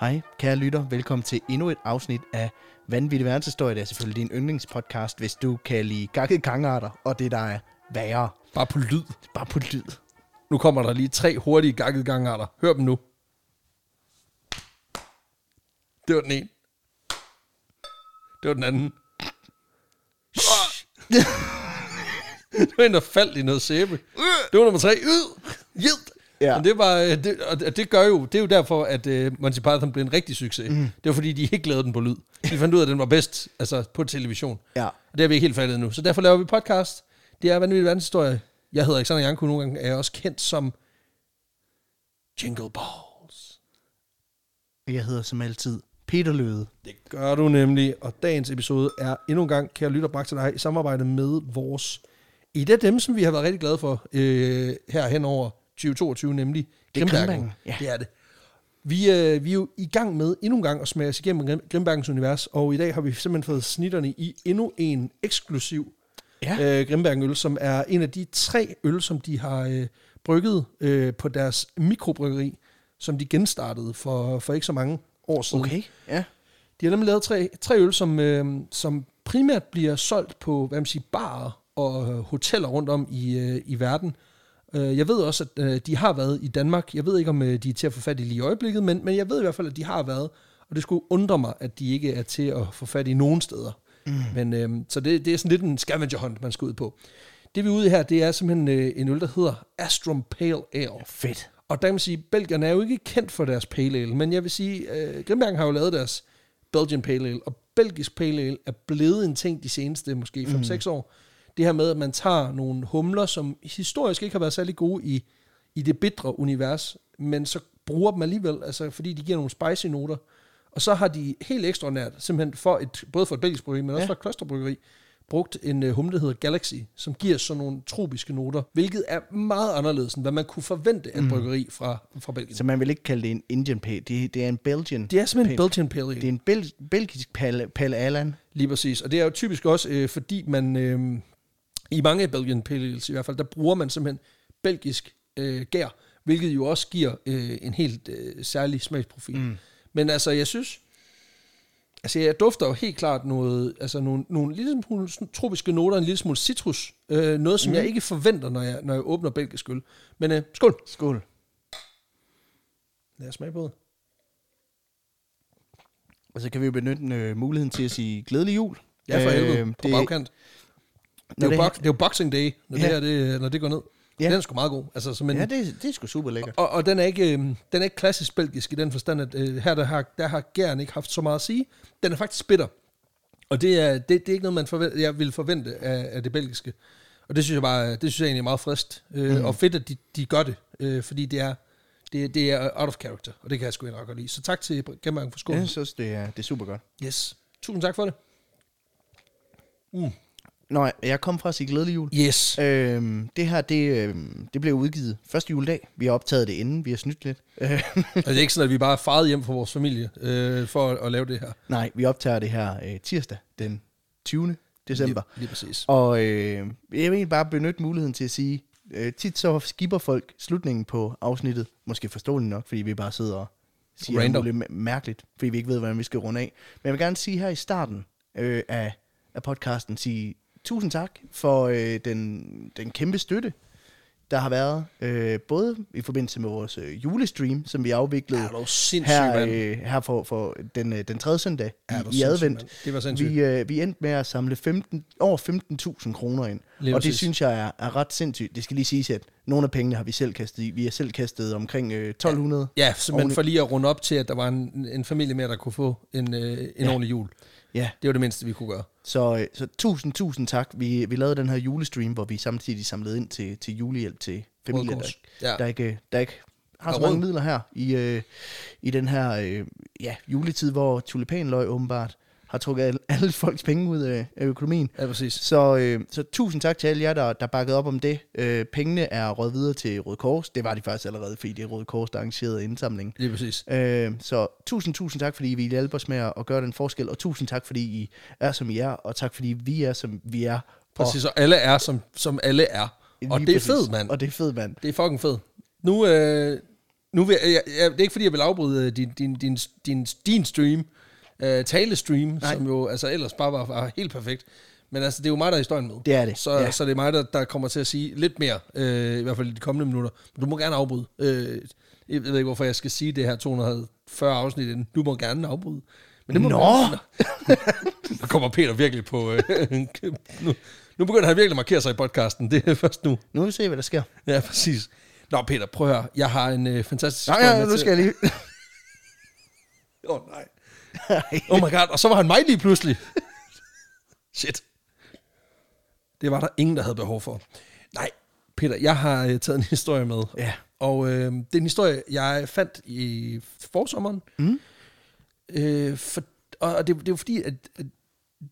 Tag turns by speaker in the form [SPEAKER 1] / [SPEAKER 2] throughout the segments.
[SPEAKER 1] Hej, kære lytter. Velkommen til endnu et afsnit af Vanvittig Verdenshistorie. Det er selvfølgelig din yndlingspodcast, hvis du kan lide gakkede gangarter og det, der er værre.
[SPEAKER 2] Bare på lyd.
[SPEAKER 1] Bare på lyd.
[SPEAKER 2] Nu kommer der lige tre hurtige gakkede gangarter. Hør dem nu. Det var den ene. Det var den anden. det var en, der faldt i noget sæbe. Det var nummer tre. Jid.
[SPEAKER 1] Ja.
[SPEAKER 2] Men det var, øh, det, og det gør jo, det er jo derfor, at uh, Monty Python blev en rigtig succes. Mm. Det var fordi, de ikke lavede den på lyd. De fandt ud af, at den var bedst altså på television.
[SPEAKER 1] Ja.
[SPEAKER 2] Og det har vi ikke helt fattet nu. Så derfor laver vi podcast. Det er vanvittig verdenshistorie. Jeg hedder Alexander Janko, nogle gange er jeg også kendt som Jingle Balls.
[SPEAKER 1] Jeg hedder som altid Peter Løde.
[SPEAKER 2] Det gør du nemlig, og dagens episode er endnu en gang, kære lytter, bragt til dig i samarbejde med vores... Et af dem, som vi har været rigtig glade for øh, her hen over 2022, nemlig
[SPEAKER 1] er
[SPEAKER 2] Grimbergen.
[SPEAKER 1] Ja.
[SPEAKER 2] Det er det. Vi, øh, vi er jo i gang med endnu en gang at smage os igennem Grim- Grimbergens univers, og i dag har vi simpelthen fået snitterne i endnu en eksklusiv
[SPEAKER 1] Ja.
[SPEAKER 2] øh, Grimbergen-øl, som er en af de tre øl, som de har øh, brygget øh, på deres mikrobryggeri, som de genstartede for, for ikke så mange år siden.
[SPEAKER 1] Okay, ja.
[SPEAKER 2] De har nemlig lavet tre, tre øl, som, øh, som primært bliver solgt på hvad man siger, barer og øh, hoteller rundt om i, øh, i verden. Øh, jeg ved også, at øh, de har været i Danmark. Jeg ved ikke, om øh, de er til at få fat i lige i øjeblikket, men, men jeg ved i hvert fald, at de har været. Og det skulle undre mig, at de ikke er til at få fat i nogen steder. Mm. Men, øh, så det, det er sådan lidt en scavenger hunt, man skal ud på. Det vi er ude i her, det er simpelthen øh, en øl, der hedder Astrum Pale Ale.
[SPEAKER 1] Fedt.
[SPEAKER 2] Og der kan man sige, at belgierne er jo ikke kendt for deres pale ale, men jeg vil sige, at Grimbergen har jo lavet deres Belgian Pale Ale, og belgisk pale ale er blevet en ting de seneste måske 5-6 år. Det her med, at man tager nogle humler, som historisk ikke har været særlig gode i, i det bitre univers, men så bruger dem alligevel, altså fordi de giver nogle spicy noter. Og så har de helt ekstraordinært, simpelthen for et, både for et belgisk bryggeri, men også
[SPEAKER 1] Ja.
[SPEAKER 2] for et klosterbryggeri, brugt en uh, humle, der hedder Galaxy, som giver sådan nogle tropiske noter, hvilket er meget anderledes, end hvad man kunne forvente af et bryggeri fra, fra Belgien.
[SPEAKER 1] Så man vil ikke kalde det en Indian Pale. Det, det er en Belgian.
[SPEAKER 2] Det er simpelthen
[SPEAKER 1] Pale.
[SPEAKER 2] Belgian Pale Ale.
[SPEAKER 1] Det er en bel, belgisk Pale, Pale Alan.
[SPEAKER 2] Lige præcis. Og det er jo typisk også, øh, fordi man øh, i mange Belgian Pale Ales i hvert fald, der bruger man simpelthen belgisk øh, gær, hvilket jo også giver øh, en helt øh, særlig smagsprofil. Mm. Men altså, jeg synes, altså jeg dufter jo helt klart noget, altså nogle, nogle lille smule tropiske noter, en lille smule citrus, øh, noget som mm. jeg ikke forventer, når jeg, når jeg åbner belgisk øl. Men øh, skål!
[SPEAKER 1] Skål.
[SPEAKER 2] Lad os smage på det.
[SPEAKER 1] Og så kan vi jo benytte øh, muligheden til at sige glædelig jul.
[SPEAKER 2] Ja, for helvede, på
[SPEAKER 1] det,
[SPEAKER 2] bagkant. Det er, jo box, det er jo Boxing Day, når,
[SPEAKER 1] Ja.
[SPEAKER 2] det her, det, når det går ned.
[SPEAKER 1] Ja.
[SPEAKER 2] Den er sgu meget god. Altså, så, men,
[SPEAKER 1] Ja, det, det er sgu super lækkert.
[SPEAKER 2] Og, og den, er ikke, øh, den er ikke klassisk belgisk i den forstand, at øh, her der har, der har gæren ikke haft så meget at sige. Den er faktisk bitter. Og det er, det, det er ikke noget, man forvent, jeg vil forvente af, af det belgiske. Og det synes jeg bare, det synes jeg egentlig er meget frist. Øh, mm. Og fedt, at de, de gør det, øh, fordi det er, det, det er out of character, og det kan jeg sgu egentlig ret godt lide. Så tak til Gemmergang for
[SPEAKER 1] Ja,
[SPEAKER 2] skålen.
[SPEAKER 1] jeg synes, det er, det er super godt.
[SPEAKER 2] Yes. Tusind tak for det.
[SPEAKER 1] Nå, jeg kom fra at sige glædelig jul.
[SPEAKER 2] Yes.
[SPEAKER 1] Øhm, det her, det, øhm, det blev udgivet første juledag. Vi har optaget det inden, vi har snydt lidt.
[SPEAKER 2] Altså, det er ikke sådan, at vi bare er faret hjem fra vores familie øh, for at, at lave det her.
[SPEAKER 1] nej, vi optager det her øh, tirsdag, den 20. december.
[SPEAKER 2] Lige, lige præcis.
[SPEAKER 1] Og øh, jeg vil egentlig bare benytte muligheden til at sige, øh, tit så skipper folk slutningen på afsnittet, måske forståeligt nok, fordi vi bare sidder og siger
[SPEAKER 2] Random.
[SPEAKER 1] noget mærkeligt, fordi vi ikke ved, hvordan vi skal runde af. Men jeg vil gerne sige her i starten øh, af, af podcasten, sige tusind tak for øh, den, den kæmpe støtte, der har været, øh, både i forbindelse med vores øh, julestream, som vi afviklede
[SPEAKER 2] Ja,
[SPEAKER 1] her, øh, her for, for den, øh, den tredje søndag
[SPEAKER 2] Ja,
[SPEAKER 1] i, i advent.
[SPEAKER 2] mand. Det var sindssygt.
[SPEAKER 1] Vi, øh, vi endte med at samle 15, over 15.000 kroner ind.
[SPEAKER 2] Lige
[SPEAKER 1] og det
[SPEAKER 2] præcis.
[SPEAKER 1] synes jeg er, er ret sindssygt. Det skal lige siges, at nogle af pengene har vi selv kastet i. Vi har selv kastet omkring øh, 1200.
[SPEAKER 2] Ja, simpelthen
[SPEAKER 1] Ordentligt.
[SPEAKER 2] for lige at runde op til, at der var en, en familie med, der kunne få en, øh, en
[SPEAKER 1] Ja.
[SPEAKER 2] ordentlig jul.
[SPEAKER 1] Ja,
[SPEAKER 2] Det var det mindste, vi kunne gøre.
[SPEAKER 1] så, øh, så tusind, tusind tak. Vi, vi lavede den her julestream, hvor vi samtidig samlede ind til, til julehjælp til familier, der.
[SPEAKER 2] Ja.
[SPEAKER 1] der, ikke, der ikke har så mange midler her i, øh, i den her øh, ja, juletid, hvor tulipanløg åbenbart har trukket alle, folks penge ud af, økonomien.
[SPEAKER 2] Ja, præcis.
[SPEAKER 1] Så, øh, så tusind tak til alle jer, der, der bakkede op om det. Øh, pengene er røget videre til Røde Kors. Det var de faktisk allerede, fordi det er Røde Kors, der arrangerede indsamlingen.
[SPEAKER 2] Lige præcis.
[SPEAKER 1] Øh, så tusind, tusind tak, fordi I vil hjælpe os med at, gøre den forskel, og tusind tak, fordi I er, som I er, og tak, fordi vi er, som vi er.
[SPEAKER 2] Præcis, og alle er, som, som alle er. Og det er fedt, mand.
[SPEAKER 1] Og det er fedt, mand.
[SPEAKER 2] Det er fucking fedt. Nu, øh, Nu vil jeg, jeg, jeg, det er ikke fordi, jeg vil afbryde øh, din, din, din, din, din stream, uh, talestream,
[SPEAKER 1] Nej.
[SPEAKER 2] som jo altså ellers bare var, var helt perfekt. Men altså, det er jo mig, der er historien med.
[SPEAKER 1] Det er det,
[SPEAKER 2] Så,
[SPEAKER 1] ja.
[SPEAKER 2] så det er mig, der, der kommer til at sige lidt mere, øh, i hvert fald i de kommende minutter. Men du må gerne afbryde. Øh, jeg ved ikke, hvorfor jeg skal sige det her 240 afsnit inden. Du må gerne afbryde. Men det må
[SPEAKER 1] Nå!
[SPEAKER 2] gerne. Nu kommer Peter virkelig på... Øh, nu, nu begynder han virkelig at markere sig i podcasten. Det er først nu.
[SPEAKER 1] Nu vil vi se, hvad der sker.
[SPEAKER 2] Ja, præcis. Nå, Peter, prøv at høre. Jeg har en øh, fantastisk...
[SPEAKER 1] Nej, ja, nu skal jeg lige...
[SPEAKER 2] Åh, oh, nej. Oh my god, og så var han mig lige pludselig. Shit. Det var der ingen, der havde behov for. Nej, Peter, jeg har øh, taget en historie med.
[SPEAKER 1] Ja.
[SPEAKER 2] Og øh, det er en historie, jeg fandt i forsommeren.
[SPEAKER 1] Mm.
[SPEAKER 2] Øh, for, og det, det er jo fordi, at, at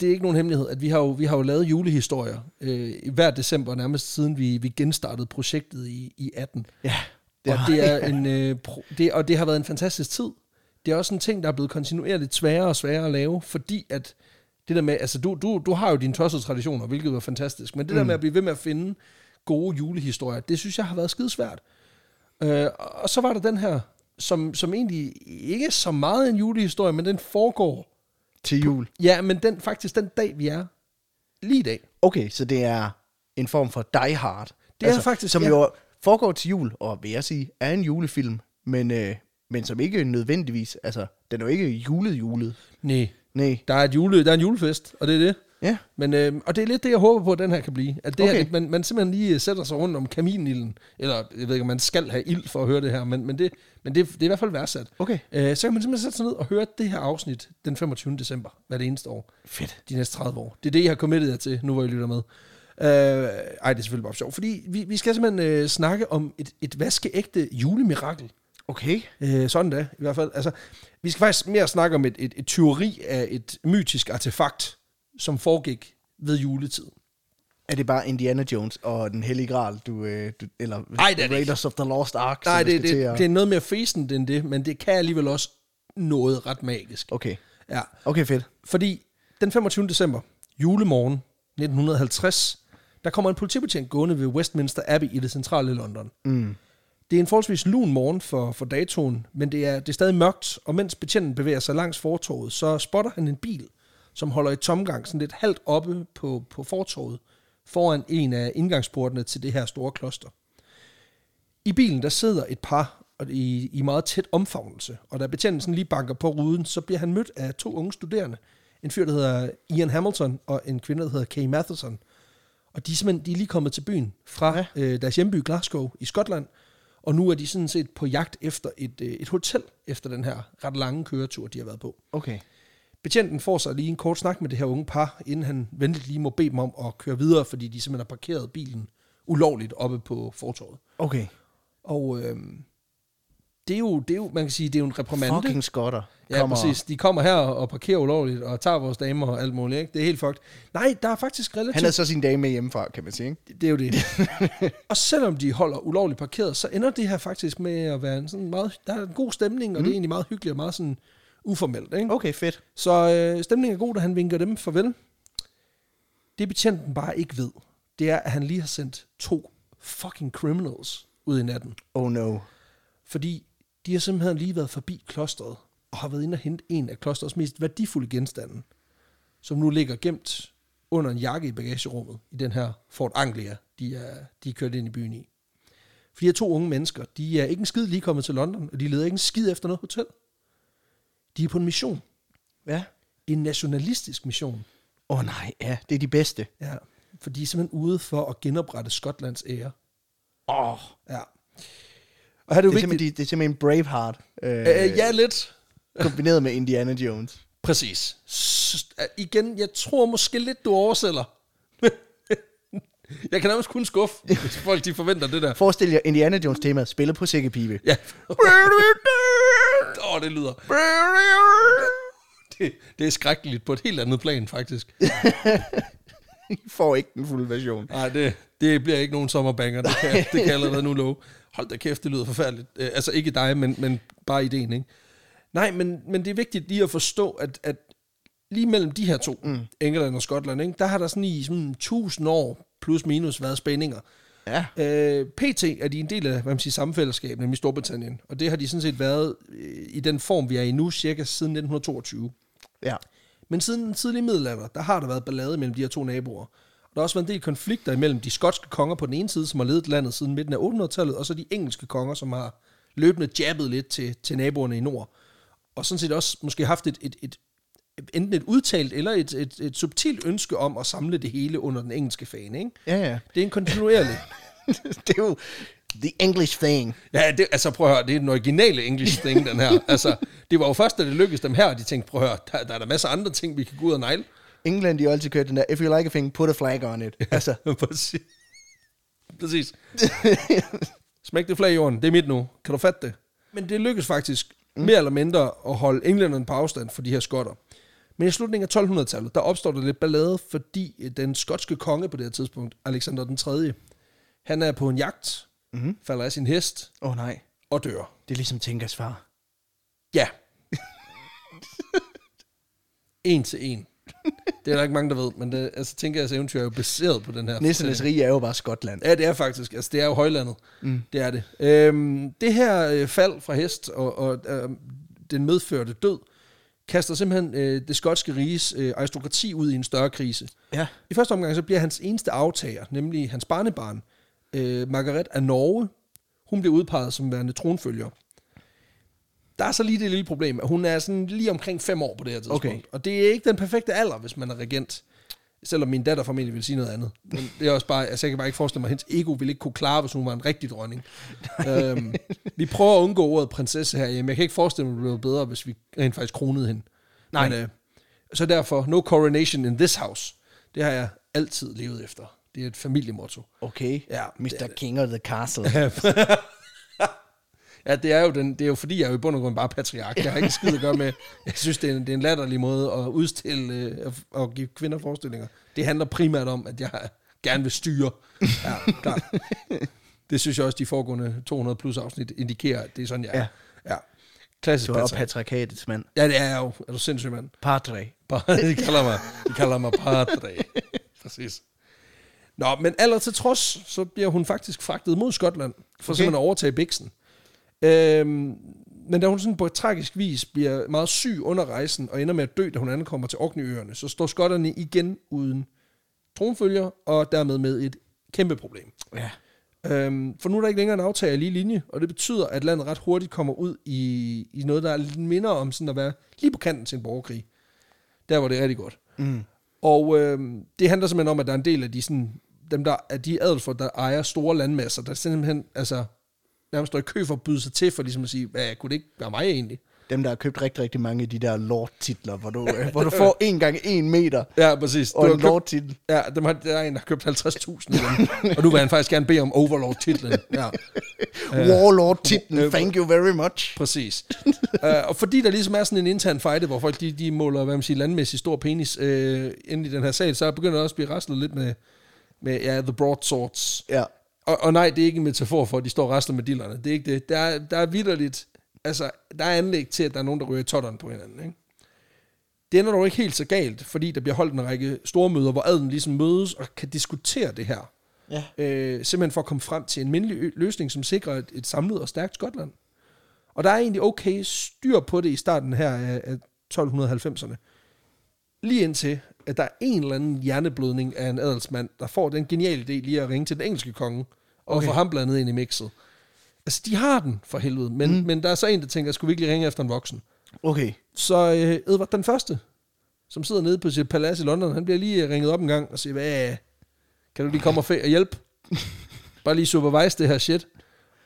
[SPEAKER 2] det er ikke nogen hemmelighed, at vi har jo, vi har jo lavet julehistorier øh, hver december, nærmest siden vi, vi genstartede projektet i, i 18.
[SPEAKER 1] Ja.
[SPEAKER 2] Det og, det er en, øh, pro, det, og det har været en fantastisk tid. Det er også en ting, der er blevet kontinuerligt sværere og sværere at lave, fordi at det der med, altså du, du, du har jo dine tossede traditioner, hvilket var fantastisk, men det der med at blive ved med at finde gode julehistorier, det synes jeg har været skidesvært. Øh, og så var der den her, som, som egentlig ikke er så meget en julehistorie, men den foregår,
[SPEAKER 1] Til jul.
[SPEAKER 2] ja, men den faktisk den dag, vi er lige i dag.
[SPEAKER 1] Okay, så det er en form for Die Hard.
[SPEAKER 2] Det er faktisk,
[SPEAKER 1] Som
[SPEAKER 2] ja.
[SPEAKER 1] jo foregår til jul, og vil jeg sige, er en julefilm, men, øh, men som ikke nødvendigvis, altså, den er jo ikke julet julet.
[SPEAKER 2] Nej,
[SPEAKER 1] Nej.
[SPEAKER 2] der er, et jule, der er en julefest, og det er det.
[SPEAKER 1] Ja,
[SPEAKER 2] Men, øh, og det er lidt det, jeg håber på, at den her kan blive. At det
[SPEAKER 1] Okay.
[SPEAKER 2] her, man, man simpelthen lige øh, sætter sig rundt om kaminilden. Eller, jeg ved ikke, om man skal have ild for at høre det her, men, men, det, men det, det er i hvert fald værdsat.
[SPEAKER 1] okay.
[SPEAKER 2] Øh, så kan man simpelthen sætte sig ned og høre det her afsnit den 25. december, det eneste år.
[SPEAKER 1] Fedt.
[SPEAKER 2] De næste 30 år. Det er det, jeg har committet jer til, nu hvor I lytter med. Øh, ej, det er selvfølgelig bare sjovt. Fordi vi, vi skal simpelthen øh, snakke om et, et vaskeægte julemirakel.
[SPEAKER 1] Okay.
[SPEAKER 2] Øh, sådan da, i hvert fald. Altså, vi skal faktisk mere snakke om et, et, et tyveri af et mytisk artefakt, som foregik ved juletid.
[SPEAKER 1] Er det bare Indiana Jones og den hellige gral, du, øh, du eller
[SPEAKER 2] Ej, det er det
[SPEAKER 1] Raiders of the Lost Ark?
[SPEAKER 2] Nej, det, det,
[SPEAKER 1] at-
[SPEAKER 2] det er noget mere fæsent end det, men det kan alligevel også noget ret magisk.
[SPEAKER 1] Okay.
[SPEAKER 2] Ja,
[SPEAKER 1] Okay, fedt.
[SPEAKER 2] fordi den 25. december, julemorgen 1950, der kommer en politibetjent gående ved Westminster Abbey i det centrale London.
[SPEAKER 1] Mm.
[SPEAKER 2] Det er en forholdsvis lun morgen for, for datoen, men det er, det er stadig mørkt, og mens betjenten bevæger sig langs fortorvet, så spotter han en bil, som holder i tomgang, sådan lidt halvt oppe på, på fortorvet, foran en af indgangsportene til det her store kloster. I bilen, der sidder et par i, i meget tæt omfavnelse, og da betjenten sådan lige banker på ruden, så bliver han mødt af to unge studerende. En fyr, der hedder Ian Hamilton, og en kvinde, der hedder Kay Matheson. Og de er simpelthen de er lige kommet til byen fra
[SPEAKER 1] ja.
[SPEAKER 2] øh, deres hjemby Glasgow i Skotland, og nu er de sådan set på jagt efter et, øh, et hotel, efter den her ret lange køretur, de har været på.
[SPEAKER 1] Okay.
[SPEAKER 2] Betjenten får sig lige en kort snak med det her unge par, inden han venligt lige må bede dem om at køre videre, fordi de simpelthen har parkeret bilen ulovligt oppe på fortorvet.
[SPEAKER 1] Okay.
[SPEAKER 2] Og øh, det, er jo, det er jo, man kan sige, det er jo en reprimande.
[SPEAKER 1] Fucking skotter.
[SPEAKER 2] Ja, præcis. De kommer her og parkerer ulovligt og tager vores damer og alt muligt. Ikke? Det er helt fucked. Nej, der er faktisk relativt...
[SPEAKER 1] Han havde så sin dame med hjemmefra, kan man sige. Ikke?
[SPEAKER 2] Det er jo det. og selvom de holder ulovligt parkeret, så ender det her faktisk med at være en sådan meget... Der er en god stemning, og mm. det er egentlig meget hyggeligt og meget sådan uformelt. Ikke?
[SPEAKER 1] Okay, fedt.
[SPEAKER 2] Så øh, stemningen er god, da han vinker dem farvel. Det betjenten bare ikke ved, det er, at han lige har sendt to fucking criminals ud i natten.
[SPEAKER 1] Oh no.
[SPEAKER 2] Fordi de har simpelthen lige været forbi klostret, og har været inde og hente en af klostrets mest værdifulde genstande, som nu ligger gemt under en jakke i bagagerummet i den her Fort Anglia, de er, de er kørt ind i byen i. For de her to unge mennesker, de er ikke en skid lige kommet til London, og de leder ikke en skid efter noget hotel. De er på en mission.
[SPEAKER 1] Ja.
[SPEAKER 2] En nationalistisk mission.
[SPEAKER 1] Åh oh, nej, ja, det er de bedste.
[SPEAKER 2] Ja, for de er simpelthen ude for at genoprette Skotlands ære.
[SPEAKER 1] Åh. Oh,
[SPEAKER 2] Ja. Og her er det
[SPEAKER 1] det, er
[SPEAKER 2] vigtigt...
[SPEAKER 1] simpelthen, det er simpelthen Braveheart. Øh,
[SPEAKER 2] Øh, ja, lidt.
[SPEAKER 1] Kombineret med Indiana Jones.
[SPEAKER 2] Præcis. S- øh, igen, jeg tror måske lidt, du oversælger. jeg kan nærmest kun skuffe, hvis folk de forventer det der.
[SPEAKER 1] Forestil jer Indiana Jones tema, spillet på sækkepibe.
[SPEAKER 2] Ja. Åh, oh, det lyder... Det, det er skrækkeligt på et helt andet plan, faktisk.
[SPEAKER 1] I får ikke den fulde version.
[SPEAKER 2] Nej, det, det bliver ikke nogen sommerbanger, det kan, det kan allerede nu love. Hold da kæft, det lyder forfærdeligt. Øh, altså ikke dig, men, men bare ideen, ikke? Nej, men, men det er vigtigt lige at forstå, at, at lige mellem de her to, mm. England og Skotland, ikke, der har der sådan i sådan 1000 år plus minus været spændinger.
[SPEAKER 1] Ja.
[SPEAKER 2] Øh, PT er de en del af hvad man siger, samme fællesskab, nemlig Storbritannien. Og det har de sådan set været øh, i den form, vi er i nu, cirka siden 1922.
[SPEAKER 1] Ja.
[SPEAKER 2] Men siden den tidlige middelalder, der har der været ballade mellem de her to naboer. Og der har også været en del konflikter imellem de skotske konger på den ene side, som har ledet landet siden midten af 800-tallet, og så de engelske konger, som har løbende jabbet lidt til, til naboerne i nord. Og sådan set også måske haft et, et, et enten et udtalt eller et, et, et subtilt ønske om at samle det hele under den engelske fane. Ikke?
[SPEAKER 1] Ja, ja.
[SPEAKER 2] Det er en kontinuerlig.
[SPEAKER 1] det er jo the English thing.
[SPEAKER 2] Ja, det, altså prøv at høre, det er den originale English thing, den her. Altså, det var jo først, da det lykkedes dem her, og de tænkte, prøv at høre, der, der er der masser af andre ting, vi kan gå ud og negle.
[SPEAKER 1] England, de har altid kørt den der, if you like a thing, put a flag on it. Altså,
[SPEAKER 2] Præcis. Præcis. Smæk det flag i jorden, det er mit nu. Kan du fatte det? Men det lykkedes faktisk mm. mere eller mindre at holde englænderne på afstand for de her skotter. Men i slutningen af 1200-tallet, der opstår der lidt ballade, fordi den skotske konge på det her tidspunkt, Alexander den 3., han er på en jagt, mm-hmm. falder af sin hest
[SPEAKER 1] åh oh, nej,
[SPEAKER 2] og dør.
[SPEAKER 1] det er ligesom Tinkers far.
[SPEAKER 2] Ja. en til en. Det er der ikke mange, der ved, men det, altså, tænker jeg, at eventyr er jo baseret på den her.
[SPEAKER 1] Nissernes rige er jo bare Skotland.
[SPEAKER 2] Ja, det er faktisk. Altså, det er jo højlandet. Mm. Det er det. Øhm, det her øh, fald fra hest og, og øh, den medførte død, kaster simpelthen øh, det skotske riges øh, aristokrati ud i en større krise.
[SPEAKER 1] Ja.
[SPEAKER 2] I første omgang så bliver hans eneste aftager, nemlig hans barnebarn, øh, Margaret af Norge, hun bliver udpeget som værende tronfølger. Der er så lige det lille problem, at hun er sådan lige omkring fem år på det her tidspunkt.
[SPEAKER 1] Okay.
[SPEAKER 2] Og det er ikke den perfekte alder, hvis man er regent. Selvom min datter formentlig vil sige noget andet. Men det er også bare, altså jeg kan bare ikke forestille mig, at hendes ego ville ikke kunne klare, hvis hun var en rigtig dronning. øhm, vi prøver at undgå ordet prinsesse her. Jamen, jeg kan ikke forestille mig, at det ville bedre, hvis vi rent faktisk kronede hende.
[SPEAKER 1] Nej.
[SPEAKER 2] Men, øh, så derfor, no coronation in this house. Det har jeg altid levet efter. Det er et familiemotto.
[SPEAKER 1] Okay.
[SPEAKER 2] Ja,
[SPEAKER 1] Mr.
[SPEAKER 2] det
[SPEAKER 1] King of the Castle.
[SPEAKER 2] Ja, det er jo, den, det er jo fordi, jeg er jo i bund og grund bare patriark. Jeg har ikke skid at gøre med. Jeg synes, det er en, det er en latterlig måde at udstille øh, og, give kvinder forestillinger. Det handler primært om, at jeg gerne vil styre. Ja, klart. Det synes jeg også, de foregående 200 plus afsnit indikerer, at det er sådan, jeg er. Ja. Klassisk
[SPEAKER 1] Du er patriarkatets mand.
[SPEAKER 2] Ja, det er jeg jo. Er du sindssyg, mand?
[SPEAKER 1] Padre.
[SPEAKER 2] De kalder mig, de kalder mig padre. Præcis. Nå, men aller til trods, så bliver hun faktisk fragtet mod Skotland, for. Okay. simpelthen at overtage Bixen. Øhm, men da hun sådan på tragisk vis bliver meget syg under rejsen, og ender med at dø, da hun ankommer til Orkneyøerne, så står skotterne igen uden tronfølger, og dermed med et kæmpe problem.
[SPEAKER 1] Ja.
[SPEAKER 2] Øhm, for nu er der ikke længere en aftager i lige linje, og det betyder, at landet ret hurtigt kommer ud i, i noget, der er lidt mindre om sådan at være lige på kanten til en borgerkrig. Der hvor det rigtig godt.
[SPEAKER 1] Mm.
[SPEAKER 2] Og øhm, det handler simpelthen om, at der er en del af de, sådan, dem der, af de adelsfolk, der ejer store landmasser, der simpelthen altså, nærmest står i kø for at byde sig til, for ligesom at sige, hvad kunne det ikke være mig egentlig?
[SPEAKER 1] Dem, der har købt rigtig, rigtig mange af de der lord-titler, hvor du, øh, hvor du får en gang en meter
[SPEAKER 2] Ja, præcis.
[SPEAKER 1] og
[SPEAKER 2] Du
[SPEAKER 1] en lord-titel.
[SPEAKER 2] ja, dem har, der er en, der har købt 50.000 af dem, og nu vil han faktisk gerne bede om Overlord-titlen. Ja.
[SPEAKER 1] Warlord-titlen,
[SPEAKER 2] øh,
[SPEAKER 1] thank you very much.
[SPEAKER 2] Præcis. uh, og fordi der ligesom er sådan en intern fight, hvor folk de, de måler, hvad man siger, landmæssigt stor penis uh, inde i den her sal, så begynder der også at blive raslet lidt med, med ja, the broadswords.
[SPEAKER 1] Ja.
[SPEAKER 2] Og, og nej, det er ikke en metafor for, at de står og rasler med dillerne. Det er ikke det. Der er, der er vidderligt, altså, der er anlæg til, at der er nogen, der ryger totteren på hinanden, ikke? Det ender dog ikke helt så galt, fordi der bliver holdt en række store møder, hvor adelen ligesom mødes og kan diskutere det her.
[SPEAKER 1] Ja.
[SPEAKER 2] Øh, simpelthen for at komme frem til en mindelig løsning, som sikrer et, et samlet og stærkt Skotland. Og der er egentlig okay styr på det i starten her af, af 1290'erne. Lige indtil, at der er en eller anden hjerneblødning af en adelsmand, der får den geniale idé lige at ringe til den engelske konge, og
[SPEAKER 1] Okay.
[SPEAKER 2] få ham blandet ind i mixet. Altså, de har den for helvede, men, mm. men der er så en, der tænker, skulle vi ikke lige ringe efter en voksen?
[SPEAKER 1] Okay.
[SPEAKER 2] Så øh, Edvard den Første, som sidder nede på sit palads i London, han bliver lige øh, ringet op en gang og siger, hvad, kan du lige komme og og hjælpe? Bare lige supervise det her shit.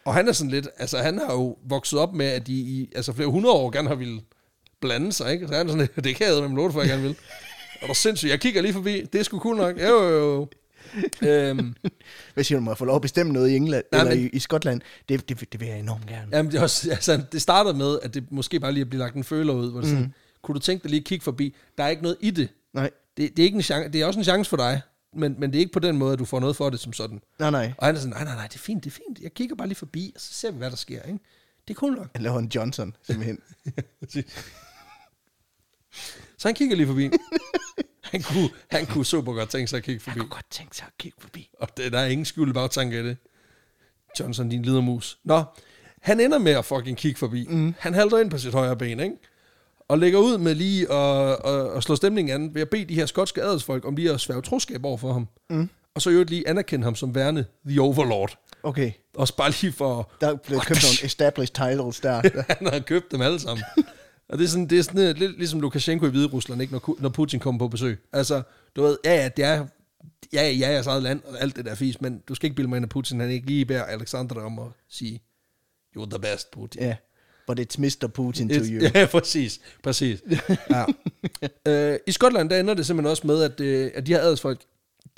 [SPEAKER 2] Og han er sådan lidt, altså han har jo vokset op med, at de i altså flere hundrede år gerne har ville blande sig, ikke? Så han er sådan det kan jeg med lort for, jeg gerne vil. Og der sindssygt, jeg kigger lige forbi, det er sgu cool nok. Jo, jo, jo. øhm,
[SPEAKER 1] Hvis jeg må få lov at bestemme noget i England,
[SPEAKER 2] Nej,
[SPEAKER 1] eller
[SPEAKER 2] men-
[SPEAKER 1] i, i Skotland, det, det, det vil jeg enormt gerne.
[SPEAKER 2] Jamen, det, er også, altså, det starter med, at det måske bare lige bliver lagt en føler ud, hvor det mm. sådan, kunne du tænke dig lige at kigge forbi? Der er ikke noget i det.
[SPEAKER 1] Nej,
[SPEAKER 2] Det, det, er, ikke en chance, det er også en chance for dig, men, men det er ikke på den måde, at du får noget for det som sådan.
[SPEAKER 1] nej, nej.
[SPEAKER 2] Og han er sådan, nej, nej, nej, det er fint, det er fint. Jeg kigger bare lige forbi, og så ser vi, hvad der sker. Ikke? Det er cool nok.
[SPEAKER 1] Han laver en Johnson, simpelthen.
[SPEAKER 2] Så han kigger lige forbi. Han kunne, han kunne super godt tænke sig at kigge forbi.
[SPEAKER 1] Jeg kunne godt tænke sig at kigge forbi.
[SPEAKER 2] Og det, der er ingen skjult bagtanke af det. Johnson, din lidermus. Nå, han ender med at fucking kigge forbi. Mm. Han halter ind på sit højre ben, ikke? Og lægger ud med lige at, at, at slå stemningen an ved at bede de her skotske adelsfolk om lige at sværge troskab over for ham. Mm. Og så i øvrigt lige anerkende ham som værende The Overlord.
[SPEAKER 1] Okay,
[SPEAKER 2] Også bare lige for...
[SPEAKER 1] der blev købt nogle established titles der.
[SPEAKER 2] han har købt dem alle sammen. Og det er sådan, det er sådan øh, lidt ligesom Lukashenko i Hvide Rusland, ikke? Når, når Putin kommer på besøg. Altså, du ved, ja, ja, det er ja, ja, jeres eget land, og alt det der fis, men du skal ikke bilde mig ind, at Putin han ikke lige beder Alexander om at sige, you're the best, Putin.
[SPEAKER 1] Ja, but it's Mr. Putin to
[SPEAKER 2] It's-
[SPEAKER 1] you.
[SPEAKER 2] Ja, præcis. præcis. Ja. øh, I Skotland, der ender det simpelthen også med, at, øh, at de her adelsfolk,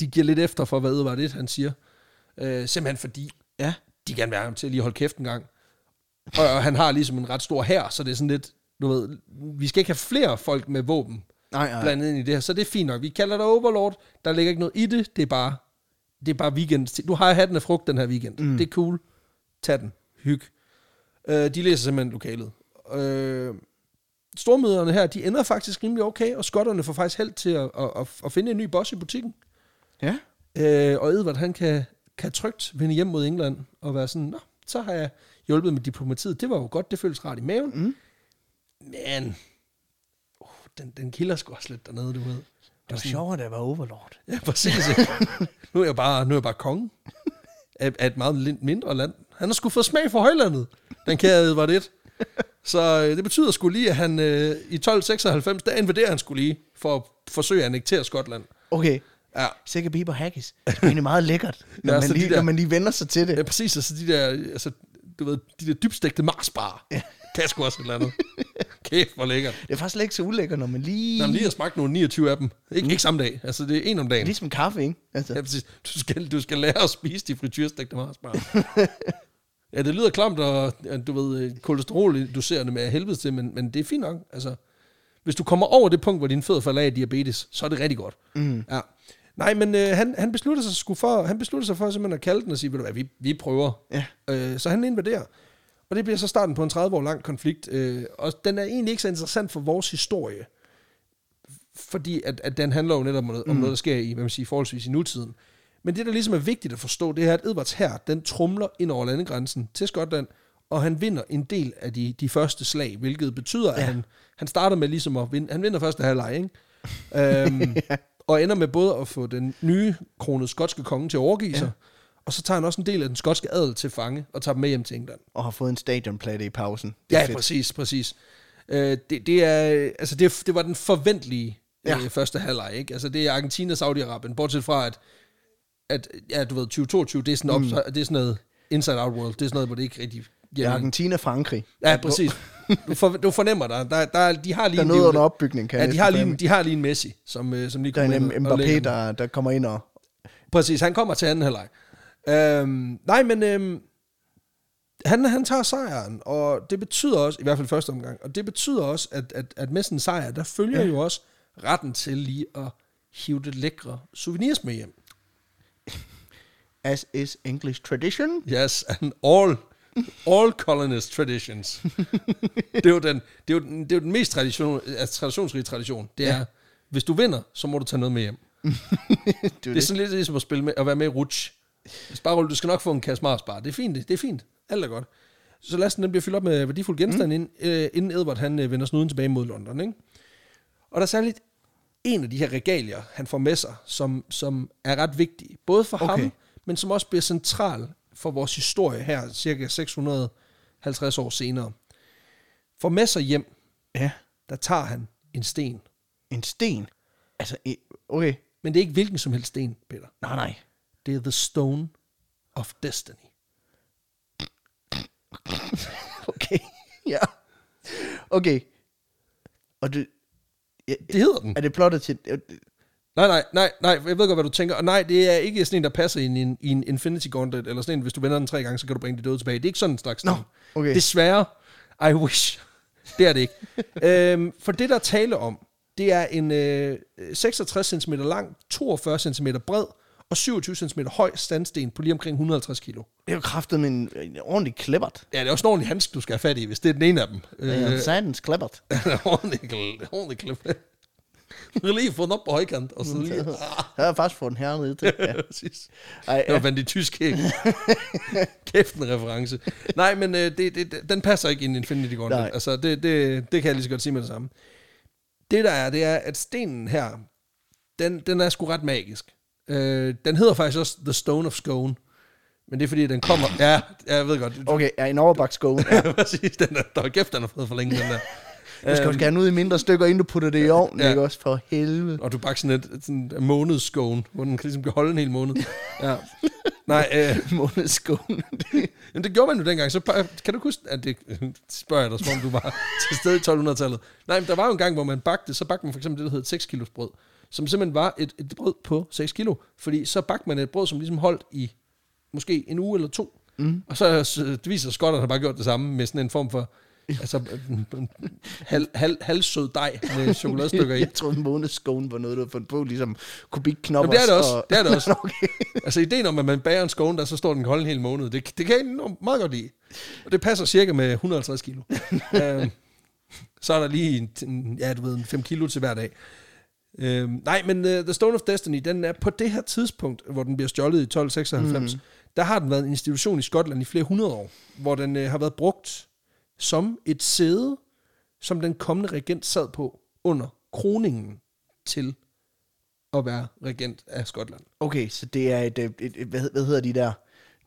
[SPEAKER 2] de giver lidt efter for, hvad Edvard det, han siger. Øh, simpelthen fordi,
[SPEAKER 1] Ja,
[SPEAKER 2] de gerne vil have ham til at lige holde kæft en gang. Og, og han har ligesom en ret stor hær, så det er sådan lidt, du ved, vi skal ikke have flere folk med våben
[SPEAKER 1] nej, nej.
[SPEAKER 2] blandet ind i det her, så det er fint nok. Vi kalder det Overlord, der ligger ikke noget i det, det er bare, det er bare weekend. Du har hatten af frugt den her weekend. Mm. Det er cool. Tag den. Hyg. Øh, de læser simpelthen lokalet. Øh, stormøderne her, de ender faktisk rimelig okay, og skotterne får faktisk held til at, at, at, at finde en ny boss i butikken.
[SPEAKER 1] Ja,
[SPEAKER 2] Øh, og Edvard, han kan, kan trygt vende hjem mod England og være sådan, Nå, så har jeg hjulpet med diplomatiet. Det var jo godt, det føles rart i maven.
[SPEAKER 1] Mm.
[SPEAKER 2] Men, uh, den, den kilder sgu også lidt dernede, du ved.
[SPEAKER 1] det var sjovere, da jeg var overlord.
[SPEAKER 2] Ja, præcis. nu, er jeg bare, nu er jeg bare konge af, af et meget mindre land. Han har sgu fået smag for højlandet, den kære Edvard I. Så øh, det betyder sgu lige, at han øh, i 1296, der invaderer han sgu lige for at forsøge at annektere Skotland.
[SPEAKER 1] Okay,
[SPEAKER 2] Ja,
[SPEAKER 1] sikke biber haggis. Det er egentlig meget lækkert, når,
[SPEAKER 2] Ja,
[SPEAKER 1] man
[SPEAKER 2] så de
[SPEAKER 1] lige,
[SPEAKER 2] der-
[SPEAKER 1] når man lige vender sig til det.
[SPEAKER 2] ja præcis. Altså de der, altså, du ved, de der dybstegte marsbar. Ja. Kan sgu også et eller andet. Kæft, hvor lækkert.
[SPEAKER 1] Det er faktisk ikke så ulækkert, når man lige...
[SPEAKER 2] Når man lige har smagt nogle 29 af dem. Ikke, ikke samme dag. Altså, det er en om dagen.
[SPEAKER 1] Ligesom kaffe, ikke? Altså,
[SPEAKER 2] Ja, præcis. Du skal, du skal lære at spise de frityrstegte marsbar. ja, det lyder klamt, og du ved, kolesterol doserer det med helvede til, men, men det er fint nok. Altså, hvis du kommer over det punkt, hvor din fødder falder af diabetes, så er det rigtig godt. Mm. Ja. Nej, men øh, han, han beslutter sig for, han beslutter sig for simpelthen at kalde den og sige, ved du hvad, vi, vi prøver.
[SPEAKER 1] Ja.
[SPEAKER 2] Øh, så han invaderer. Og det bliver så starten på en 30 år lang konflikt. Øh, og den er egentlig ikke så interessant for vores historie. Fordi at, at den handler jo netop om noget, om noget, der sker i, hvad man siger, forholdsvis i nutiden. Men det, der ligesom er vigtigt at forstå, det er, at Edvards her, den trumler ind over landegrænsen til Skotland, og han vinder en del af de, de første slag, hvilket betyder, ja. at han, han starter med ligesom at vinde, han vinder første halvleg, ikke? øhm, og ender med både at få den nye kronede skotske konge til at overgive sig, og så tager han også en del af den skotske adel til fange, og tager dem med hjem til England.
[SPEAKER 1] og har fået en stadionplatte i pausen. Det er
[SPEAKER 2] Ja,
[SPEAKER 1] fedt.
[SPEAKER 2] præcis, præcis. Øh, det, det, er, altså det, det var den forventelige ja.
[SPEAKER 1] Ja.
[SPEAKER 2] øh, første halvleg, ikke? Altså det er Argentina og Saudi-Arabien, bortset fra, at, at ja, du ved, 2022, det er sådan, op, mm. det er sådan noget inside out world, det er sådan noget, hvor det ikke rigtig
[SPEAKER 1] Det er
[SPEAKER 2] giver mening.
[SPEAKER 1] Argentina Frankrig.
[SPEAKER 2] Ja, præcis. Du, for, du fornemmer der, der, der, de har lige
[SPEAKER 1] Der er
[SPEAKER 2] en
[SPEAKER 1] noget under opbygning, kan
[SPEAKER 2] Ja, de har, lige, de har lige en Messi, som, øh, som lige
[SPEAKER 1] Der er
[SPEAKER 2] kommer
[SPEAKER 1] en
[SPEAKER 2] ind og- og lægger
[SPEAKER 1] Mbappé, der, der kommer ind og...
[SPEAKER 2] Præcis, han kommer til anden halvleg. Øhm, nej, men øhm, han, han tager sejren, og det betyder også, i hvert fald første omgang, og det betyder også, at, at, at med sådan en sejr, der følger ja. jo også retten til lige at hive det lækre souvenirs med hjem.
[SPEAKER 1] As is English tradition.
[SPEAKER 2] Yes, and all, all colonist traditions. det, er jo den, det, er jo den, det er jo den mest tradition, altså traditionsrige tradition. Det er, hvis du vinder, så må du tage noget med hjem.
[SPEAKER 1] det er
[SPEAKER 2] Det er sådan lidt ligesom at, spille med, at være med i Rutsj. Sparerulle, du skal nok få en kasse Marsbar. Det er fint, det, det er fint. Alt er godt. Så lasten den bliver fyldt op med værdifuld genstand, mm. inden, øh, inden Edward han øh, vender snuden tilbage mod London. Ikke? Og der er særligt en af de her regalier, han får med sig, som, som er ret vigtig. Både for okay. Ham, men som også bliver central for vores historie her, cirka 650 år senere. For med sig hjem,
[SPEAKER 1] Ja,
[SPEAKER 2] der tager han en sten.
[SPEAKER 1] en sten. Altså, okay.
[SPEAKER 2] Men det er ikke hvilken som helst sten, Peter.
[SPEAKER 1] Nej, nej.
[SPEAKER 2] Det er The Stone of Destiny.
[SPEAKER 1] Okay. ja. Okay. Og det... Ja,
[SPEAKER 2] Det hedder den.
[SPEAKER 1] er det plottet til...
[SPEAKER 2] Nej, nej, nej, nej, jeg ved godt, hvad du tænker. Og nej, det er ikke sådan en, der passer i en, i en Infinity Gauntlet, eller sådan en, hvis du vender den tre gange, så kan du bringe de døde tilbage. Det er ikke sådan en slags
[SPEAKER 1] Nå,
[SPEAKER 2] sten.
[SPEAKER 1] okay.
[SPEAKER 2] Desværre, I wish. Det er det ikke. øhm, for det, der taler om, det er en øh, 66 cm lang, 42 cm bred og 27 cm høj standsten på lige omkring 150 kilo.
[SPEAKER 1] Det er jo kraftet med en, en ordentlig klippert.
[SPEAKER 2] Ja, det er også en ordentlig handsk, du skal have fat i, hvis det er den ene af dem.
[SPEAKER 1] Øh, Sandens klippert.
[SPEAKER 2] ordentlig, ordentlig klip. lige fået den op på højkant, og så lige...
[SPEAKER 1] Jeg har faktisk fået den hernede til. Ja.
[SPEAKER 2] Præcis.
[SPEAKER 1] Ej,
[SPEAKER 2] Det var
[SPEAKER 1] ja.
[SPEAKER 2] vandt i tysk ikke? Kæft en reference. Nej, men øh, det, det, den passer ikke ind i Infinity Gauntlet.
[SPEAKER 1] Nej.
[SPEAKER 2] Altså, det, det, det kan jeg lige så godt sige med det samme. Det der er, det er, at stenen her, den, den er sgu ret magisk. Øh, den hedder faktisk også The Stone of Scone. Men det er fordi, den kommer... Ja, jeg ved godt.
[SPEAKER 1] Okay, ja, en overbaksskåne. Ja.
[SPEAKER 2] Ja, præcis. Den er, der er kæft, den har fået for længe, den der.
[SPEAKER 1] Du skal jo skære den ud i mindre stykker, inden du putter det i ovnen,
[SPEAKER 2] Ja.
[SPEAKER 1] ikke også? For helvede.
[SPEAKER 2] Og du bakker sådan et, sådan en månedsskåne, hvor den ligesom kan holde en hel måned. Ja. Nej, øh,
[SPEAKER 1] Månedskåne.
[SPEAKER 2] Jamen, det gjorde man jo dengang. Så kan du huske, at det spørger jeg dig, som om du var til stede i 1200-tallet. Nej, men der var jo en gang, hvor man bagte, så bagte man for eksempel det, der hedder 6 kilos brød, som simpelthen var et, et brød på 6 kilo. Fordi så bagte man et brød, som ligesom holdt i måske en uge eller to. Mm. Og så, så det viser skotterne har bare gjort det samme med sådan en form for altså, halv, halv, halvsød dej med chokoladestykker i.
[SPEAKER 1] Jeg troede, månedskåne var noget, du havde fundet på, ligesom kubikknopper.
[SPEAKER 2] Jamen, det er det også. Det er det også.
[SPEAKER 1] okay.
[SPEAKER 2] Altså ideen om, at man bager en skåne, der så står den kan holde en hel måned, det, det kan jeg egentlig meget godt lide. Og det passer cirka med 150 kilo. øhm, så er der lige en, en, ja, du ved, en 5 kilo til hver dag. Øhm, nej, men uh, The Stone of Destiny, den er på det her tidspunkt, hvor den bliver stjålet i 1296, mm. der har den været en institution i Skotland i flere hundrede år, hvor den uh, har været brugt som et sæde, som den kommende regent sad på under kroningen til at være regent af Skotland.
[SPEAKER 1] Okay, så det er et, et, et, et hvad, hvad hedder de der,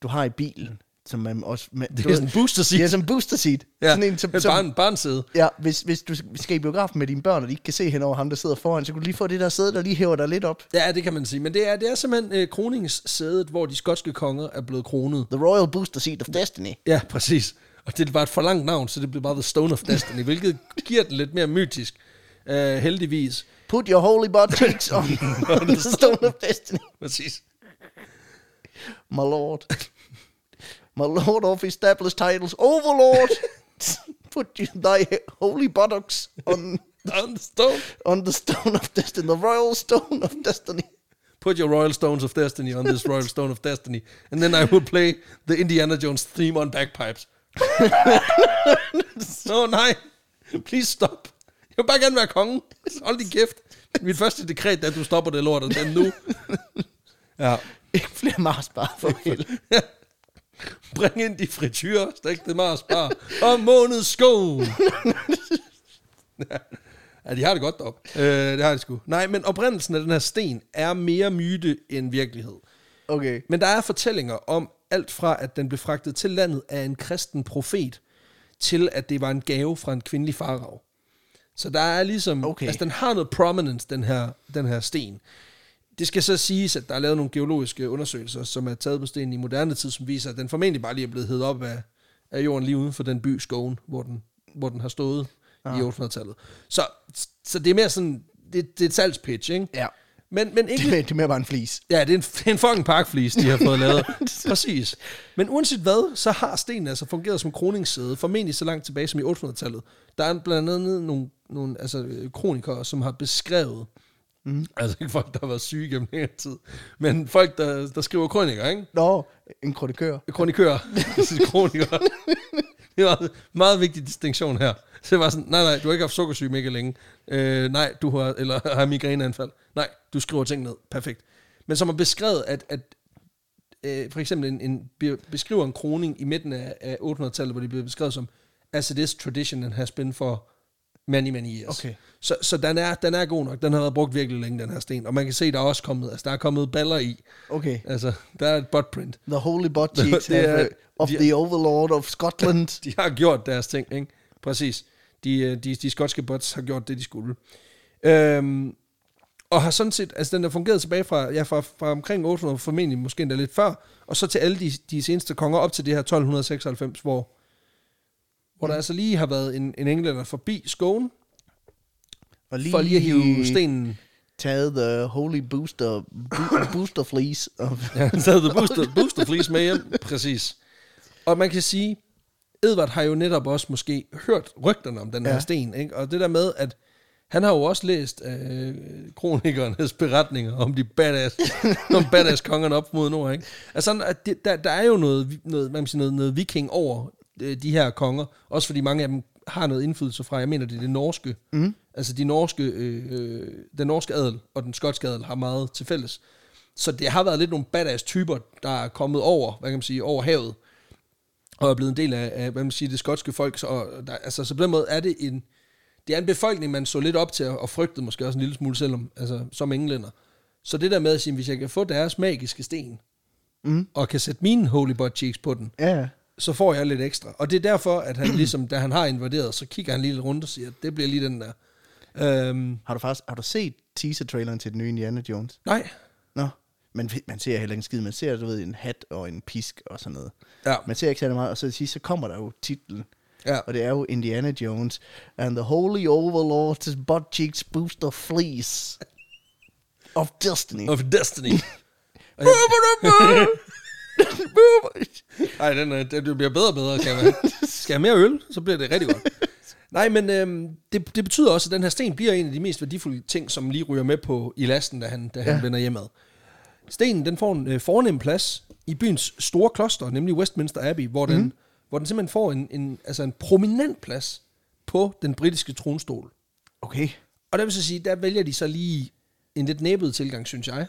[SPEAKER 1] du har i bilen, som man også... Man,
[SPEAKER 2] Det er sådan en booster seat.
[SPEAKER 1] Ja, som en booster seat.
[SPEAKER 2] Ja,
[SPEAKER 1] Sådan en, som, som,
[SPEAKER 2] barn, barnsæde.
[SPEAKER 1] ja, hvis, hvis du skal i biografen med dine børn, og de ikke kan se hen over ham, der sidder foran, så kan du lige få det der sæde, der lige hæver dig lidt op.
[SPEAKER 2] Ja, det kan man sige. Men det er, det er simpelthen øh, kroningssædet, hvor de skotske konger er blevet kronet.
[SPEAKER 1] The Royal Booster Seat of Destiny.
[SPEAKER 2] Ja, præcis. Og det var et for langt navn, så det blev bare The Stone of Destiny, hvilket giver den lidt mere mytisk. Uh, heldigvis.
[SPEAKER 1] Put your holy butt cheeks on the stone of destiny,
[SPEAKER 2] Præcis.
[SPEAKER 1] my lord. My lord of established titles, overlord. Put you, thy holy buttocks on,
[SPEAKER 2] On the stone.
[SPEAKER 1] on the stone of destiny, the royal stone of destiny.
[SPEAKER 2] Put your royal stones of destiny on this royal stone of destiny. And then I will play the Indiana Jones theme on bagpipes. Nå oh, nej. Please stop. Jeg vil bare gerne være konge. Hold din kæft. Mit første dekret er, at du stopper det lort, og den nu. Ja.
[SPEAKER 1] Ikke flere Mars bare for helvede.
[SPEAKER 2] Bring ind de frityrer, stik det Mars bare, og måneds sko. ja, de har det godt deroppe. Øh, det har de sgu. Nej, men oprindelsen af den her sten er mere myte end virkelighed.
[SPEAKER 1] Okay.
[SPEAKER 2] Men der er fortællinger om alt fra, at den blev fragtet til landet af en kristen profet, til at det var en gave fra en kvindelig farao. Så der er ligesom,
[SPEAKER 1] Okay.
[SPEAKER 2] altså den har noget prominence, den her, den her sten. Det skal så siges, at der er lavet nogle geologiske undersøgelser, som er taget på stenen i moderne tid, som viser, at den formentlig bare lige er blevet hævet op af, af jorden lige uden for den by Skoven, hvor den, hvor den har stået ah. i 800-tallet. Så, så det er mere sådan, det, det er et salgspitch, ikke?
[SPEAKER 1] Ja.
[SPEAKER 2] Men, men ikke
[SPEAKER 1] Det er, det er mere bare en flis.
[SPEAKER 2] Ja, det er en, det er en fucking parkflis, de har fået lavet. Præcis. Men uanset hvad, så har stenen altså fungeret som kroningssæde, formentlig så langt tilbage som i 800-tallet. Der er blandt andet nogle, nogle altså, kronikere, som har beskrevet, mm. altså ikke folk, der har været syge gennem længere tid, men folk, der, der skriver kroniker, ikke?
[SPEAKER 1] Nå, en kronikør.
[SPEAKER 2] Kronikører. kronikere. Det var en meget vigtig distinktion her. Så det var sådan, nej, nej, du har ikke haft sukkersyge mega længe. Øh, nej, du har, eller har migræneanfald. Nej, du skriver ting ned. Perfekt. Men som har beskrevet, at, at øh, for eksempel en, en, be- beskriver en kroning i midten af, af 800-tallet, hvor det bliver beskrevet som, as it is tradition and has been for many, many years.
[SPEAKER 1] Okay.
[SPEAKER 2] Så, så den, er, den er god nok. Den har været brugt virkelig længe, den her sten. Og man kan se, der er også kommet, altså der er kommet baller i.
[SPEAKER 1] Okay.
[SPEAKER 2] Altså, der er et buttprint.
[SPEAKER 1] The holy butt cheeks
[SPEAKER 2] Det er-
[SPEAKER 1] of, of
[SPEAKER 2] de-
[SPEAKER 1] the overlord of Scotland.
[SPEAKER 2] de har gjort deres ting, ikke? Præcis. De, øh, de, de skotske bots har gjort det, de skulle. Øhm, og har sådan set, altså den har fungeret tilbage fra, ja, fra, fra omkring 800, formentlig måske endda lidt før, og så til alle de, de seneste konger op til det her 1296, hvor, hvor der altså lige har været en, en englænder forbi Skåne,
[SPEAKER 1] Og
[SPEAKER 2] for lige at hive stenen.
[SPEAKER 1] taget the holy booster, bo- booster fleece.
[SPEAKER 2] Ja, taget the booster, booster fleece med hjem. Præcis. Og man kan sige, Edvard har jo netop også måske hørt rygterne om den her
[SPEAKER 1] Ja.
[SPEAKER 2] sten, ikke? og det der med, at han har jo også læst øh, kronikernes beretninger om de badass, om badass kongerne op mod nord. Ikke? Altså, at det, der, der er jo noget, noget, man siger, noget, noget viking over øh, de her konger, også fordi mange af dem har noget indflydelse fra, jeg mener, det er det norske, mm. Altså de norske, øh, øh, den norske adel og den skotske adel har meget til fælles. Så det har været lidt nogle badass typer, der er kommet over, hvad kan man sige, over havet, og er blevet en del af, af hvad kan man sige, det skotske folk. Så, og der, altså, så på den måde er det en, det er en befolkning, man så lidt op til, og frygtede måske også en lille smule, selvom, altså, som englænder. Så det der med at sige, hvis jeg kan få deres magiske sten,
[SPEAKER 1] Mm.
[SPEAKER 2] og kan sætte mine holy butt cheeks på den,
[SPEAKER 1] ja.
[SPEAKER 2] Så får jeg lidt ekstra. Og det er derfor, at han ligesom, da han har invaderet, så kigger han lige lidt rundt og siger, at det bliver lige den der. Øhm,
[SPEAKER 1] Har du faktisk har du set teaser-traileren til den nye Indiana Jones?
[SPEAKER 2] nej.
[SPEAKER 1] Nå, men man ser heller ikke en skid. Man ser, du ved, en hat og en pisk og sådan noget.
[SPEAKER 2] Ja,
[SPEAKER 1] Man ser ikke særlig meget, og så, sidst, så kommer der jo titlen.
[SPEAKER 2] ja.
[SPEAKER 1] Og det er jo Indiana Jones. And the Holy Overlord's butt cheeks booster fleece of destiny.
[SPEAKER 2] Of Destiny. Nej, den, er- den, det bliver bedre og bedre, kan man. Skal jeg have mere øl, så bliver det rigtig godt. Nej, men øhm, det, det betyder også, at den her sten bliver en af de mest værdifulde ting, som lige ryger med på i lasten, da han, da han
[SPEAKER 1] Ja.
[SPEAKER 2] vender hjemad. Stenen, den får en øh, fornem plads i byens store kloster, nemlig Westminster Abbey, hvor den, hvor den simpelthen får en, en, altså en prominent plads på den britiske tronstol.
[SPEAKER 1] Okay.
[SPEAKER 2] Og der vil så sige, der vælger de så lige en lidt næbet tilgang, synes jeg.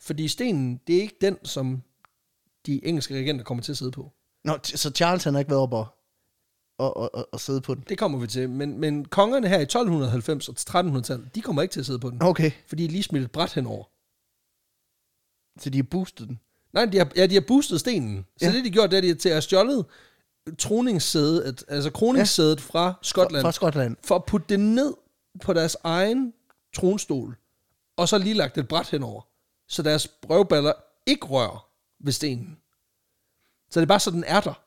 [SPEAKER 2] Fordi stenen, det er ikke den, som de engelske regenter kommer til at sidde på.
[SPEAKER 1] Nå, så Charles han har ikke været op og, og, og, og, sidde på den?
[SPEAKER 2] Det kommer vi til. Men, men kongerne her i 1290 og 1300-tallet, de kommer ikke til at sidde på den.
[SPEAKER 1] Okay,
[SPEAKER 2] Fordi de er lige smidt et bræt henover.
[SPEAKER 1] så de har boostet den.
[SPEAKER 2] Nej, de har, ja, de har boostet stenen. Så
[SPEAKER 1] Ja.
[SPEAKER 2] det, de gjort, det er, de til at have stjålet troningssædet, altså kroningssædet ja. fra Skotland,
[SPEAKER 1] Fra Skotland.
[SPEAKER 2] for at putte det ned på deres egen tronstol, og så lige lagt et bræt henover, så deres brøvballer ikke rører ved stenen. Så det er bare så, den er der.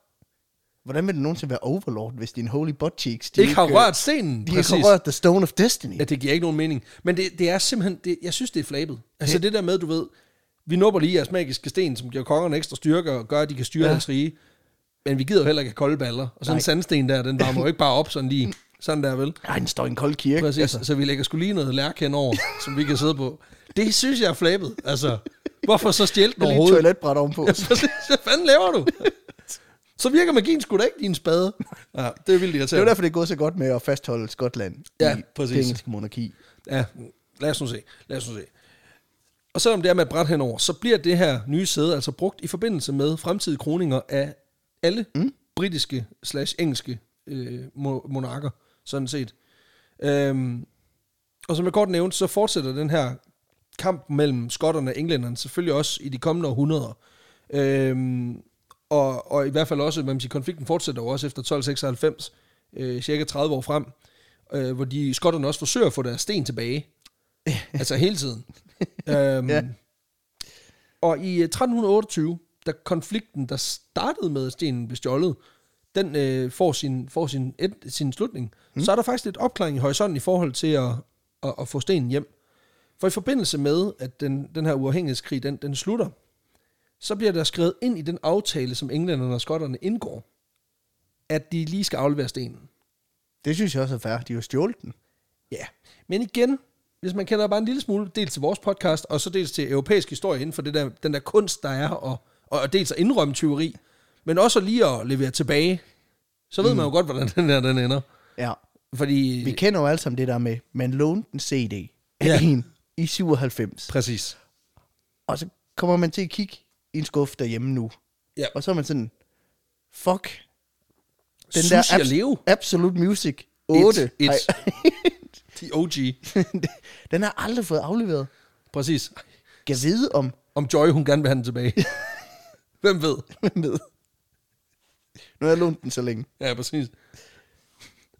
[SPEAKER 1] Hvordan vil det nogensinde være Overlord, hvis din Holy Butt Cheeks...
[SPEAKER 2] De ikke har
[SPEAKER 1] øh,
[SPEAKER 2] rørt stenen,
[SPEAKER 1] De ikke har rørt The Stone of Destiny.
[SPEAKER 2] Ja, det giver ikke nogen mening. Men det, det er simpelthen, det, jeg synes, det er flabet. Altså
[SPEAKER 1] Ja.
[SPEAKER 2] det der med, du ved, vi nupper lige jeres magiske sten, som giver kongerne ekstra styrke og gør, at de kan styre
[SPEAKER 1] Ja.
[SPEAKER 2] deres rige. Men vi gider jo heller ikke have kolde baller. Og sådan
[SPEAKER 1] Nej.
[SPEAKER 2] en sandsten der, den varmer jo ikke bare op sådan lige. Sådan der, vel?
[SPEAKER 1] Ej, den står i en kold kirke.
[SPEAKER 2] Præcis. Altså. Så vi lægger skulle lige noget lærk henover, som vi kan sidde på. Det synes jeg er flabet. Altså, hvorfor så stjæle den
[SPEAKER 1] lige et
[SPEAKER 2] overhovedet?
[SPEAKER 1] toiletbræt ovenpå.
[SPEAKER 2] Ja, præcis. Hvad fanden laver du? Så virker magien sgu da ikke din spade. Ja, det er vildt
[SPEAKER 1] Det er
[SPEAKER 2] irriterende.
[SPEAKER 1] derfor, det er gået så godt med at fastholde Skotland
[SPEAKER 2] Ja,
[SPEAKER 1] i
[SPEAKER 2] præcis.
[SPEAKER 1] det engelske monarki.
[SPEAKER 2] Ja, lad os nu se. Lad os nu se. Og selvom det er med bræt henover, så bliver det her nye sæde altså brugt i forbindelse med fremtidige kroninger af alle mm. britiske slash engelske øh, mo- monarker, sådan set. Øhm, og som jeg kort nævnte, så fortsætter den her kamp mellem skotterne og englænderne selvfølgelig også i de kommende århundreder. Øhm, og, og i hvert fald også, man siger, konflikten fortsætter jo også efter 1296, øh, cirka 30 år frem, øh, hvor de skotterne også forsøger at få deres sten tilbage. altså hele tiden. øhm,
[SPEAKER 1] Ja.
[SPEAKER 2] Og i øh, 1328, da konflikten, der startede med, at stenen blev stjålet, den øh, får, sin, får sin, et, sin slutning, mm. så er der faktisk lidt opklaring i horisonten i forhold til at, at, at få stenen hjem. For i forbindelse med, at den, den her uafhængighedskrig, den, den slutter, så bliver der skrevet ind i den aftale, som englænderne og skotterne indgår, at de lige skal aflevere stenen.
[SPEAKER 1] Det synes jeg også er fair. De har jo stjålet den.
[SPEAKER 2] Ja, men igen, hvis man kender bare en lille smule, dels til vores podcast, og så dels til europæisk historie inden for det der, den der kunst, der er, og, og dels at indrømme tyveri, men også lige at levere tilbage, så ved mm. man jo godt, hvordan den der den ender.
[SPEAKER 1] Ja.
[SPEAKER 2] Fordi...
[SPEAKER 1] Vi kender jo alle sammen det der med, man lånte en CD af
[SPEAKER 2] Ja.
[SPEAKER 1] en i 97.
[SPEAKER 2] Præcis.
[SPEAKER 1] Og så kommer man til at kigge i en skuff derhjemme nu.
[SPEAKER 2] Ja.
[SPEAKER 1] Og så er man sådan, fuck, den
[SPEAKER 2] Sushi
[SPEAKER 1] der abs-
[SPEAKER 2] leve.
[SPEAKER 1] Absolute Music 8,
[SPEAKER 2] Et,
[SPEAKER 1] Ej,
[SPEAKER 2] De OG.
[SPEAKER 1] den har aldrig fået afleveret.
[SPEAKER 2] Præcis.
[SPEAKER 1] Kan vide om,
[SPEAKER 2] Om Joy, hun gerne vil have den tilbage. Hvem ved?
[SPEAKER 1] hvem ved. Nu har jeg lånt den så længe.
[SPEAKER 2] Ja, præcis.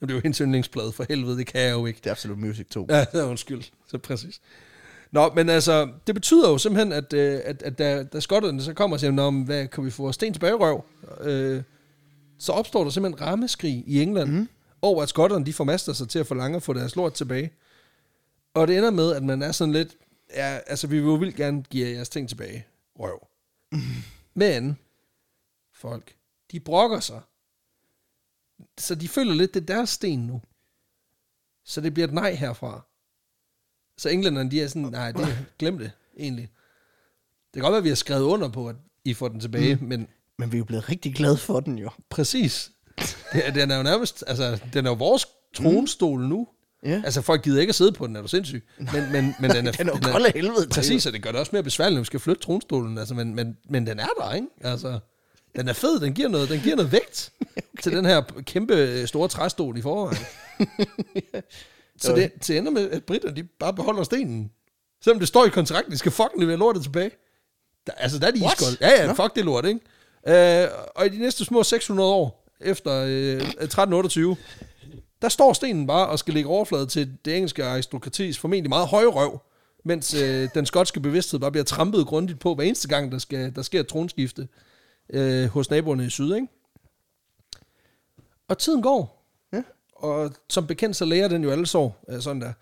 [SPEAKER 2] Det er jo hendes yndlingsplade, for helvede, det kan jeg jo ikke.
[SPEAKER 1] Det er Absolute Music 2.
[SPEAKER 2] Ja, undskyld. Så præcis. Nå, men altså, det betyder jo simpelthen, at, øh, at, at da, da skotterne så kommer og siger, men hvad kan vi få sten tilbage røv? Øh, så opstår der simpelthen rammeskrig i England, mm. over at skotterne de formaster sig til at forlange at få deres lort tilbage. Og det ender med, at man er sådan lidt, ja, altså vi vil jo vildt gerne give jer jeres ting tilbage, røv. Men, folk, de brokker sig. Så de føler lidt, det er deres sten nu. Så det bliver et nej herfra. Så englænderne, de er sådan, nej, det, glem det, egentlig. Det kan godt være, at vi har skrevet under på, at I får den tilbage, mm. men
[SPEAKER 1] Men vi er jo blevet rigtig glade for den jo.
[SPEAKER 2] præcis. Det, er- den er jo nærmest, altså, den er jo vores tronstol nu.
[SPEAKER 1] Ja.
[SPEAKER 2] Altså, folk gider ikke at sidde på den, er du sindssyg? Men, men, men den er...
[SPEAKER 1] Den er jo kold af helvede til.
[SPEAKER 2] Præcis, og det gør det også mere besværligt, når vi skal flytte tronstolen. Altså, men, men, men den er der, ikke? Altså, den er fed, den giver noget, den giver noget vægt. til den her kæmpe øh, store træstol i forvejen. Så det, det ender med, at britterne de bare beholder stenen. Selvom det står i kontrakten, de skal fucking levere lortet tilbage. Der, altså, der er de iskolde. Ja, ja, fuck det lort, ikke? Øh, og i de næste små 600 år, efter øh, 1328, der står stenen bare og skal lægge overflade til det engelske aristokratis formentlig meget høje røv, mens øh, den skotske bevidsthed bare bliver trampet grundigt på hver eneste gang, der, skal, der sker et tronskifte øh, hos naboerne i syd, ikke? Og tiden går.
[SPEAKER 1] Ja.
[SPEAKER 2] Og som bekendt, så lærer den jo alle sår, sådan der.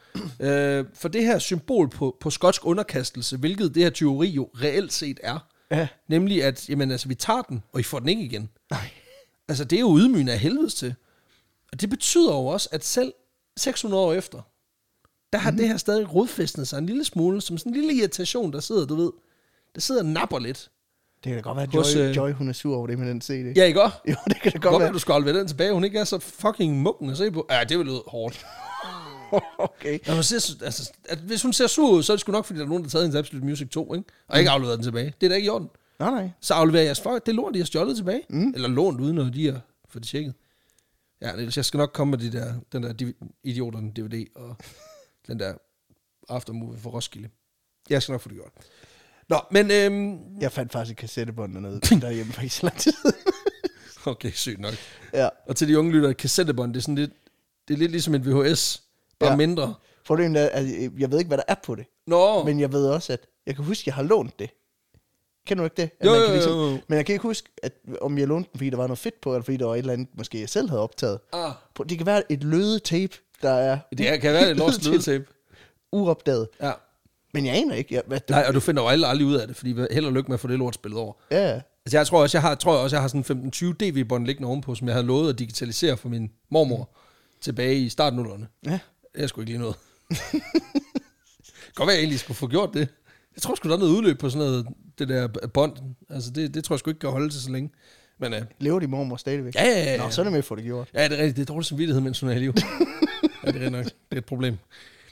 [SPEAKER 2] øh, for det her symbol på, på skotsk underkastelse, hvilket det her teori jo reelt set er,
[SPEAKER 1] Ja.
[SPEAKER 2] nemlig at, jamen altså, vi tager den, og I får den ikke igen.
[SPEAKER 1] Nej.
[SPEAKER 2] Altså, det er jo ydmygende af helvedes til. Og det betyder jo også, at selv 600 år efter, der har mm. det her stadig rodfæstnet sig en lille smule, som sådan en lille irritation, der sidder, du ved, der sidder og napper lidt.
[SPEAKER 1] Det kan da godt være, at
[SPEAKER 2] Hos,
[SPEAKER 1] Joy,
[SPEAKER 2] øh,
[SPEAKER 1] Joy hun er sur over det med den CD.
[SPEAKER 2] Ja, ikke også?
[SPEAKER 1] Jo, det kan da
[SPEAKER 2] Godt
[SPEAKER 1] godt
[SPEAKER 2] være, du skal aflevere den tilbage, hun ikke er så fucking mukken at se på. Ja, det vil lyde hårdt.
[SPEAKER 1] okay.
[SPEAKER 2] Når ser, altså, at hvis hun ser sur ud, så er det sgu nok, fordi der er nogen, der har taget hendes Absolute Music 2, ikke? og ikke afleveret den tilbage. Det er da ikke i orden.
[SPEAKER 1] Nej, nej.
[SPEAKER 2] Så afleverer jeres fuck, det lort, de har stjålet tilbage. Mm. Eller lånt uden, når de har fået det tjekket. Ja, ellers jeg skal nok komme med de der, den der div- idioterne DVD og den der aftermovie for Roskilde. Jeg skal nok få det gjort. Nå, men øhm,
[SPEAKER 1] Jeg fandt faktisk et kassettebånd dernede derhjemme for ikke så lang tid.
[SPEAKER 2] okay, sygt nok.
[SPEAKER 1] ja.
[SPEAKER 2] Og til de unge lyttere, kassettebånd, det er sådan lidt, det er lidt ligesom en VHS, bare
[SPEAKER 1] Ja.
[SPEAKER 2] mindre.
[SPEAKER 1] Problemet er, at jeg ved ikke, hvad der er på det.
[SPEAKER 2] Nå,
[SPEAKER 1] Men jeg ved også, at jeg kan huske, at jeg har lånt det. Kender du ikke det? At
[SPEAKER 2] Jo,
[SPEAKER 1] man kan ligesom-
[SPEAKER 2] jo, jo.
[SPEAKER 1] Men jeg kan ikke huske, at, om jeg lånte den, fordi der var noget fedt på, eller fordi der var et eller andet, måske jeg selv havde optaget.
[SPEAKER 2] ah,
[SPEAKER 1] Det kan være et løde tape, der er
[SPEAKER 2] det kan være, er lost
[SPEAKER 1] til-
[SPEAKER 2] lydtape.
[SPEAKER 1] uopdaget.
[SPEAKER 2] Ja.
[SPEAKER 1] Men jeg aner ikke. Jeg, hvad,
[SPEAKER 2] Nej, og du finder jo aldrig, aldrig ud af det, fordi held og lykke med at få det lort spillet over.
[SPEAKER 1] Ja,
[SPEAKER 2] Altså, jeg tror også, jeg har, tror også, jeg har sådan 15-20 DV-bånd liggende ovenpå, som jeg har lovet at digitalisere for min mormor tilbage i startnullerne.
[SPEAKER 1] ja.
[SPEAKER 2] Jeg skulle ikke lige noget. Godt være, jeg egentlig skulle få gjort det. Jeg tror sgu, der er noget udløb på sådan noget, det der bånd. Altså, det, det tror jeg sgu ikke kan holde til så længe. Men uh,
[SPEAKER 1] Lever din mormor stadigvæk?
[SPEAKER 2] ja, ja, ja.
[SPEAKER 1] Nå, så er det med at få det gjort.
[SPEAKER 2] Ja, det er rigtigt. Det er dårlig samvittighed, mens hun er i live. ja, det er nok. Det er et problem.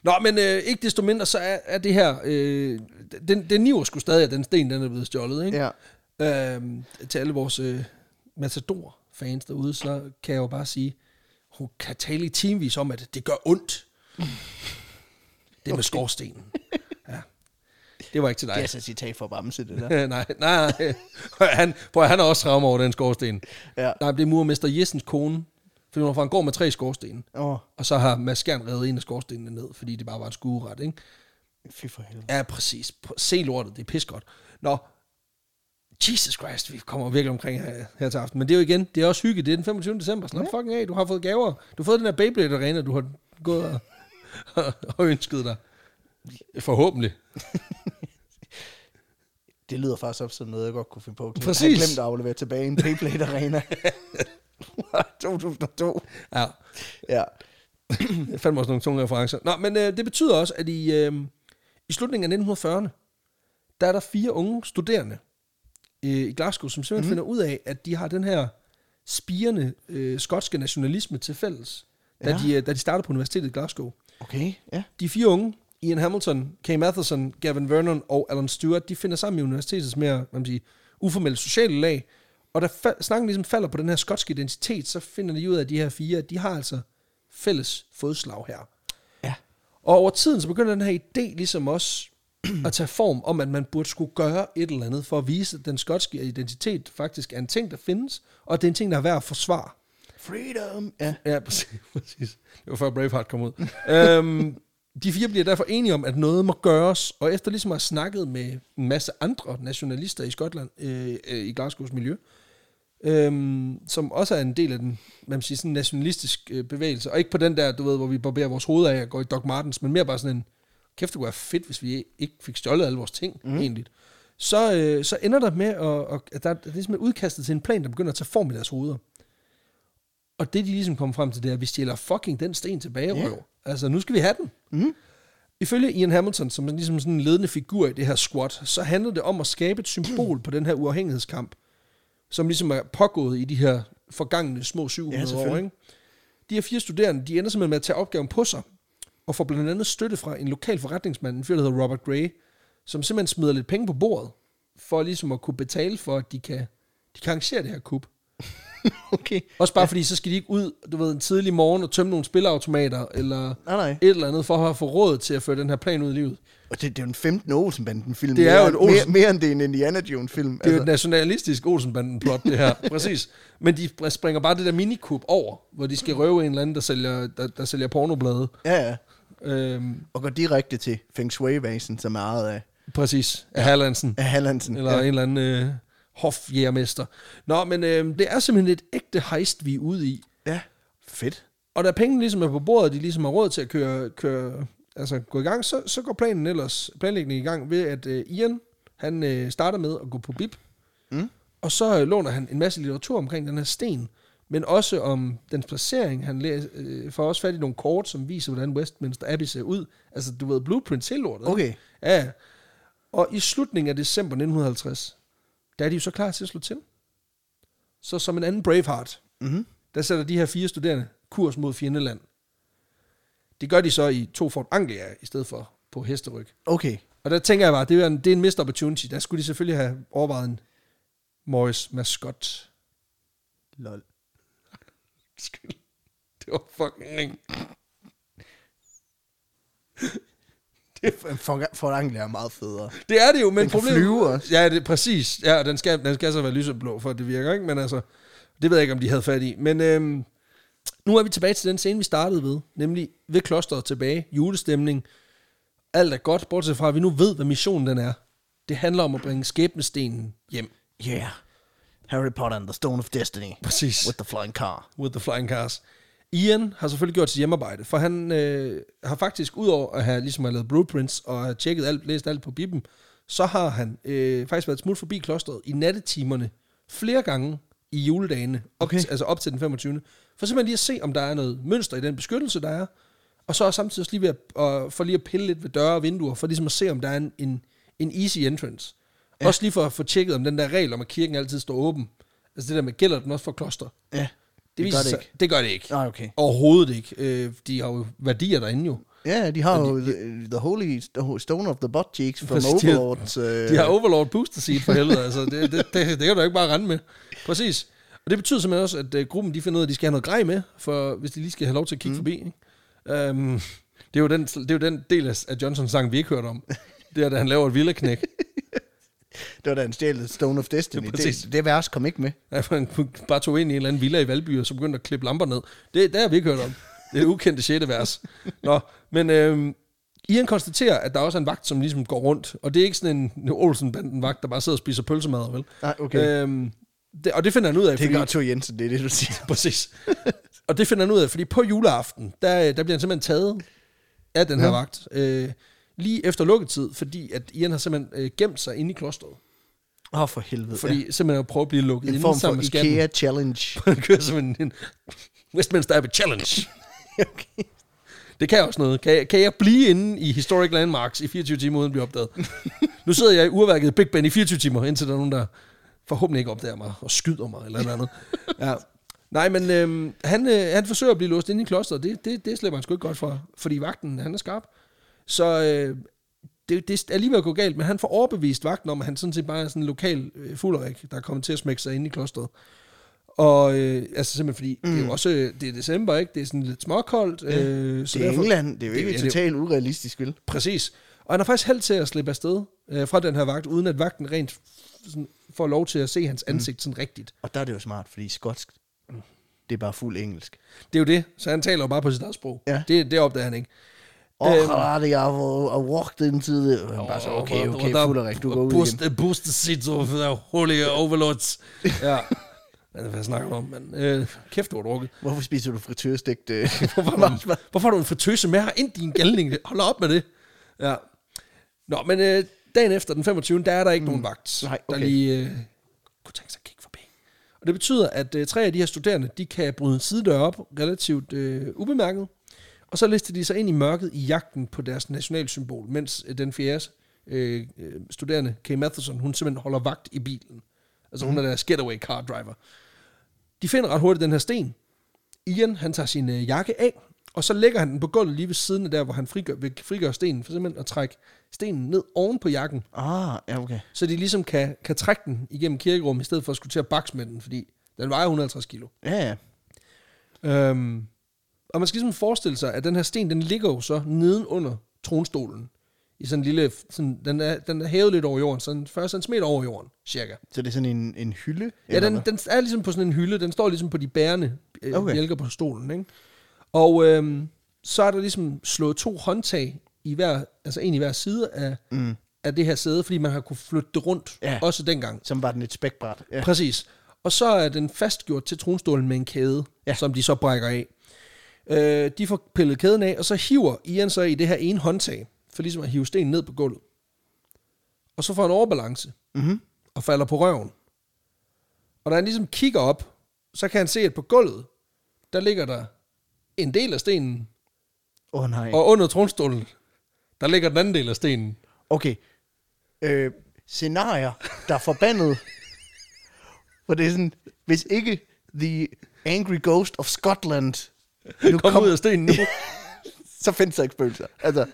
[SPEAKER 2] Nå, men øh, ikke desto mindre, så er, er det her... Øh, den, den niver sgu stadig, at den sten, den er blevet stjålet, ikke?
[SPEAKER 1] Ja.
[SPEAKER 2] Øhm, til alle vores øh, Matador-fans derude, så kan jeg jo bare sige, hun kan tale i timevis om, at det gør ondt. Det med skorstenen. Ja. Det var ikke til dig.
[SPEAKER 1] Det er altså et citat fra Bamse, det der.
[SPEAKER 2] nej, nej. Han, prøv, han er også travme over den skorsten.
[SPEAKER 1] Ja.
[SPEAKER 2] Nej, det er murmester Jessens kone, fordi hun var fra en gård med tre skorsten.
[SPEAKER 1] Åh,
[SPEAKER 2] Og så har Mads Skjern revet en af skorstenene ned, fordi det bare var en skueret, ikke?
[SPEAKER 1] fy for helvede.
[SPEAKER 2] Ja, præcis. Pr- Se lortet, det er pis godt. Nå, Jesus Christ, vi kommer virkelig omkring her, her til aften. Men det er jo igen, det er også hygge. Det er den 25. december. Slap fucking af, du har fået gaver. Du har fået den her Beyblade Arena, du har gået og, og ønsket dig. Forhåbentlig.
[SPEAKER 1] Det lyder faktisk op som noget, jeg godt kunne finde på. Jeg
[SPEAKER 2] Præcis.
[SPEAKER 1] har glemt at aflevere tilbage en Beyblade Arena. 2002.
[SPEAKER 2] Ja,
[SPEAKER 1] Ja.
[SPEAKER 2] jeg fandt også nogle tunge referencer. Nå, men øh, det betyder også, at i, øh, i slutningen af 1940'erne, der er der fire unge studerende øh, i Glasgow, som simpelthen mm. finder ud af, at de har den her spirende øh, skotske nationalisme til fælles, da,
[SPEAKER 1] Ja.
[SPEAKER 2] de, øh, da de startede på universitetet i Glasgow.
[SPEAKER 1] Okay, ja.
[SPEAKER 2] De fire unge, Ian Hamilton, Kay Matheson, Gavin Vernon og Alan Stewart, de finder sammen i universitetets mere hvad man siger, uformelle sociale lag. Og da fa- snakken ligesom falder på den her skotske identitet, så finder de ud af, at de her fire, de har altså fælles fodslag her.
[SPEAKER 1] Ja.
[SPEAKER 2] Og over tiden, så begynder den her idé ligesom også at tage form om, at man burde skulle gøre et eller andet for at vise, at den skotske identitet faktisk er en ting, der findes, og at det er en ting, der er værd at forsvare.
[SPEAKER 1] Freedom. Ja.
[SPEAKER 2] Ja, præcis. præcis. Det var før Braveheart kom ud. øhm, de fire bliver derfor enige om, at noget må gøres, og efter ligesom at have snakket med en masse andre nationalister i Skotland, øh, øh, i Glasgows miljø, øhm, som også er en del af den man siger, sådan nationalistisk øh, bevægelse, og ikke på den der, du ved, hvor vi barberer vores hoveder af og går i Doc Martens, men mere bare sådan en, kæft, det kunne være fedt, hvis vi ikke fik stjålet alle vores ting, mm. egentlig. Så, øh, så ender der med, at, at, at der er ligesom er udkastet til en plan, der begynder at tage form i deres hoveder. Og det, de ligesom kommer frem til, det er, at vi stjæler fucking den sten tilbage,
[SPEAKER 1] Ja.
[SPEAKER 2] røv. Altså, nu skal vi have den.
[SPEAKER 1] Mm.
[SPEAKER 2] Ifølge Ian Hamilton, som er ligesom sådan en ledende figur i det her squat, så handler det om at skabe et symbol på den her uafhængighedskamp, som ligesom er pågået i de her forgangne små 700
[SPEAKER 1] Ja,
[SPEAKER 2] år. Ikke? De her fire studerende, de ender simpelthen med at tage opgaven på sig, og får blandt andet støtte fra en lokal forretningsmand, en fyr, der hedder Robert Gray, som simpelthen smider lidt penge på bordet, for ligesom at kunne betale for, at de kan, de kan arrangere det her kup.
[SPEAKER 1] Okay.
[SPEAKER 2] Også bare ja. fordi, så skal de ikke ud, du ved, en tidlig morgen og tømme nogle spilleautomater, eller
[SPEAKER 1] Nej, nej.
[SPEAKER 2] et eller andet, for at få råd til at føre den her plan ud i livet.
[SPEAKER 1] Og det, det er jo en 15. Olsenbanden-film.
[SPEAKER 2] Det er jo et Olsen-
[SPEAKER 1] mere, mere end det er en Indiana Jones-film.
[SPEAKER 2] Det er jo et nationalistisk Olsenbanden-plot, det her. Præcis. Men de springer bare det der minikub over, hvor de skal røve en eller anden, der sælger, der, der sælger pornoblade.
[SPEAKER 1] Ja, ja.
[SPEAKER 2] Øhm,
[SPEAKER 1] Og går direkte til Feng Shui-vasen, som er ejet af,
[SPEAKER 2] præcis. Af Hallandsen.
[SPEAKER 1] af Hallandsen.
[SPEAKER 2] Eller
[SPEAKER 1] ja.
[SPEAKER 2] en eller anden øh, hofjægermester. Nå, men øh, det er simpelthen et ægte heist, vi er ude i.
[SPEAKER 1] ja. Fedt.
[SPEAKER 2] Og da pengene ligesom er på bordet, de ligesom har råd til at køre, køre altså gå i gang, så, så går planen ellers, planlægningen i gang ved, at øh, Ian, han øh, starter med at gå på bib,
[SPEAKER 1] Mm.
[SPEAKER 2] og så øh, låner han en masse litteratur omkring den her sten, men også om dens placering. Han læser, øh, får også fat i nogle kort, som viser, hvordan Westminster Abbey ser ud. Altså, du ved, blueprints hele lortet.
[SPEAKER 1] Okay.
[SPEAKER 2] Ja. Og i slutningen af december 1950, der er de jo så klar til at slå til. Så som en anden Braveheart,
[SPEAKER 1] Mm-hmm.
[SPEAKER 2] der sætter de her fire studerende kurs mod fjendeland. Det gør de så i to Fort Anglia, i stedet for på hesteryg.
[SPEAKER 1] Okay.
[SPEAKER 2] Og der tænker jeg bare, det er en, det er en missed opportunity. Der skulle de selvfølgelig have overvejet en Morris Mascot.
[SPEAKER 1] Lol.
[SPEAKER 2] Skyld. Det var fucking...
[SPEAKER 1] For, for Anglia er meget federe.
[SPEAKER 2] Det er det jo, men
[SPEAKER 1] Den
[SPEAKER 2] problemet...
[SPEAKER 1] flyve også.
[SPEAKER 2] Ja, det er præcis. Ja, den skal, den skal så være lyseblå, for at det virker, ikke? Men altså, det ved jeg ikke, om de havde fat i. Men øhm, nu er vi tilbage til den scene, vi startede ved, nemlig ved klosteret tilbage, julestemning. Alt er godt, bortset fra, at vi nu ved, hvad missionen den er. Det handler om at bringe skæbnestenen hjem.
[SPEAKER 1] Yeah. Harry Potter and the Stone of Destiny.
[SPEAKER 2] Præcis.
[SPEAKER 1] With the flying car.
[SPEAKER 2] with the flying cars. Ian har selvfølgelig gjort sit hjemmearbejde, for han øh, har faktisk, udover at have ligesom have lavet blueprints og have tjekket alt, læst alt på Bibelen, så har han øh, faktisk været smut forbi klosteret i nattetimerne flere gange i juledagene, op,
[SPEAKER 1] Okay.
[SPEAKER 2] okay. altså op til den 25. For simpelthen lige at se, om der er noget mønster i den beskyttelse, der er, og så samtidig også lige ved at, og for lige at pille lidt ved døre og vinduer, for ligesom at se, om der er en, en, en easy entrance. Ja. Også lige for at få tjekket, om den der regel om, at kirken altid står åben, altså det der med, gælder den også for kloster?
[SPEAKER 1] Ja.
[SPEAKER 2] Det,
[SPEAKER 1] Det gør det
[SPEAKER 2] sig-
[SPEAKER 1] ikke.
[SPEAKER 2] Det gør det ikke.
[SPEAKER 1] Nej, okay.
[SPEAKER 2] Overhovedet ikke. Øh, de har jo værdier derinde jo.
[SPEAKER 1] Ja, de har jo the, the Holy Stone of the Butt Cheeks from
[SPEAKER 2] Præcis, de har-
[SPEAKER 1] Overlords. Øh,
[SPEAKER 2] De har Overlord Booster Seat for helvede. altså, det, det, det, det kan du ikke bare rende med. Præcis. Og det betyder simpelthen også, at uh, gruppen de finder ud af, at de skal have noget grej med, for hvis de lige skal have lov til at kigge mm. forbi. Ikke? Um, det, er jo den, det er jo den del af, af Johnsons sang, vi ikke hørte om. Det er, da han laver et villeknæk.
[SPEAKER 1] det var da en stjælet Stone of Destiny.
[SPEAKER 2] Præcis.
[SPEAKER 1] det, det vers kom ikke med.
[SPEAKER 2] Ja, han bare tog ind i en eller anden villa i Valby, og så begyndte at klippe lamper ned. Det, det har vi ikke hørt om. Det er det ukendte sjette vers. Nå, men øhm, Ian konstaterer, at der også er en vagt, som ligesom går rundt. Og det er ikke sådan en Olsen-banden-vagt, der bare sidder og spiser pølsemad, vel?
[SPEAKER 1] Nej, okay.
[SPEAKER 2] Øhm, det, og det finder han ud af,
[SPEAKER 1] det
[SPEAKER 2] fordi...
[SPEAKER 1] gør Thor Jensen, det er det, du siger.
[SPEAKER 2] Præcis. og det finder han ud af, fordi på juleaften, der, der bliver han simpelthen taget af den her
[SPEAKER 1] ja.
[SPEAKER 2] vagt. Øh, lige efter lukketid, fordi at Ian har simpelthen øh, gemt sig inde i klosteret.
[SPEAKER 1] Åh, oh, for helvede.
[SPEAKER 2] Fordi ja. simpelthen at prøve at blive lukket
[SPEAKER 1] En
[SPEAKER 2] inde
[SPEAKER 1] form
[SPEAKER 2] sammen
[SPEAKER 1] for
[SPEAKER 2] med skatten.
[SPEAKER 1] IKEA-challenge.
[SPEAKER 2] Han kører som en, en Westminster Abbey Challenge.
[SPEAKER 1] okay.
[SPEAKER 2] Det kan også noget. Kan jeg, kan jeg blive inde i Historic Landmarks i 24 timer uden at blive opdaget? nu sidder jeg i urværket Big Ben i 24 timer, indtil der er nogen, der forhåbentlig ikke opdager mig og skyder mig eller noget andet. Ja. Nej, men øhm, han, øh, han forsøger at blive låst inde i klosteret. Det, det, det slipper han sgu ikke godt for, fordi vagten han er skarp. Så øh, det, det er lige ved at gå galt, men han får overbevist vagten om, at han sådan set bare er sådan en lokal øh, fulderik, der er kommet til at smække sig ind i klosteret. Og øh, altså simpelthen fordi, mm. det er jo også, øh, det er december, ikke? Det er sådan lidt småkoldt.
[SPEAKER 1] Ja.
[SPEAKER 2] Øh, så
[SPEAKER 1] Det er
[SPEAKER 2] derfor,
[SPEAKER 1] England. Det er jo
[SPEAKER 2] Det-
[SPEAKER 1] ikke
[SPEAKER 2] det-
[SPEAKER 1] totalt urealistisk, vel?
[SPEAKER 2] Præcis. Og han har faktisk held til at slippe afsted øh, fra den her vagt, uden at vagten rent sådan, får lov til at se hans ansigt mm. sådan rigtigt.
[SPEAKER 1] Og der er det jo smart, fordi skotsk, det er bare fuld engelsk.
[SPEAKER 2] Det er jo det, så han taler jo bare på sit eget sprog.
[SPEAKER 1] Ja.
[SPEAKER 2] Det, det opdager han ikke.
[SPEAKER 1] Åh, oh, det jeg har walked into the... Og han bare så, okay, okay, Fullerik, du går ud
[SPEAKER 2] boost,
[SPEAKER 1] igen.
[SPEAKER 2] Boost the seats of the holy overlords. ja. Men hvad snakker du om, mand? Øh, kæft, du har drukket.
[SPEAKER 1] Hvorfor spiser du fritørestegt? Øh?
[SPEAKER 2] Hvorfor, hvorfor har du en fritøse med her ind din galning? Hold op med det. Ja. Nå, men øh, dagen efter, den 25. der er der ikke mm. nogen vagt,
[SPEAKER 1] Nej,
[SPEAKER 2] der
[SPEAKER 1] okay.
[SPEAKER 2] lige øh, kunne tænke sig at kigge forbi. Og det betyder, at øh, tre af de her studerende, de kan bryde en sidedør op relativt øh, ubemærket, og så lister de sig ind i mørket i jagten på deres nationalsymbol, mens øh, den fjerde øh, øh, studerende, Kay Matheson, hun simpelthen holder vagt i bilen. Altså hun er deres getaway car driver. De finder ret hurtigt den her sten. Ian, han tager sin øh, jakke af, og så lægger han den på gulvet lige ved siden af der, hvor han frigør, vil frigøre stenen, for simpelthen at trække stenen ned oven på jakken,
[SPEAKER 1] Ah, ja, okay.
[SPEAKER 2] så de ligesom kan, kan trække den igennem kirkerummet, i stedet for at skulle til at bakse med den, fordi den vejer 150 kilo.
[SPEAKER 1] Ja, ja.
[SPEAKER 2] Øhm, og man skal ligesom forestille sig, at den her sten, den ligger jo så neden under tronstolen. I sådan en lille, sådan, den, er, den er hævet lidt over jorden, sådan 40 cm over jorden, cirka.
[SPEAKER 1] Så det er sådan en, en hylde?
[SPEAKER 2] Ja, den, den er ligesom på sådan en hylde, den står ligesom på de bærende øh,
[SPEAKER 1] Okay.
[SPEAKER 2] bjælker på stolen, ikke? Og øhm, så er der ligesom slået to håndtag i hver, altså en i hver side af,
[SPEAKER 1] Mm.
[SPEAKER 2] af det her sæde, fordi man har kunne flytte det rundt,
[SPEAKER 1] Ja.
[SPEAKER 2] også dengang.
[SPEAKER 1] Som var den et spækbræt. Ja.
[SPEAKER 2] Præcis. Og så er den fastgjort til tronstolen med en kæde, ja. som de så brækker af. Øh, de får pillet kæden af, og så hiver Ian så i det her ene håndtag, for ligesom at hive stenen ned på gulvet. Og så får han overbalance,
[SPEAKER 1] Mm-hmm.
[SPEAKER 2] og falder på røven. Og da han ligesom kigger op, så kan han se, at på gulvet, der ligger der en del af stenen,
[SPEAKER 1] Åh oh, nej.
[SPEAKER 2] og under tronstolen, der ligger den anden del af stenen.
[SPEAKER 1] Okay. Øh, scenarier, der er forbandet. For det er sådan, hvis ikke The Angry Ghost of Scotland nu
[SPEAKER 2] Kom ud af stenen nu.
[SPEAKER 1] så findes der ikke spøgelser. Altså,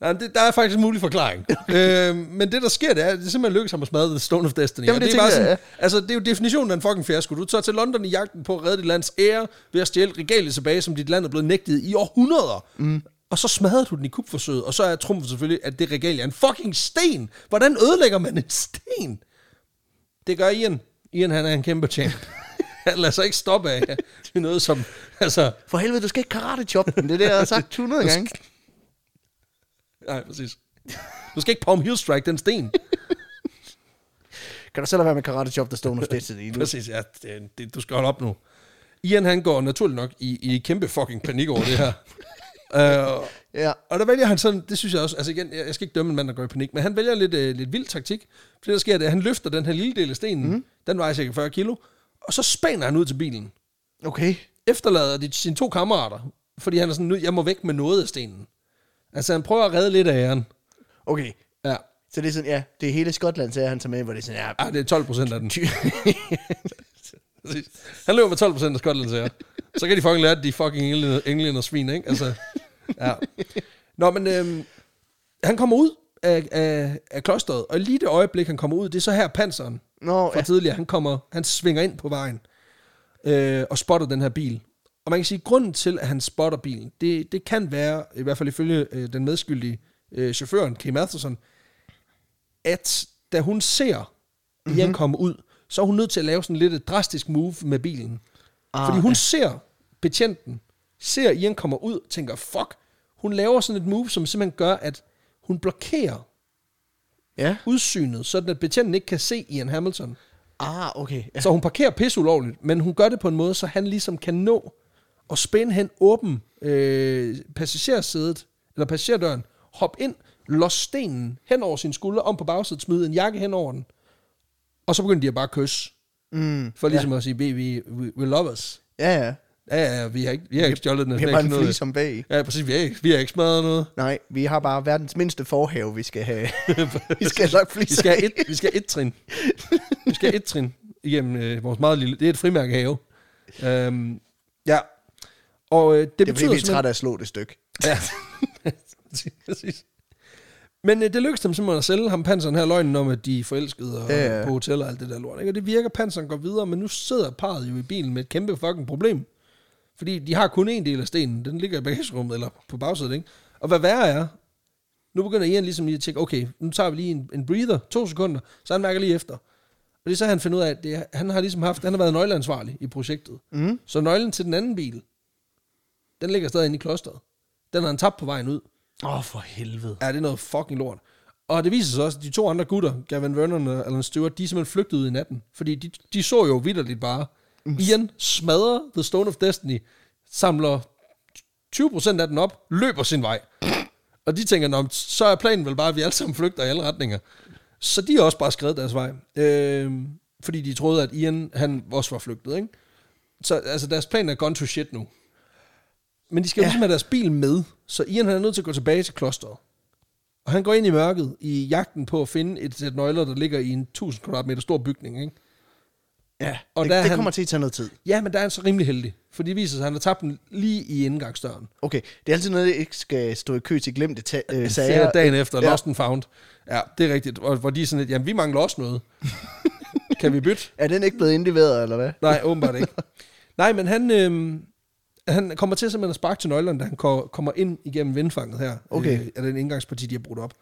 [SPEAKER 2] Nej, det, der er faktisk en mulig forklaring. øh, men det, der sker, det er, det simpelthen lykkes ham at smadre The Stone of Destiny.
[SPEAKER 1] Jamen,
[SPEAKER 2] Og
[SPEAKER 1] det
[SPEAKER 2] er bare
[SPEAKER 1] tænker jeg,
[SPEAKER 2] Altså, det er jo definitionen af en fucking fiasko. Du tager til London i jagten på at redde dit lands ære ved at stjæle regalet tilbage, som dit land er blevet nægtet i århundreder. Mm. Og så smadrer du den i kupforsøget, og så er trumfen selvfølgelig, at det regal er en fucking sten. Hvordan ødelægger man en sten? Det gør Ian. Ian, han er en kæmpe champ. han lader sig ikke stoppe af til noget som, altså,
[SPEAKER 1] for helvede, du skal ikke karate chop den. Det er det, jeg har sagt 100 gange.
[SPEAKER 2] nej, præcis. Du skal ikke palm heel strike den sten.
[SPEAKER 1] Kan du selv være med karate chop, der står nu stedet i nu?
[SPEAKER 2] Præcis, ja. Det, det, du skal holde op nu. Ian, han går naturligt nok i, i kæmpe fucking panik over det her. uh,
[SPEAKER 1] Ja.
[SPEAKER 2] og der vælger han sådan, det synes jeg også, altså igen, jeg jeg skal ikke dømme en mand, der går i panik, men han vælger lidt, uh, lidt vild taktik. For det, der sker, det er, at han løfter den her lille del af stenen, mm. den vejer cirka 40 kilo, og så spænder han ud til bilen.
[SPEAKER 1] Okay.
[SPEAKER 2] Efterlader de sine to kammerater, fordi han er sådan, nu, jeg må væk med noget af stenen. Altså, han prøver at redde lidt af æren.
[SPEAKER 1] Okay.
[SPEAKER 2] Ja,
[SPEAKER 1] Så det er sådan, ja, det er hele Skotland, så han så med, hvor det er sådan, ja,
[SPEAKER 2] ah, det er 12 procent af den. Han løber med 12 procent af Skotlands ære. Så kan de fucking lære, at de fucking englænder svin, ikke? Altså, ja. Nå, men øhm, han kommer ud af, af, af klosteret, og lige det øjeblik, han kommer ud, det er så her panseren
[SPEAKER 1] Nå,
[SPEAKER 2] fra
[SPEAKER 1] ja.
[SPEAKER 2] tidligere, han kommer, han svinger ind på vejen øh, og spotter den her bil. Og man kan sige, at grunden til, at han spotter bilen, det, det kan være, i hvert fald ifølge øh, den medskyldige øh, chaufføren, Kim Matheson, at da hun ser
[SPEAKER 1] Mhm.
[SPEAKER 2] Ian komme ud, så er hun nødt til at lave sådan lidt et drastisk move med bilen.
[SPEAKER 1] Ah,
[SPEAKER 2] Fordi hun
[SPEAKER 1] ja.
[SPEAKER 2] ser betjenten, ser Ian kommer ud, tænker, fuck, hun laver sådan et move, som simpelthen gør, at hun blokerer
[SPEAKER 1] Ja.
[SPEAKER 2] udsynet, sådan at betjenten ikke kan se Ian Hamilton.
[SPEAKER 1] Ah, okay. Ja.
[SPEAKER 2] Så hun parkerer pisse ulovligt, men hun gør det på en måde, så han ligesom kan nå at spænde hen åben øh, passagersædet, eller passagerdøren, hop ind, lås stenen hen over sin skulder, om på bagsædet, smide en jakke hen over den, og så begynder de at bare kysse,
[SPEAKER 1] Mm,
[SPEAKER 2] for ligesom at sige, we, we, we love us.
[SPEAKER 1] ja, ja.
[SPEAKER 2] Ja, ja, vi har ikke, vi har ikke stjålet den.
[SPEAKER 1] Vi har bare en flis om bag.
[SPEAKER 2] Ja, præcis, vi har ikke, vi har ikke smadret noget.
[SPEAKER 1] Nej, vi har bare verdens mindste forhave, vi skal have. vi skal have flis
[SPEAKER 2] Vi skal have et, vi skal have et trin. Vi skal have et trin igennem øh, vores meget lille... Det er et frimærkehave. Øhm, ja. Og øh, det,
[SPEAKER 1] Det er
[SPEAKER 2] betyder
[SPEAKER 1] fordi, vi er trætte af at slå det stykke.
[SPEAKER 2] Ja. Præcis. Men øh, det lykkedes dem simpelthen at sælge ham panseren her løgnen om, at de er forelskede og,
[SPEAKER 1] Ja, ja.
[SPEAKER 2] på hotel og alt det der lort. Ikke? Og det virker, panseren går videre, men nu sidder parret jo i bilen med et kæmpe fucking problem. Fordi de har kun en del af stenen. Den ligger i bagagerummet eller på bagsædet, ikke? Og hvad værre er, nu begynder Ian ligesom lige at tænke, okay, nu tager vi lige en, en breather, to sekunder, så han mærker lige efter. Og det er så, han finder ud af, at det, han har ligesom haft, han har været nøgleansvarlig i projektet.
[SPEAKER 1] Mm.
[SPEAKER 2] Så nøglen til den anden bil, den ligger stadig inde i klosteret. Den har han tabt på vejen ud.
[SPEAKER 1] Åh, oh, for helvede.
[SPEAKER 2] Ja, det er noget fucking lort. Og det viser sig også, at de to andre gutter, Gavin Vernon og Alan Stewart, de er simpelthen flygtet ud i natten. Fordi de, de så jo vidderligt bare, Ian smadrer The Stone of Destiny, samler 20% af den op, løber sin vej. Og de tænker, Nå, så er planen vel bare, at vi alle sammen flygter i alle retninger. Så de har også bare skrevet deres vej. Øh, fordi de troede, at Ian han også var flygtet. Ikke? Så altså, deres plan er gone to shit nu. Men de skal jo
[SPEAKER 1] Ja.
[SPEAKER 2] ligesom have deres bil med, så Ian han er nødt til at gå tilbage til klosteret. Og han går ind i mørket i jagten på at finde et sæt nøgler, der ligger i en 1000 kvadratmeter stor bygning. Ikke?
[SPEAKER 1] Ja,
[SPEAKER 2] Og
[SPEAKER 1] det,
[SPEAKER 2] der er
[SPEAKER 1] det
[SPEAKER 2] han-
[SPEAKER 1] kommer til at tage noget tid.
[SPEAKER 2] Ja, men der er han så rimelig heldig. For det viser sig, at han har tabt den lige i indgangsdøren.
[SPEAKER 1] Okay, det er altid noget, jeg ikke skal stå i kø til glemte ta- øh,
[SPEAKER 2] Sager
[SPEAKER 1] sager.
[SPEAKER 2] dagen efter,
[SPEAKER 1] Ja.
[SPEAKER 2] Lost and Found. Ja, det er rigtigt. Og hvor de er sådan lidt, jamen vi mangler også noget. kan vi bytte?
[SPEAKER 1] Er den ikke blevet indleveret, eller hvad?
[SPEAKER 2] Nej, åbenbart ikke. Nej, men han, øhm, han kommer til simpelthen at sparke til nøglerne, da han ko- kommer ind igennem vindfanget her.
[SPEAKER 1] Okay.
[SPEAKER 2] Øh, af den indgangsparti, de har brudt op.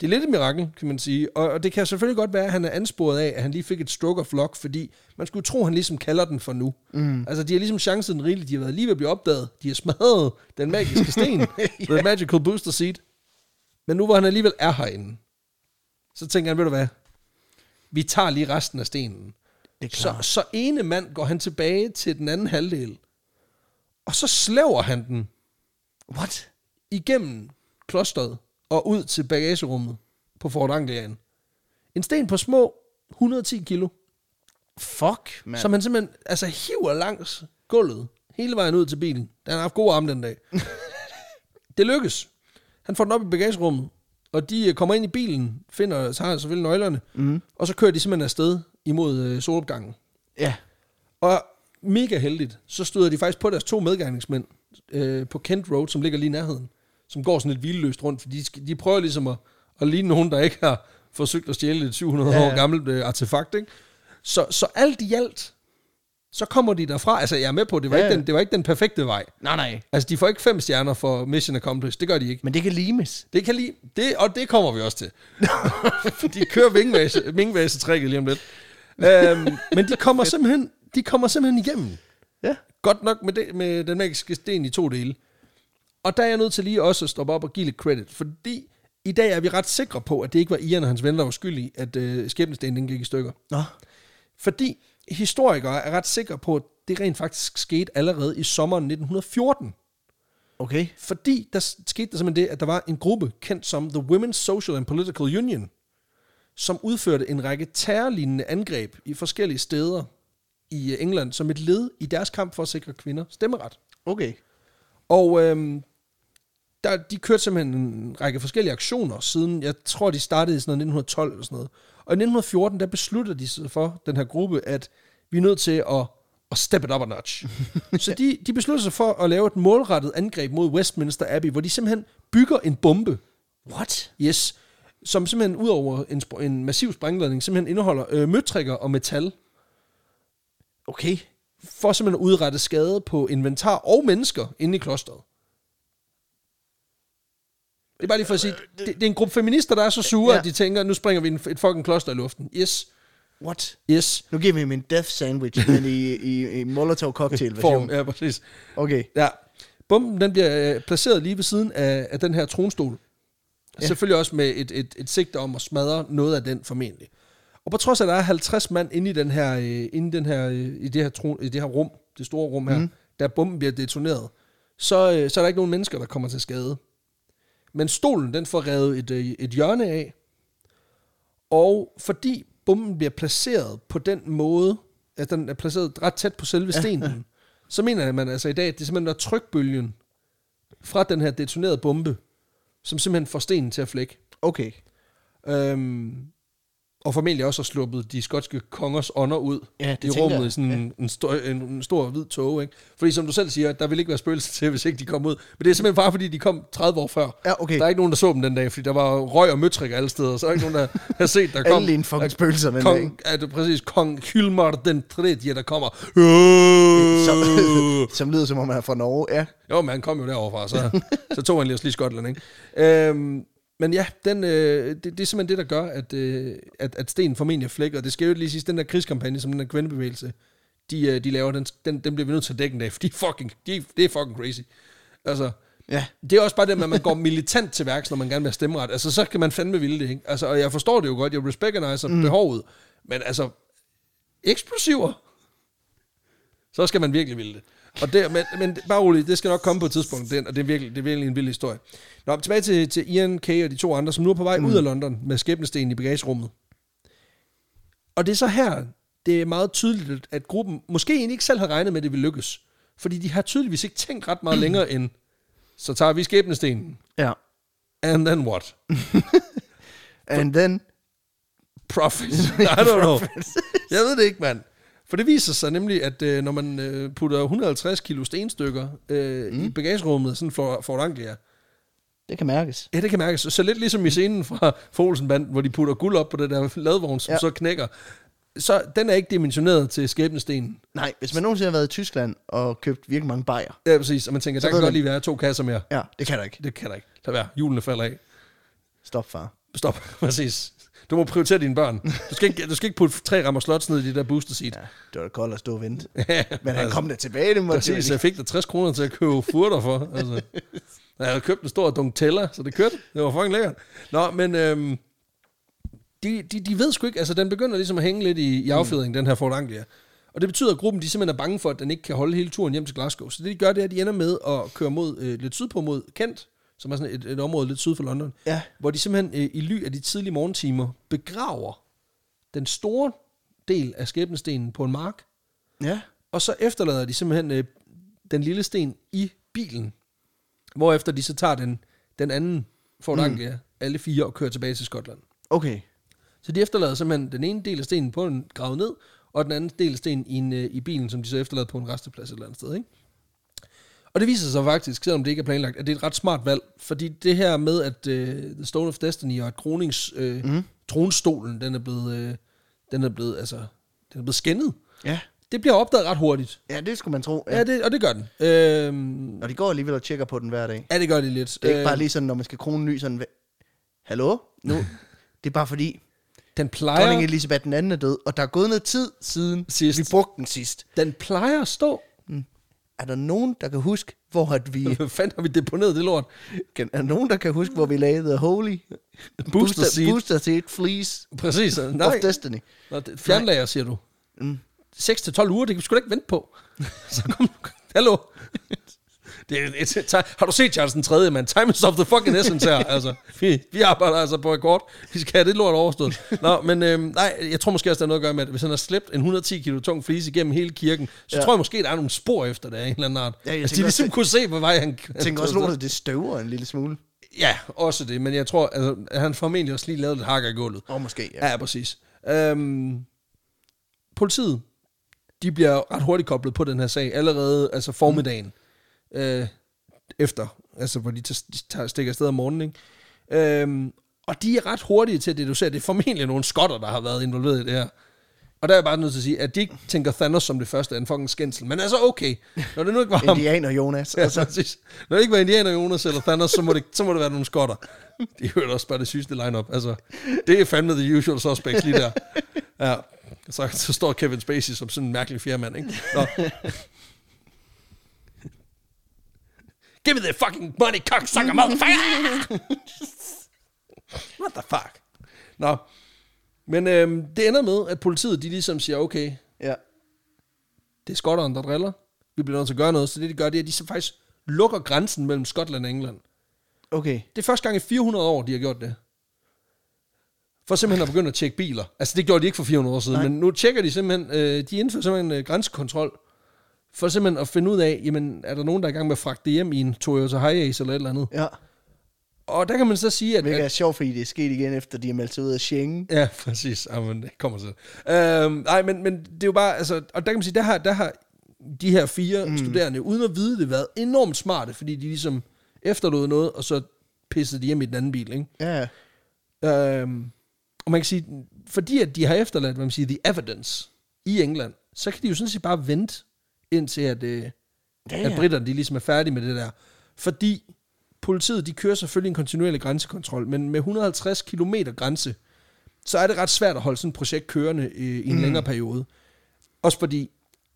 [SPEAKER 2] Det er lidt et mirakel, kan man sige. Og, og det kan selvfølgelig godt være, at han er ansporet af, at han lige fik et stroke of luck, fordi man skulle tro, at han ligesom kalder den for nu. Mm. Altså, de har ligesom chancen rigeligt. De har været lige ved at blive opdaget. De har smadret den magiske sten. The magical booster seed. Men nu hvor han alligevel er herinde, så tænker han, ved du hvad? Vi tager lige resten af stenen.
[SPEAKER 1] Det
[SPEAKER 2] Så, så ene mand går han tilbage til den anden halvdel, og så slæver han den
[SPEAKER 1] What?
[SPEAKER 2] igennem klosteret og ud til bagagerummet på Fort Anglian. En sten på små 110 kilo,
[SPEAKER 1] Fuck, man.
[SPEAKER 2] som han simpelthen altså, hiver langs gulvet hele vejen ud til bilen. Han har haft gode arme den dag. det lykkes. Han får den op i bagagerummet, og de øh, kommer ind i bilen, finder, så har selvfølgelig nøglerne, mm. og så kører de simpelthen afsted imod øh, solopgangen.
[SPEAKER 1] Ja.
[SPEAKER 2] Og mega heldigt, så støder de faktisk på deres to medgerningsmænd øh, på Kent Road, som ligger lige i nærheden, som går sådan lidt hvileløst rundt, for de, de prøver ligesom at, at ligne nogen, der ikke har forsøgt at stjæle et 700
[SPEAKER 1] Ja,
[SPEAKER 2] år gammelt øh, artefakt. Ikke? Så, så alt i alt, så kommer de derfra. Altså, jeg er med på, det var,
[SPEAKER 1] Ja,
[SPEAKER 2] ikke, den, det var ikke den perfekte vej.
[SPEAKER 1] Nej, nej.
[SPEAKER 2] Altså, de får ikke fem stjerner for Mission Accomplished. Det gør de ikke.
[SPEAKER 1] Men det kan limes.
[SPEAKER 2] Det kan lige, det, og det kommer vi også til. de kører vingvase, vingvase-trækket lige om lidt. Øhm, men de kommer simpelthen, de kommer simpelthen igennem.
[SPEAKER 1] Ja.
[SPEAKER 2] Godt nok med, det, med den magiske sten i to dele. Og der er jeg nødt til lige også at stoppe op og give lidt credit, fordi i dag er vi ret sikre på, at det ikke var Ian og hans venner, der var skyld i, at øh, skæbnestenen gik i stykker.
[SPEAKER 1] Nå.
[SPEAKER 2] Fordi historikere er ret sikre på, at det rent faktisk skete allerede i sommeren 1914.
[SPEAKER 1] Okay.
[SPEAKER 2] Fordi der skete der simpelthen det, at der var en gruppe kendt som The Women's Social and Political Union, som udførte en række terrorlignende angreb i forskellige steder i øh, England som et led i deres kamp for at sikre kvinder stemmeret.
[SPEAKER 1] Okay.
[SPEAKER 2] Og øhm, der, de kørte simpelthen en række forskellige aktioner siden, jeg tror, de startede i sådan noget 1912 eller sådan noget. Og i 1914, der besluttede de sig for, den her gruppe, at vi er nødt til at, at step it up a notch. Så de, de besluttede sig for at lave et målrettet angreb mod Westminster Abbey, hvor de simpelthen bygger en bombe,
[SPEAKER 1] What?
[SPEAKER 2] yes, som simpelthen ud over en, en massiv sprængladning, simpelthen indeholder øh, møtrikker og metal,
[SPEAKER 1] Okay.
[SPEAKER 2] for simpelthen at udrette skade på inventar og mennesker inde i klosteret. Det er bare lige for at sige, det, det er en gruppe feminister, der er så sure,
[SPEAKER 1] Ja.
[SPEAKER 2] at de tænker, nu springer vi en, et fucking kloster i luften. Yes,
[SPEAKER 1] What?
[SPEAKER 2] yes.
[SPEAKER 1] Nu giver vi ham en death sandwich, men i, i, i Molotov cocktail
[SPEAKER 2] Form,
[SPEAKER 1] version.
[SPEAKER 2] ja, præcis.
[SPEAKER 1] Okay.
[SPEAKER 2] Ja. Bomben, den bliver øh, placeret lige ved siden af, af den her tronstol.
[SPEAKER 1] Ja.
[SPEAKER 2] Selvfølgelig også med et, et, et sigte om at smadre noget af den formentlig. Og på trods af, at der er 50 mand inde i, den her, øh, inde i, den her, øh, i, det her tron, i det her rum, det store rum her, mm. der bomben bliver detoneret, så, øh, så er der ikke nogen mennesker, der kommer til skade. Men stolen, den får revet et, øh, et hjørne af, og fordi bomben bliver placeret på den måde, at den er placeret ret tæt på selve stenen, så mener man altså i dag, at det simpelthen er trykbølgen fra den her detonerede bombe, som simpelthen får stenen til at flække.
[SPEAKER 1] Okay.
[SPEAKER 2] Øhm, og formentlig også har sluppet de skotske kongers ånder ud
[SPEAKER 1] Ja, det
[SPEAKER 2] i rummet
[SPEAKER 1] jeg.
[SPEAKER 2] i sådan en, en, stor, en, en stor hvid tog. Ikke? Fordi som du selv siger, der vil ikke være spøgelser til, hvis ikke de kom ud. Men det er simpelthen bare, fordi de kom 30 år før.
[SPEAKER 1] Ja, okay.
[SPEAKER 2] Der er ikke nogen, der så dem den dag, fordi der var røg og møtrik alle steder. Så er der ikke nogen, der har set, der kom...
[SPEAKER 1] Alle lignende fucking spøgelser den.
[SPEAKER 2] Kong, er det præcis kong Hylmar den 3., der kommer.
[SPEAKER 1] Som, som lyder som om han er fra Norge. Ja.
[SPEAKER 2] Jo, men han kom jo deroverfra, så, så tog han lige også lige Skotland, ikke? Øhm, men ja, den, øh, det, det er simpelthen det, der gør, at, øh, at, at stenen formentlig er flækket. Og det skal jo lige sige, den der krigskampagne, som den der kvindebevægelse, de, øh, de laver, den, den, den bliver vi nødt til at dække en dag, for de fucking, de, det er fucking crazy. Altså,
[SPEAKER 1] Ja.
[SPEAKER 2] det er også bare det med, at man går militant til værks, når man gerne vil have stemmeret. Altså, så kan man fandme ville det, ikke? Altså, og jeg forstår det jo godt, jeg recognizer mm. behovet, men altså, eksplosiver, så skal man virkelig ville det. Og det, men, men bare roligt, det skal nok komme på et tidspunkt, den, og det er, virkelig, det er virkelig en vild historie. Nå, tilbage til, til Ian Kay og de to andre, som nu er på vej mm. ud af London med skæbnestenen i bagagerummet. Og det er så her, det er meget tydeligt, at gruppen måske egentlig ikke selv har regnet med, at det vil lykkes. Fordi de har tydeligvis ikke tænkt ret meget længere end, så tager vi skæbnestenen,
[SPEAKER 1] Ja.
[SPEAKER 2] and then what?
[SPEAKER 1] And then...
[SPEAKER 2] Profit. I don't know. Jeg ved det ikke, mand. For det viser sig nemlig, at øh, når man øh, putter 150 kilo stenstykker øh, mm. i bagagerummet, sådan for, for Anglia,
[SPEAKER 1] Det kan mærkes.
[SPEAKER 2] ja, det kan mærkes. Så lidt ligesom i scenen fra Folsenband, hvor de putter guld op på det der ladvogn, som ja.
[SPEAKER 1] Ja.
[SPEAKER 2] så knækker. Så den er ikke dimensioneret til skæbnestenen.
[SPEAKER 1] Nej, hvis man nogensinde har været i Tyskland og købt virkelig mange bajer.
[SPEAKER 2] Ja, præcis. Og man tænker,
[SPEAKER 1] Så
[SPEAKER 2] der kan godt lige være to kasser mere.
[SPEAKER 1] Ja, det kan der ikke.
[SPEAKER 2] Det kan der ikke. Lad være. Julene falder af.
[SPEAKER 1] Stop, far.
[SPEAKER 2] Stop. Præcis. Du må prioritere dine børn. Du skal ikke, du skal ikke putte tre rammer slots ned i det der booster seat.
[SPEAKER 1] Ja, det var da koldt at stå og vente.
[SPEAKER 2] Ja,
[SPEAKER 1] Men han kom da tilbage, det må
[SPEAKER 2] Præcis, jeg fik da 60 kroner til at købe furter for. Altså. Jeg havde købt en stor dunk teller, så det kørte. Det var fucking lækkert. Nå, men øhm, de, de, de ved sgu ikke, altså den begynder ligesom at hænge lidt i, i affjedringen, mm. den her Ford Anglia. Og det betyder, at gruppen de simpelthen er bange for, at den ikke kan holde hele turen hjem til Glasgow. Så det de gør, det er, at de ender med at køre mod, øh, lidt sydpå mod Kent, som er sådan et, et område lidt syd for London,
[SPEAKER 1] Ja.
[SPEAKER 2] hvor de simpelthen øh, i ly af de tidlige morgentimer begraver den store del af skæbnestenen på en mark,
[SPEAKER 1] Ja.
[SPEAKER 2] og så efterlader de simpelthen øh, den lille sten i bilen. Hvorefter de så tager den, den anden Ford
[SPEAKER 1] Mm.
[SPEAKER 2] Alle fire, og kører tilbage til Skotland.
[SPEAKER 1] Okay.
[SPEAKER 2] Så de efterlader simpelthen den ene del af stenen på en gravet ned, og den anden del af stenen i, en, øh, i bilen, som de så efterlader på en resteplads et eller andet sted. Ikke? Og det viser sig faktisk, selvom det ikke er planlagt, at det er et ret smart valg, fordi det her med, at uh, The Stone of Destiny og at kronings, uh, mm. tronstolen, den er blevet, uh, den er blevet, altså, den er blevet skændet,
[SPEAKER 1] Ja.
[SPEAKER 2] det bliver opdaget ret hurtigt.
[SPEAKER 1] Ja, det skulle man tro.
[SPEAKER 2] Ja,
[SPEAKER 1] Ja.
[SPEAKER 2] det, og det gør den. Øhm,
[SPEAKER 1] Og de går alligevel og tjekker på den hver dag.
[SPEAKER 2] ja, det gør de lidt.
[SPEAKER 1] Det er ikke
[SPEAKER 2] Øh,
[SPEAKER 1] bare lige sådan, når man skal krone ny sådan... "Hva- Hallo? Nu? det er bare fordi,
[SPEAKER 2] den plejer,
[SPEAKER 1] dronning Elisabeth den anden er død, og der er gået noget tid siden
[SPEAKER 2] Sidst.
[SPEAKER 1] vi brugte den sidst.
[SPEAKER 2] den plejer at stå.
[SPEAKER 1] Er der nogen, der kan huske, hvor at vi...
[SPEAKER 2] Hvad fanden har vi deponeret det lort?
[SPEAKER 1] Kan, er der nogen, der kan huske, hvor vi lagde The Holy
[SPEAKER 2] Booster seat.
[SPEAKER 1] Booster seat Fleece
[SPEAKER 2] Præcis.
[SPEAKER 1] of
[SPEAKER 2] Nej,
[SPEAKER 1] Destiny?
[SPEAKER 2] Nå, det- fjernlager, siger du.
[SPEAKER 1] Mm.
[SPEAKER 2] 6-12 uger, det kan vi sgu da ikke vente på. Så kom, hallo. Det er, et, et, har du set Charles den 3. mand? Time is of the fucking essence her. Altså, vi, vi arbejder altså på rekord. Vi skal have det lort overstået. Nå, men øhm, nej, jeg tror måske også, der er noget at gøre med, at hvis han har slæbt en 110 kilo tung flise igennem hele kirken, så
[SPEAKER 1] Ja.
[SPEAKER 2] tror jeg måske, der er nogle spor efter det af en eller anden art.
[SPEAKER 1] Ja, jeg
[SPEAKER 2] altså, de ligesom
[SPEAKER 1] også-
[SPEAKER 2] kunne se, hvor vej han...
[SPEAKER 1] Jeg tænker også, lortet, det støver en lille smule.
[SPEAKER 2] Ja, også det, men jeg tror, altså, han formentlig også lige lavet lidt hakker i gulvet.
[SPEAKER 1] Og måske, ja.
[SPEAKER 2] Ja, ja præcis. Øhm, politiet, de bliver ret hurtigt koblet på den her sag, allerede altså formiddagen mm. Øh, efter, altså hvor de tager, tager, stikker afsted om morgenen. Ikke? Øhm, og de er ret hurtige til at deducere, det er formentlig nogle skotter, der har været involveret i det her. Og der er jeg bare nødt til at sige, at de ikke tænker Thanos som det første er en fucking skændsel. Men altså okay, når det nu ikke var ham,
[SPEAKER 1] Indianer Jonas.
[SPEAKER 2] Ja,
[SPEAKER 1] Altså,
[SPEAKER 2] præcis. Når det ikke var Indiana Jonas eller Thanos, så må det, så må det være nogle skotter. De hørte også bare det sygeste line-up. Altså, det er fandme the usual suspects lige der. Ja. Så, så står Kevin Spacey som sådan en mærkelig fjerdemand, ikke? Nå. Give me the fucking money, cocksucker, motherfucker! What the fuck? Nå. Men øhm, det ender med, at politiet de ligesom siger, okay,
[SPEAKER 1] ja.
[SPEAKER 2] det er skotteren, der driller. Vi bliver nødt til at gøre noget. Så det, de gør, det er, at de så faktisk lukker grænsen mellem Skotland og England.
[SPEAKER 1] Okay.
[SPEAKER 2] Det er første gang i 400 år, de har gjort det. For simpelthen at begynde at tjekke biler. Altså, det gjorde de ikke for 400 år siden,
[SPEAKER 1] Nej.
[SPEAKER 2] men nu tjekker de simpelthen, øh, de indfører simpelthen øh, grænsekontrol, for simpelthen at finde ud af, jamen, er der nogen, der er i gang med at fragte det hjem i en Toyota Hiace eller et eller andet.
[SPEAKER 1] Ja.
[SPEAKER 2] Og der kan man så sige, at...
[SPEAKER 1] Hvilket
[SPEAKER 2] at
[SPEAKER 1] er sjovt, fordi det er sket igen, efter de har meldt sig ud af Schengen.
[SPEAKER 2] Ja, præcis. Ja, men det kommer til. Øhm, nej, men, men det er jo bare, altså, og der kan man sige, der har, der har de her fire mm. studerende, uden at vide det, været enormt smarte, fordi de ligesom efterlod noget, og så pissede de hjem i den anden bil, ikke?
[SPEAKER 1] Ja.
[SPEAKER 2] Øhm, og man kan sige, fordi at de har efterladt, hvad man siger, the evidence i England, så kan de jo sådan set bare vente, indtil at, øh,
[SPEAKER 1] Ja,
[SPEAKER 2] at
[SPEAKER 1] ja.
[SPEAKER 2] britterne de ligesom er færdige med det der. Fordi politiet, de kører selvfølgelig en kontinuerlig grænsekontrol, men med 150 km grænse, så er det ret svært at holde sådan et projekt kørende øh, i en mm. længere periode. Også fordi,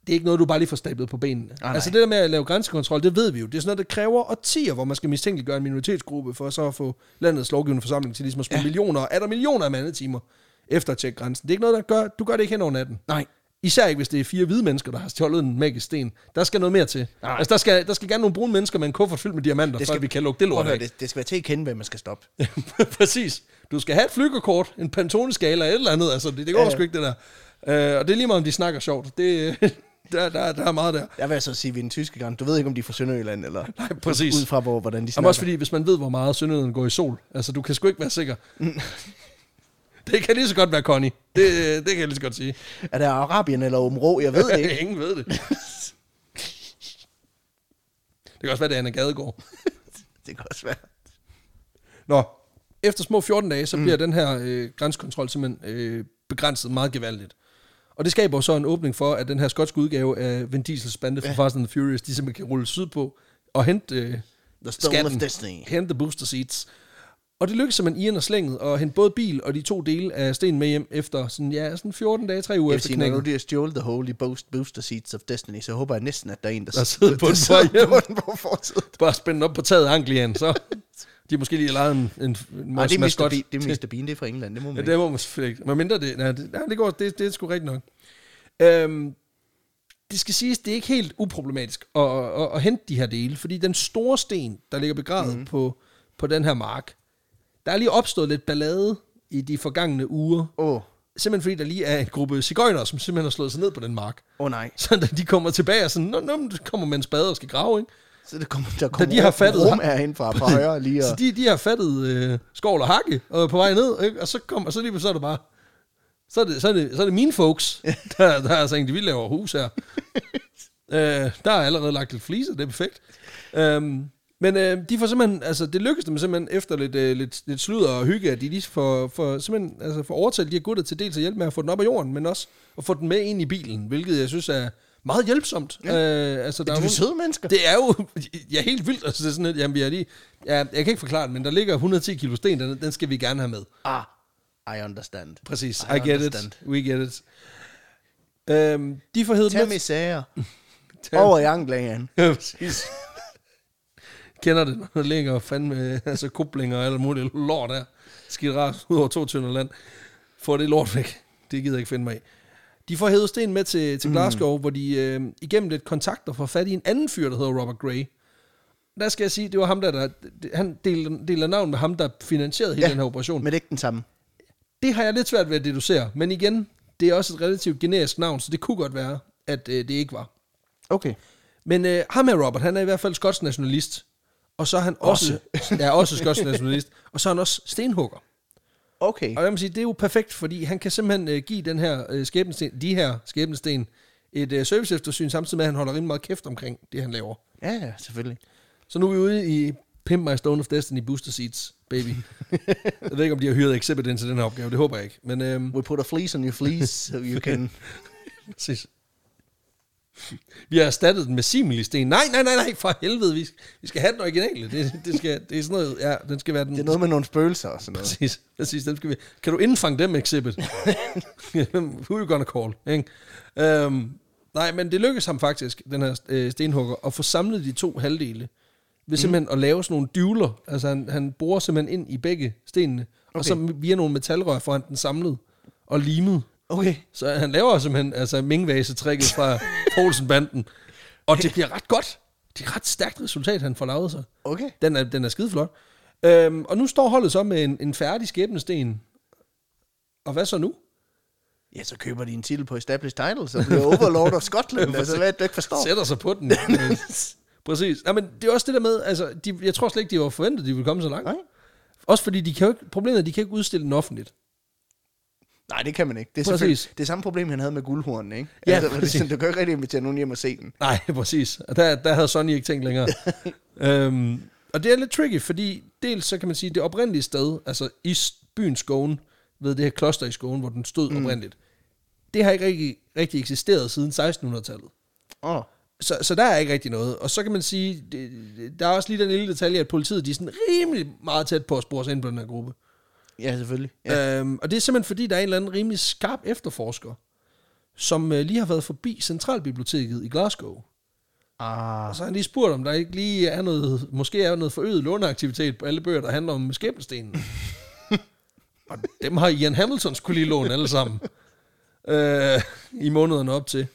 [SPEAKER 2] det er ikke noget, du bare lige får stablet på benene.
[SPEAKER 1] nej.
[SPEAKER 2] altså det der med at lave grænsekontrol, det ved vi jo. Det er sådan noget, der kræver årtier, hvor man skal mistænkeliggøre en minoritetsgruppe, for så at få landets lovgivende forsamling til ligesom at spille ja. millioner, er der millioner af mandetimer efter at tjekke grænsen. Det er ikke noget, der gør, du gør det ikke hen over natten.
[SPEAKER 1] Nej.
[SPEAKER 2] Især ikke, hvis det er fire hvide mennesker, der har stjålet en magisk sten. Der skal noget mere til.
[SPEAKER 1] Nej.
[SPEAKER 2] Altså, der skal, der skal gerne nogle brune mennesker med en kuffert fyldt med diamanter,
[SPEAKER 1] Det skal-
[SPEAKER 2] at vi kan lukke det lort af.
[SPEAKER 1] det, det skal være til at kende, hvem man skal stoppe.
[SPEAKER 2] Præcis. Du skal have et flykkerkort, en Pantone-skala, et eller andet. Altså, det, det går
[SPEAKER 1] Ja,
[SPEAKER 2] sgu ikke, det der. Uh, og det er lige meget, om de snakker sjovt. Det, der, der, der er meget der.
[SPEAKER 1] Jeg vil altså sige, at vi er den tyske gang. Du ved ikke, om de er fra Sønderjylland, eller
[SPEAKER 2] Nej, præcis.
[SPEAKER 1] ud fra, hvor, hvordan de
[SPEAKER 2] Jamen
[SPEAKER 1] snakker.
[SPEAKER 2] også fordi, hvis man ved, hvor meget Sønderjylland går i sol, altså du kan sgu ikke være sikker. Det kan lige så godt være Connie. Det, det kan jeg lige så godt sige.
[SPEAKER 1] Er det Arabien eller Områ? Jeg ved det ikke.
[SPEAKER 2] Ingen ved det. det kan også være, det er Anna Gadegaard.
[SPEAKER 1] Det kan også være.
[SPEAKER 2] Nå, efter små 14 dage, så bliver den her øh, grænsekontrol simpelthen øh, begrænset meget gevaldigt. Og det skaber så en åbning for, at den her skotske udgave af Vin Diesels bande fra Fast and the Furious, de simpelthen kan rulle sydpå og hente øh,
[SPEAKER 1] The Stone
[SPEAKER 2] skatten,
[SPEAKER 1] of Destiny.
[SPEAKER 2] hente the booster seats. Og det lykkedes simpelthen Ian og slænget at hente både bil og de to dele af sten med hjem efter sådan, ja, sådan 14 dage, 3 uger
[SPEAKER 1] Jeg
[SPEAKER 2] efter
[SPEAKER 1] sige, når nu de har stjålet the holy boost, booster seats of destiny, så håber jeg næsten, at der er en, der,
[SPEAKER 2] Der sidder på den
[SPEAKER 1] på den på forsiden.
[SPEAKER 2] Bare spændt op på taget Anglian, så de måske lige har lavet en, en, en
[SPEAKER 1] Nej, det er Mr. Bean, det er Mr. Bean, det er fra England, det må man
[SPEAKER 2] Ja,
[SPEAKER 1] ikke.
[SPEAKER 2] det må man selvfølgelig. Men mindre det, nej, det, nej, det går, det, det er sgu rigtigt nok. Øhm, det skal siges, det er ikke helt uproblematisk at, at, at hente de her dele, fordi den store sten, der ligger begravet mm. på, på den her mark, der er lige opstået lidt ballade i de forgangne uger.
[SPEAKER 1] Åh, oh,
[SPEAKER 2] Simpelthen fordi der lige er en gruppe cigøjner, som simpelthen har slået sig ned på den mark.
[SPEAKER 1] oh, nej.
[SPEAKER 2] Så da de kommer tilbage og sådan, nå, nå, men du kommer med en spade og skal grave, ikke?
[SPEAKER 1] Så der kommer, der kommer
[SPEAKER 2] de har fattet-
[SPEAKER 1] rum herinde fra, fra højre lige.
[SPEAKER 2] Så
[SPEAKER 1] Og,
[SPEAKER 2] de, de har fattet øh, skovl og hakke og er på vej ned, ikke? og så kommer så lige så er det bare, så er det, så er det, så er det mine folks, der, der er tænkt, vi laver hus her. øh, der er allerede lagt lidt fliser, det er perfekt. Øhm, men øh, de får simpelthen, altså det lykkedes dem simpelthen efter lidt, øh, lidt, lidt sludder og hygge, at de lige får, får, simpelthen, altså får overtalt de her gutter til dels at hjælpe med at få den op af jorden, men også at få den med ind i bilen, hvilket jeg synes er meget hjælpsomt. Ja. Øh, altså, der
[SPEAKER 1] de
[SPEAKER 2] er
[SPEAKER 1] er
[SPEAKER 2] nogle-
[SPEAKER 1] søde mennesker.
[SPEAKER 2] det er jo ja, helt vildt. Altså, det er sådan lidt, jamen, vi er lige, ja, jeg kan ikke forklare det, men der ligger 110 kilo sten, den, den skal vi gerne have med.
[SPEAKER 1] Ah, I understand.
[SPEAKER 2] Præcis.
[SPEAKER 1] I
[SPEAKER 2] I, get
[SPEAKER 1] understand.
[SPEAKER 2] it. We get it. Øhm, de får hævet
[SPEAKER 1] Tag
[SPEAKER 2] med.
[SPEAKER 1] sager. Over i Anglian.
[SPEAKER 2] Ja, præcis. Kender det, når der ligger fandme altså, kublinger og alt muligt lort der. Skidt rart ud over to tynder land. Få det lort væk. Det gider jeg ikke finde mig af. De får hævet sten med til, til Glasgow, mm. hvor de øh, igennem lidt kontakter får fat i en anden fyr, der hedder Robert Gray. Der skal jeg sige, det var ham der, der han deler, deler navn med ham, der finansierede hele
[SPEAKER 1] Ja,
[SPEAKER 2] den her operation.
[SPEAKER 1] Men det er ikke den samme.
[SPEAKER 2] Det har jeg lidt svært ved at deducere, men igen, det er også et relativt generisk navn, så det kunne godt være, at øh, det ikke var.
[SPEAKER 1] Okay.
[SPEAKER 2] Men øh, ham her, Robert, han er i hvert fald skotsk nationalist, og så er han også, ja, også skotsk nationalist, og så er han også stenhugger.
[SPEAKER 1] Okay.
[SPEAKER 2] Og jeg må sige, det er jo perfekt, fordi han kan simpelthen øh, give den her øh, skæbnesten, de her skæbnesten et øh, service eftersyn, samtidig med, at han holder rimelig meget kæft omkring det, han laver.
[SPEAKER 1] Ja, ja, selvfølgelig.
[SPEAKER 2] Så nu er vi ude i Pimp My Stone of Destiny Booster Seats, baby. jeg ved ikke, om de har hyret Exhibit ind til den her opgave, det håber jeg ikke. Men øhm,
[SPEAKER 1] We put a fleece on your fleece, so you can...
[SPEAKER 2] Præcis. Vi har erstattet den med simili-sten. Nej, nej, nej, nej, for helvede, vi, vi skal have den originale. Det, det, skal, det er sådan noget, ja, den skal være den.
[SPEAKER 1] Det er noget med nogle spøgelser og sådan noget.
[SPEAKER 2] Præcis, præcis, den skal vi. Kan du indfange dem, Exhibit? Who you gonna call? Ikke? Um, nej, men det lykkedes ham faktisk, den her øh, stenhugger, at få samlet de to halvdele. Ved simpelthen at lave sådan nogle dyvler. Altså han, han borer simpelthen ind i begge stenene. Okay. Og så via nogle metalrør får han den samlet og limet.
[SPEAKER 1] Okay.
[SPEAKER 2] Så han laver simpelthen altså mingvase-tricket fra Poulsen-banden. Og det bliver ret godt. Det er et ret stærkt resultat, han får lavet sig.
[SPEAKER 1] Okay.
[SPEAKER 2] Den er, den er skide flot. Øhm, og nu står holdet så med en, en færdig skæbnesten. Og hvad så nu?
[SPEAKER 1] Ja, så køber de en titel på Established Title, så bliver Overlord of Scotland. altså, hvad er du ikke forstår?
[SPEAKER 2] Sætter sig på den. Præcis. Ja, men det er også det der med, altså, de, jeg tror slet ikke, de var forventet, at de ville komme så langt.
[SPEAKER 1] Nej.
[SPEAKER 2] Også fordi de kan jo ikke, problemet er, at de kan ikke udstille den offentligt.
[SPEAKER 1] Nej, det kan man ikke. Det er
[SPEAKER 2] Præcis.
[SPEAKER 1] det samme problem, han havde med guldhornen, ikke?
[SPEAKER 2] Ja,
[SPEAKER 1] altså, det
[SPEAKER 2] præcis.
[SPEAKER 1] sådan, du kan ikke rigtig invitere nogen hjem og se den.
[SPEAKER 2] Nej, præcis. Og der, der havde Sonny ikke tænkt længere. øhm, og det er lidt tricky, fordi dels så kan man sige, det oprindelige sted, altså i s- byen Skåne, ved det her kloster i Skåne, hvor den stod mm. oprindeligt, det har ikke rigtig, rigtig eksisteret siden 1600-tallet.
[SPEAKER 1] Åh, oh,
[SPEAKER 2] Så, så der er ikke rigtig noget. Og så kan man sige, det, der er også lige den lille detalje, at politiet de er sådan rimelig meget tæt på at spore sig ind på den her gruppe.
[SPEAKER 1] Ja, selvfølgelig. Ja.
[SPEAKER 2] Øhm, og det er simpelthen fordi, der er en eller anden rimelig skarp efterforsker, som øh, lige har været forbi Centralbiblioteket i Glasgow.
[SPEAKER 1] Ah,
[SPEAKER 2] Og så har han lige spurgt, om der ikke lige er noget, måske er noget forøget låneaktivitet på alle bøger, der handler om skæbnestenen. og dem har Ian Hamilton skulle lige låne alle sammen. øh, I månederne op til.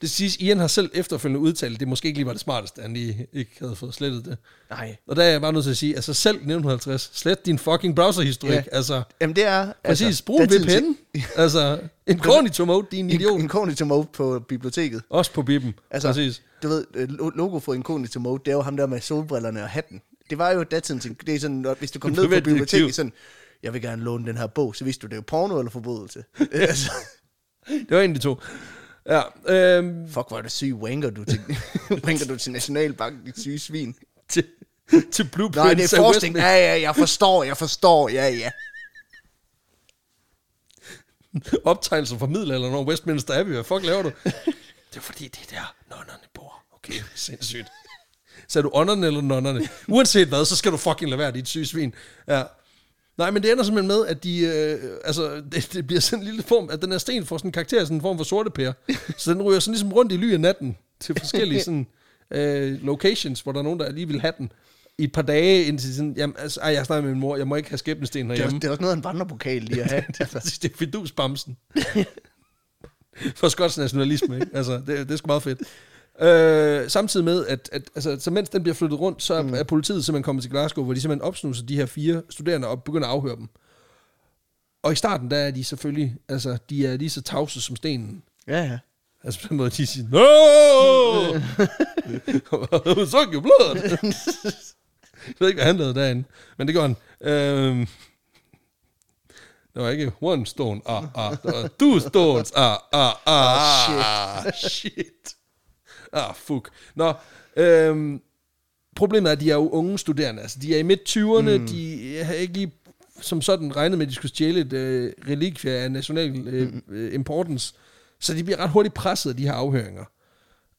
[SPEAKER 2] Det siges, Ian har selv efterfølgende udtalt, at det måske ikke lige var det smarteste, at han lige ikke havde fået slettet det.
[SPEAKER 1] nej.
[SPEAKER 2] Og der er jeg bare nødt til at sige, altså selv 1950, slet din fucking browserhistorik.
[SPEAKER 1] Ja.
[SPEAKER 2] Altså,
[SPEAKER 1] Jamen, det er...
[SPEAKER 2] præcis,
[SPEAKER 1] altså,
[SPEAKER 2] brug en VPN. altså, incognito mode, din
[SPEAKER 1] til-
[SPEAKER 2] idiot.
[SPEAKER 1] In- Incognito mode på biblioteket.
[SPEAKER 2] Også på bippen.
[SPEAKER 1] Altså,
[SPEAKER 2] præcis.
[SPEAKER 1] Du ved, øh, lo- logo for Incognito mode, det er jo ham der med solbrillerne og hatten. Det var jo datiden, ting. det er sådan, når- hvis du kom ned på biblioteket, sådan, jeg vil gerne låne den her bog, så vidste du, det er jo porno eller forbrydelse. altså,
[SPEAKER 2] Det var en af de to. Ja, øhm,
[SPEAKER 1] fuck, hvor er det syg wanker du til, wanker du til Nationalbanken, dit syge svin.
[SPEAKER 2] til, til Blueprints
[SPEAKER 1] Nej, det er
[SPEAKER 2] af
[SPEAKER 1] forskning. Ja, ja, jeg forstår, jeg forstår, ja, ja.
[SPEAKER 2] optegnelser fra middelalderen over Westminster Abbey. Hvad fuck laver du? det er fordi, det er der, nonnerne bor. Okay, sindssygt. Så er du ånderne eller nonnerne? Uanset hvad, så skal du fucking lade være, dit syge svin. Ja. Nej, men det ender simpelthen med, at de, øh, altså, det, det, bliver sådan en lille form, at den her sten får sådan en karakter, sådan en form for sorte pære. Så den ryger sådan ligesom rundt i ly af natten til forskellige sådan, øh, locations, hvor der er nogen, der lige vil have den i et par dage, indtil sådan, jamen, altså, ej, jeg snakker med min mor, jeg må ikke have skæbnesten
[SPEAKER 1] Det er,
[SPEAKER 2] herhjemme.
[SPEAKER 1] også, det er også noget af en vandrepokal lige at have.
[SPEAKER 2] det, er, faktisk- det er fidusbamsen. For skotsk nationalisme, ikke? Altså, det, det er sgu meget fedt. Øh, samtidig med, at, at altså, så mens den bliver flyttet rundt, så er, mm. er politiet simpelthen kommet til Glasgow, hvor de simpelthen opsnuser de her fire studerende og begynder at afhøre dem. Og i starten, der er de selvfølgelig, altså, de er lige så tavse som stenen.
[SPEAKER 1] Ja, ja.
[SPEAKER 2] Altså på den måde, de siger, No! Suck your blood! Jeg ved ikke, hvad han lavede derinde, men det gør han. Øhm, det var ikke one stone, ah, ah. Det var two stones, ah, ah, ah. Ah, shit. Ah, fuck. Nå, øhm, problemet er, at de er jo unge studerende. Altså, de er i midt-20'erne, mm. de har ikke lige som sådan regnet med, at de skulle stjæle et øh, relikvie af national øh, øh, importance. Så de bliver ret hurtigt presset af de her afhøringer.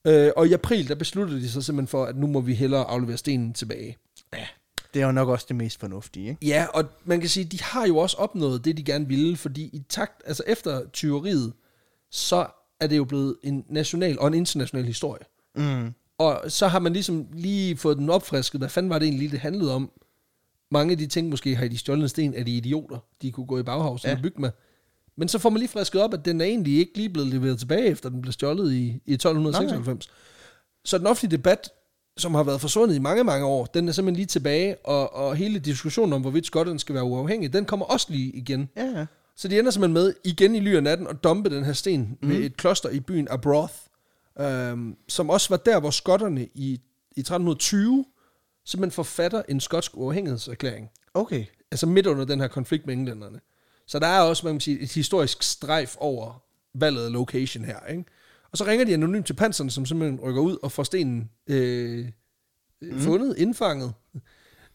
[SPEAKER 2] Øh, og i april, der besluttede de sig simpelthen for, at nu må vi hellere aflevere stenen tilbage.
[SPEAKER 1] ja. Det er jo nok også det mest fornuftige, ikke?
[SPEAKER 2] Ja, og man kan sige, de har jo også opnået det, de gerne ville, fordi i takt, altså efter tyveriet, så er det jo blevet en national og en international historie.
[SPEAKER 1] Mm.
[SPEAKER 2] Og så har man ligesom lige fået den opfrisket. Hvad fanden var det egentlig, det handlede om? Mange af de ting, måske har de stjålne sten, er de idioter, de kunne gå i baghavs
[SPEAKER 1] Ja.
[SPEAKER 2] og bygge med. Men så får man lige frisket op, at den er egentlig ikke lige blevet leveret tilbage, efter den blev stjålet i, i 1296. Så den offentlige debat, som har været forsvundet i mange, mange år, den er simpelthen lige tilbage, og, og hele diskussionen om, hvorvidt Skotland skal være uafhængig, den kommer også lige igen.
[SPEAKER 1] Ja.
[SPEAKER 2] Så de ender simpelthen med, igen i ly af natten, at dumpe den her sten mm. ved et kloster i byen Arbroath, øhm, som også var der, hvor skotterne i, i 1320 simpelthen forfatter en skotsk uafhængighedserklæring.
[SPEAKER 1] Okay.
[SPEAKER 2] Altså midt under den her konflikt med englænderne. Så der er også, man kan sige, et historisk strejf over valget af location her. Ikke? Og så ringer de anonymt til panserne, som simpelthen rykker ud og får stenen øh, mm. fundet, indfanget.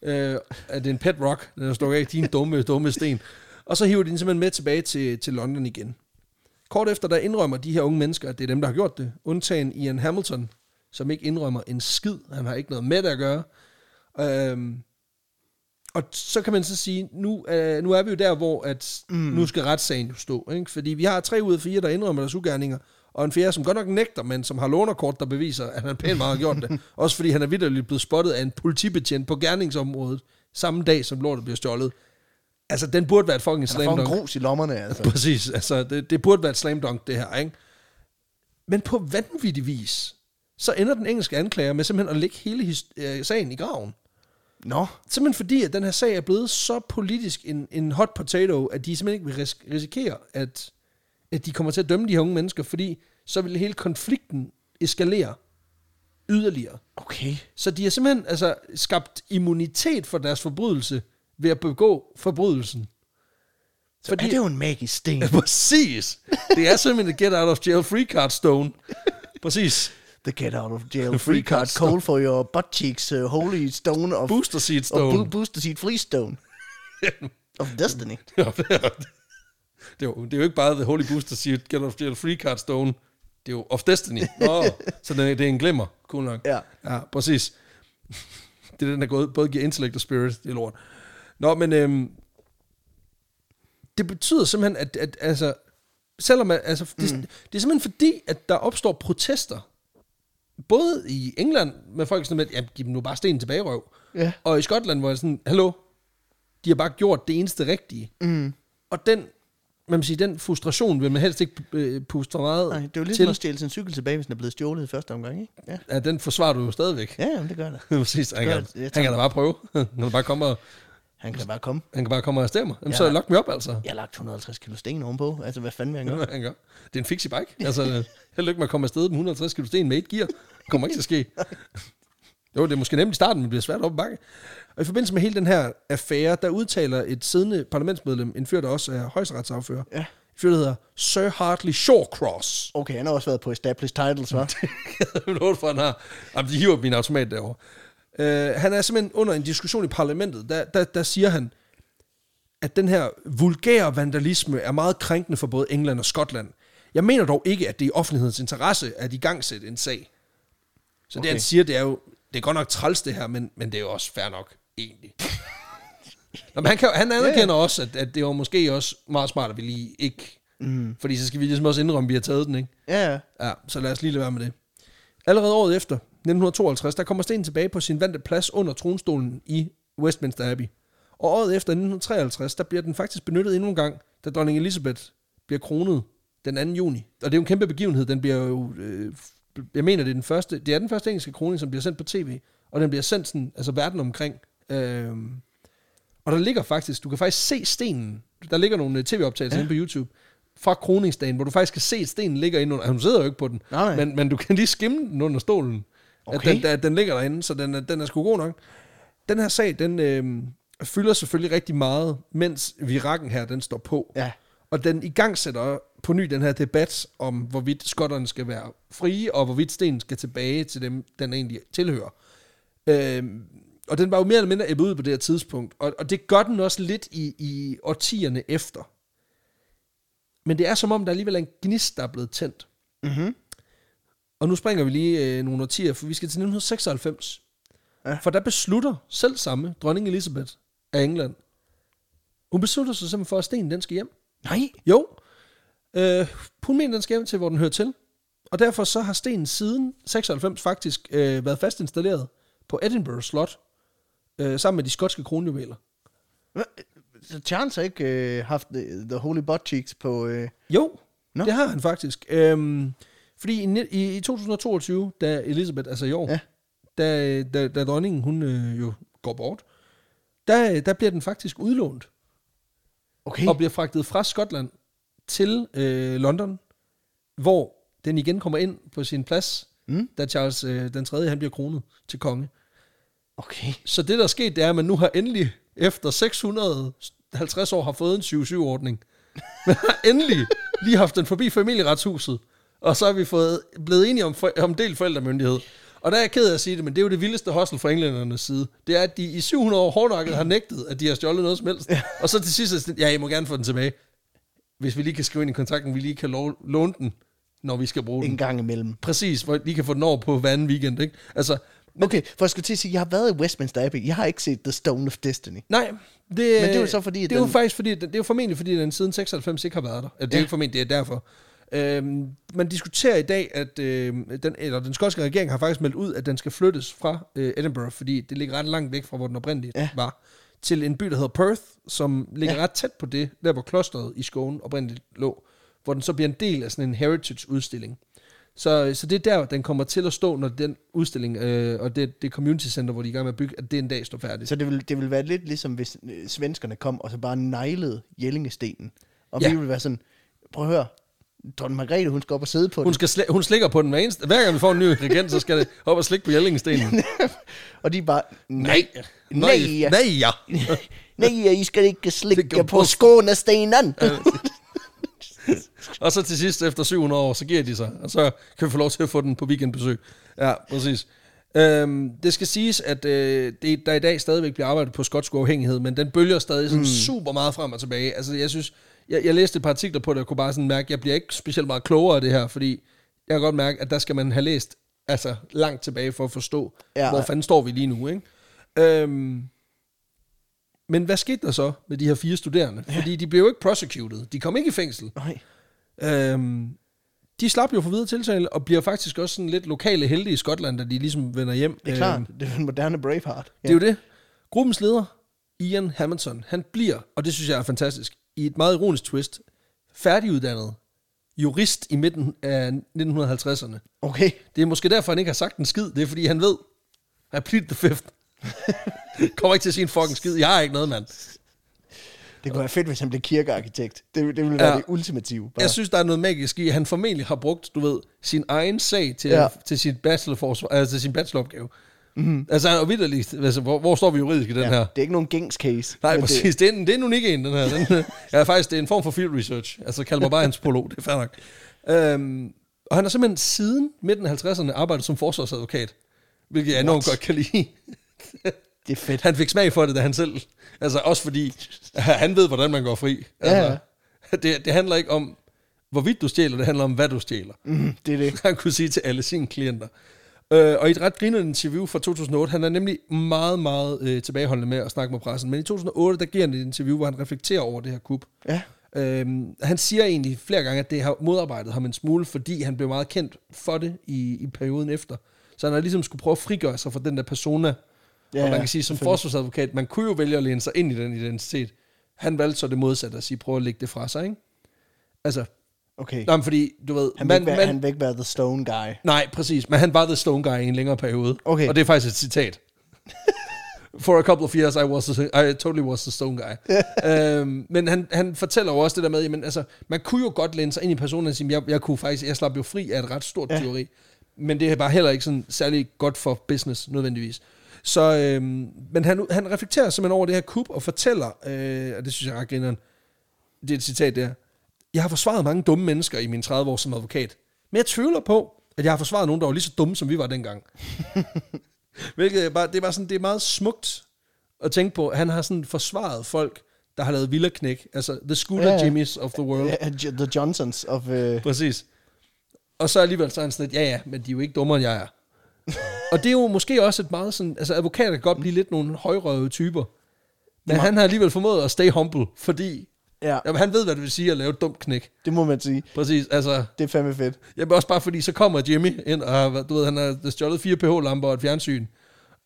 [SPEAKER 2] Øh, at det er en pet rock, den er stukket af, din dumme, dumme sten. Og så hiver de den simpelthen med tilbage til, til London igen. Kort efter, der indrømmer de her unge mennesker, at det er dem, der har gjort det. Undtagen Ian Hamilton, som ikke indrømmer en skid. Han har ikke noget med det at gøre. Øhm, og så kan man så sige, nu, øh, nu er vi jo der, hvor at mm. nu skal retssagen jo stå. Ikke? Fordi vi har tre ud af fire, der indrømmer deres ugerninger, og en fjerde, som godt nok nægter, men som har lånerkort, der beviser, at han pænt meget har gjort det. Også fordi han er vidderligt blevet spottet af en politibetjent på gerningsområdet, samme dag, som lortet bliver stjålet. Altså, den burde være et fucking
[SPEAKER 1] Han
[SPEAKER 2] slam
[SPEAKER 1] får en
[SPEAKER 2] dunk.
[SPEAKER 1] grus i lommerne, altså.
[SPEAKER 2] Præcis, altså, det, det burde være et slam dunk, det her, ikke? Men på vanvittig vis, så ender den engelske anklager med simpelthen at lægge hele øh, sagen i graven.
[SPEAKER 1] Nå,
[SPEAKER 2] Simpelthen fordi, at den her sag er blevet så politisk en, en hot potato, at de simpelthen ikke vil ris- risikere, at, at de kommer til at dømme de her unge mennesker, fordi så vil hele konflikten eskalere yderligere.
[SPEAKER 1] okay.
[SPEAKER 2] Så de har simpelthen altså, skabt immunitet for deres forbrydelse ved at begå forbrydelsen.
[SPEAKER 1] Så Fordi... er det jo en magisk sten.
[SPEAKER 2] Ja, præcis. Det er simpelthen et get out of jail free card stone. Præcis.
[SPEAKER 1] The get out of jail
[SPEAKER 2] Free card stone.
[SPEAKER 1] call for your butt cheeks uh, holy stone of,
[SPEAKER 2] Booster seed
[SPEAKER 1] of
[SPEAKER 2] stone.
[SPEAKER 1] bo- booster seed free stone. of destiny.
[SPEAKER 2] Det, er, det, er jo, det er jo ikke bare The Holy Booster siger, get out of jail free card stone. Det er jo of destiny. Nå, så det, er- det er en glimmer. Cool nok.
[SPEAKER 1] Ja.
[SPEAKER 2] Ja, præcis. Det er den, der både giver intellect og spirit. Det er lort. Nå, men øhm, det betyder simpelthen, at, at altså, selvom at, altså, det, mm. det er simpelthen fordi, at der opstår protester, både i England, med folk sådan med, ja, giv dem nu bare stenen tilbage, røv.
[SPEAKER 1] Ja.
[SPEAKER 2] Og i Skotland, hvor jeg sådan, hallo, de har bare gjort det eneste rigtige.
[SPEAKER 1] Mm.
[SPEAKER 2] Og den, man sige, den frustration vil man helst ikke øh, puste meget
[SPEAKER 1] Nej, det er jo ligesom
[SPEAKER 2] til.
[SPEAKER 1] at stjæle sin cykel tilbage, hvis den er blevet stjålet i første omgang, ikke? Ja,
[SPEAKER 2] Ja, den forsvarer du jo stadigvæk.
[SPEAKER 1] ja jamen, det gør det.
[SPEAKER 2] Præcis, han kan,
[SPEAKER 1] Godt, jeg
[SPEAKER 2] han kan da bare prøve. Han kan bare komme og,
[SPEAKER 1] Han kan bare komme.
[SPEAKER 2] han kan bare komme og arrestere mig. Jamen,
[SPEAKER 1] Ja.
[SPEAKER 2] så lok mig op, altså.
[SPEAKER 1] Jeg har lagt 150 kilo sten ovenpå. Altså, hvad fanden vil han
[SPEAKER 2] Ja,
[SPEAKER 1] gøre?
[SPEAKER 2] han gør. Det er en fixie bike. Altså, held og lykke med at komme afsted med 150 kilo sten med et gear. Det kommer ikke til at ske. Jo, det er måske nemt i starten, men det bliver svært op ad bakke. Og i forbindelse med hele den her affære, der udtaler et siddende parlamentsmedlem, en fyr, der også er højesteretsaffører,
[SPEAKER 1] Ja.
[SPEAKER 2] en fyr, der hedder Sir Hartley Shawcross.
[SPEAKER 1] Okay, han har også været på Established Titles, hva'?
[SPEAKER 2] Noget for, han har. Jamen, de hiver min automat derovre. Uh, han er simpelthen under en diskussion i parlamentet, der, der, der siger han, at den her vulgære vandalisme er meget krænkende for både England og Skotland. Jeg mener dog ikke, at det er i offentlighedens interesse at i gang sætte en sag. Så okay. det han siger, det er jo, det er godt nok træls det her, men, men det er jo også fair nok, egentlig. Nå, men han, kan, han anerkender ja. også, at, at det var måske også meget smart, at vi lige ikke... Mm. Fordi så skal vi ligesom også indrømme, at vi har taget den, ikke?
[SPEAKER 1] Ja, ja.
[SPEAKER 2] Ja, så lad os lige lade være med det. Allerede året efter, 1952, der kommer Sten tilbage på sin vante plads under tronstolen i Westminster Abbey. Og året efter, 1953, der bliver den faktisk benyttet endnu en gang, da dronning Elizabeth bliver kronet den 2. juni. Og det er jo en kæmpe begivenhed. Den bliver jo, øh, jeg mener, det er den første, det er den første engelske kroning, som bliver sendt på tv. Og den bliver sendt sådan, altså verden omkring. Øh, og der ligger faktisk, du kan faktisk se stenen. Der ligger nogle øh, tv-optagelser ja. inde på YouTube fra kroningsdagen, hvor du faktisk kan se, at stenen ligger inde under. Hun sidder jo ikke på den,
[SPEAKER 1] nej.
[SPEAKER 2] Men, men du kan lige skimme den under stolen.
[SPEAKER 1] Okay.
[SPEAKER 2] At den, at den ligger derinde, så den er, den er sgu god nok. Den her sag, den øh, fylder selvfølgelig rigtig meget, mens virakken her, den står på.
[SPEAKER 1] Ja.
[SPEAKER 2] Og den i gang sætter på ny den her debat om, hvorvidt skotterne skal være frie, og hvorvidt stenen skal tilbage til dem, den egentlig tilhører. Øhm, og den var jo mere eller mindre ebbet ud på det her tidspunkt. Og, og det gør den også lidt i, i årtierne efter. Men det er som om, der alligevel er en gnist, der er blevet tændt.
[SPEAKER 1] Mhm.
[SPEAKER 2] Og nu springer vi lige øh, nogle årtier, for vi skal til 1996.
[SPEAKER 1] Ja.
[SPEAKER 2] For der beslutter selv samme dronning Elizabeth af England. Hun beslutter sig simpelthen for, at stenen den skal hjem.
[SPEAKER 1] Nej.
[SPEAKER 2] Jo. Øh, hun mener, den skal hjem til, hvor den hører til. Og derfor så har stenen siden 96 faktisk øh, været fast installeret på Edinburgh Slot, øh, sammen med de skotske kronjuveler.
[SPEAKER 1] Så Charles har ikke øh, haft the, the Holy Butt Cheeks på... Øh...
[SPEAKER 2] Jo, no. det har han faktisk. Øhm, fordi i, i, i 2022, da Elizabeth, altså i år,
[SPEAKER 1] Ja.
[SPEAKER 2] da, da, da dronningen, hun øh, jo går bort, der, der bliver den faktisk udlånt,
[SPEAKER 1] Okay.
[SPEAKER 2] og bliver fragtet fra Skotland til øh, London, hvor den igen kommer ind på sin plads,
[SPEAKER 1] Mm.
[SPEAKER 2] da Charles øh, den 3. han bliver kronet til konge.
[SPEAKER 1] Okay.
[SPEAKER 2] Så det, der er sket, det er, at man nu har endelig, efter 650 år, har fået en 7-7-ordning. Man har endelig lige haft den forbi familieretshuset, og så er vi fået, blevet enige om, for, om delt forældremyndighed. Og der er jeg ked af at sige det, men det er jo det vildeste hostel fra englændernes side. Det er, at de i 700 år hårdnakket har nægtet, at de har stjålet noget som helst. Og så til sidst ja, I må gerne få den tilbage. Hvis vi lige kan skrive ind i kontrakten, vi lige kan lov, låne den, når vi skal bruge den.
[SPEAKER 1] En gang imellem.
[SPEAKER 2] Præcis, hvor de kan få den over på hver anden weekend, ikke? Altså,
[SPEAKER 1] Okay, for jeg skulle til at sige, jeg har været i Westminster Abbey. Jeg har ikke set The Stone of Destiny.
[SPEAKER 2] Nej, det,
[SPEAKER 1] Men det er jo så fordi,
[SPEAKER 2] det er jo
[SPEAKER 1] den-
[SPEAKER 2] faktisk fordi, det er jo formentlig fordi, den siden 96 ikke har været der. Det er
[SPEAKER 1] ja.
[SPEAKER 2] ikke formentlig, det er derfor. Øhm, man diskuterer i dag, at øh, den, eller den skotske regering har faktisk meldt ud, at den skal flyttes fra øh, Edinburgh, fordi det ligger ret langt væk fra, hvor den oprindeligt
[SPEAKER 1] Ja.
[SPEAKER 2] var, til en by, der hedder Perth, som ligger
[SPEAKER 1] Ja.
[SPEAKER 2] ret tæt på det, der hvor klosteret i Skåne oprindeligt lå, hvor den så bliver en del af sådan en heritage-udstilling. Så, så det er der, den kommer til at stå, når den udstilling øh, og det, det community center, hvor de er i gang med at bygge, at det en dag står færdigt.
[SPEAKER 1] Så det vil, det vil være lidt ligesom, hvis øh, svenskerne kom og så bare neglede Jellingestenen. Og
[SPEAKER 2] Ja.
[SPEAKER 1] vi vil være sådan, prøv at høre, dronning Margrethe, hun skal op og sidde på
[SPEAKER 2] Hun,
[SPEAKER 1] den.
[SPEAKER 2] skal sli- hun slikker på den hver eneste. Hver gang vi får en ny regent, så skal det op og slikke på Jellingstenen.
[SPEAKER 1] og de er bare,
[SPEAKER 2] Nej.
[SPEAKER 1] Nej.
[SPEAKER 2] Nej, nej ja.
[SPEAKER 1] nej, I skal ikke slikke på- skånestenen.
[SPEAKER 2] Og så til sidst, efter 700 år, så giver de sig. Og så kan vi få lov til at få den på weekendbesøg. Ja, præcis. Øhm, det skal siges, at øh, det, der i dag stadigvæk bliver arbejdet på skotsk uafhængighed, men den bølger stadig sådan mm. super meget frem og tilbage. Altså, jeg synes, jeg, jeg læste et par artikler på det, og kunne bare sådan mærke, at jeg bliver ikke specielt meget klogere af det her, fordi jeg kan godt mærke, at der skal man have læst altså, langt tilbage for at forstå,
[SPEAKER 1] Ja.
[SPEAKER 2] ja. hvor fanden står vi lige nu, ikke? Øhm, men hvad skete der så med de her fire studerende? Ja. Fordi de blev jo ikke prosecuted. De kom ikke i fængsel.
[SPEAKER 1] Nej.
[SPEAKER 2] Øhm, de slap jo for videre tiltale, og bliver faktisk også sådan lidt lokale helte i Skotland, da de ligesom vender hjem.
[SPEAKER 1] Det er klart,
[SPEAKER 2] Øhm,
[SPEAKER 1] det er den moderne Braveheart.
[SPEAKER 2] det er jo det. Gruppens leder, Ian Hamilton, han bliver, og det synes jeg er fantastisk, i et meget ironisk twist, færdiguddannet jurist i midten af 1950'erne.
[SPEAKER 1] Okay.
[SPEAKER 2] Det er måske derfor, han ikke har sagt en skid. Det er, fordi han ved, I plead the fifth. Kommer ikke til at sige en fucking skid. Jeg har ikke noget, mand.
[SPEAKER 1] Det kunne være fedt, hvis han blev kirkearkitekt. Det, det ville være
[SPEAKER 2] Ja.
[SPEAKER 1] det ultimative. Bare.
[SPEAKER 2] Jeg synes, der er noget magisk i, at han formentlig har brugt, du ved, sin egen sag til,
[SPEAKER 1] Ja.
[SPEAKER 2] til, sit bachelorforsvar, altså til sin bacheloropgave. Mm. Altså, og vidderligt, altså, hvor, hvor står vi juridisk i den
[SPEAKER 1] Ja,
[SPEAKER 2] her?
[SPEAKER 1] det er ikke nogen gængs case.
[SPEAKER 2] Nej, præcis. Det, er, en, det er en unik en, den her. Den, ja, faktisk, det er en form for field research. Altså, kald mig bare antropolog, det er fair nok. Øhm, og han har simpelthen siden midten af 50'erne arbejdet som forsvarsadvokat, hvilket jeg enormt godt kan lide.
[SPEAKER 1] Det, det er fedt.
[SPEAKER 2] Han fik smag for det, da han selv... Altså, også fordi han ved, hvordan man går fri. Altså,
[SPEAKER 1] Ja,
[SPEAKER 2] det, det handler ikke om, hvorvidt du stjæler, det handler om, hvad du stjæler.
[SPEAKER 1] Mm, det er det.
[SPEAKER 2] Han kunne sige til alle sine klienter. Øh, og i et ret grinerende interview fra 2008, han er nemlig meget, meget øh, tilbageholdende med at snakke med pressen, men i 2008, der giver han et interview, hvor han reflekterer over det her kup.
[SPEAKER 1] Ja.
[SPEAKER 2] Øhm, han siger egentlig flere gange, at det har modarbejdet ham en smule, fordi han blev meget kendt for det i, i perioden efter. Så han har ligesom skulle prøve at frigøre sig fra den der persona.
[SPEAKER 1] Ja,
[SPEAKER 2] og man kan sige, som forsvarsadvokat, man kunne jo vælge at læne sig ind i den identitet. Han valgte så det modsatte at sige, prøv at lægge det fra sig, ikke? Altså,
[SPEAKER 1] Okay.
[SPEAKER 2] nej, men fordi, du ved...
[SPEAKER 1] Han vil,
[SPEAKER 2] man,
[SPEAKER 1] være,
[SPEAKER 2] man,
[SPEAKER 1] han vil ikke være the stone guy.
[SPEAKER 2] Nej, præcis. Men han var The Stone Guy i en længere periode.
[SPEAKER 1] Okay.
[SPEAKER 2] Og det er faktisk et citat. For a couple of years, I, was the, I totally was the stone guy. øhm, men han, han fortæller jo også det der med, jamen, altså, man kunne jo godt læne sig ind i personen og sige, jeg, jeg, kunne faktisk, jeg slap jo fri af et ret stort
[SPEAKER 1] Ja.
[SPEAKER 2] teori. Men det er bare heller ikke sådan særlig godt for business, nødvendigvis. Så, øhm, men han, han reflekterer simpelthen over det her kup og fortæller, øh, og det synes jeg er ret grineren, det er et citat der, jeg har forsvaret mange dumme mennesker i mine 30 år som advokat, men jeg tvivler på, at jeg har forsvaret nogen, der var lige så dumme, som vi var dengang. Hvilket er bare, det er bare sådan, det er meget smukt at tænke på. Han har sådan forsvaret folk, der har lavet villaknæk. Altså, the scooter
[SPEAKER 1] ja.
[SPEAKER 2] Jimmys of the world.
[SPEAKER 1] Jo- the Johnsons of... Uh,
[SPEAKER 2] Præcis. Og så alligevel så er han sådan lidt, ja ja, men de er jo ikke dummere, end jeg er. og det er jo måske også et meget sådan, altså advokater kan godt blive lidt nogle højrøvede typer. Men han har alligevel formået at stay humble, fordi
[SPEAKER 1] ja,
[SPEAKER 2] jamen, han ved, hvad det vil sige at lave et dumt knæk.
[SPEAKER 1] det må man sige.
[SPEAKER 2] Præcis, altså,
[SPEAKER 1] Det er fandme fedt.
[SPEAKER 2] Jamen også bare fordi, så kommer Jimmy ind, og du ved, han har stjålet fire pH-lamper og et fjernsyn,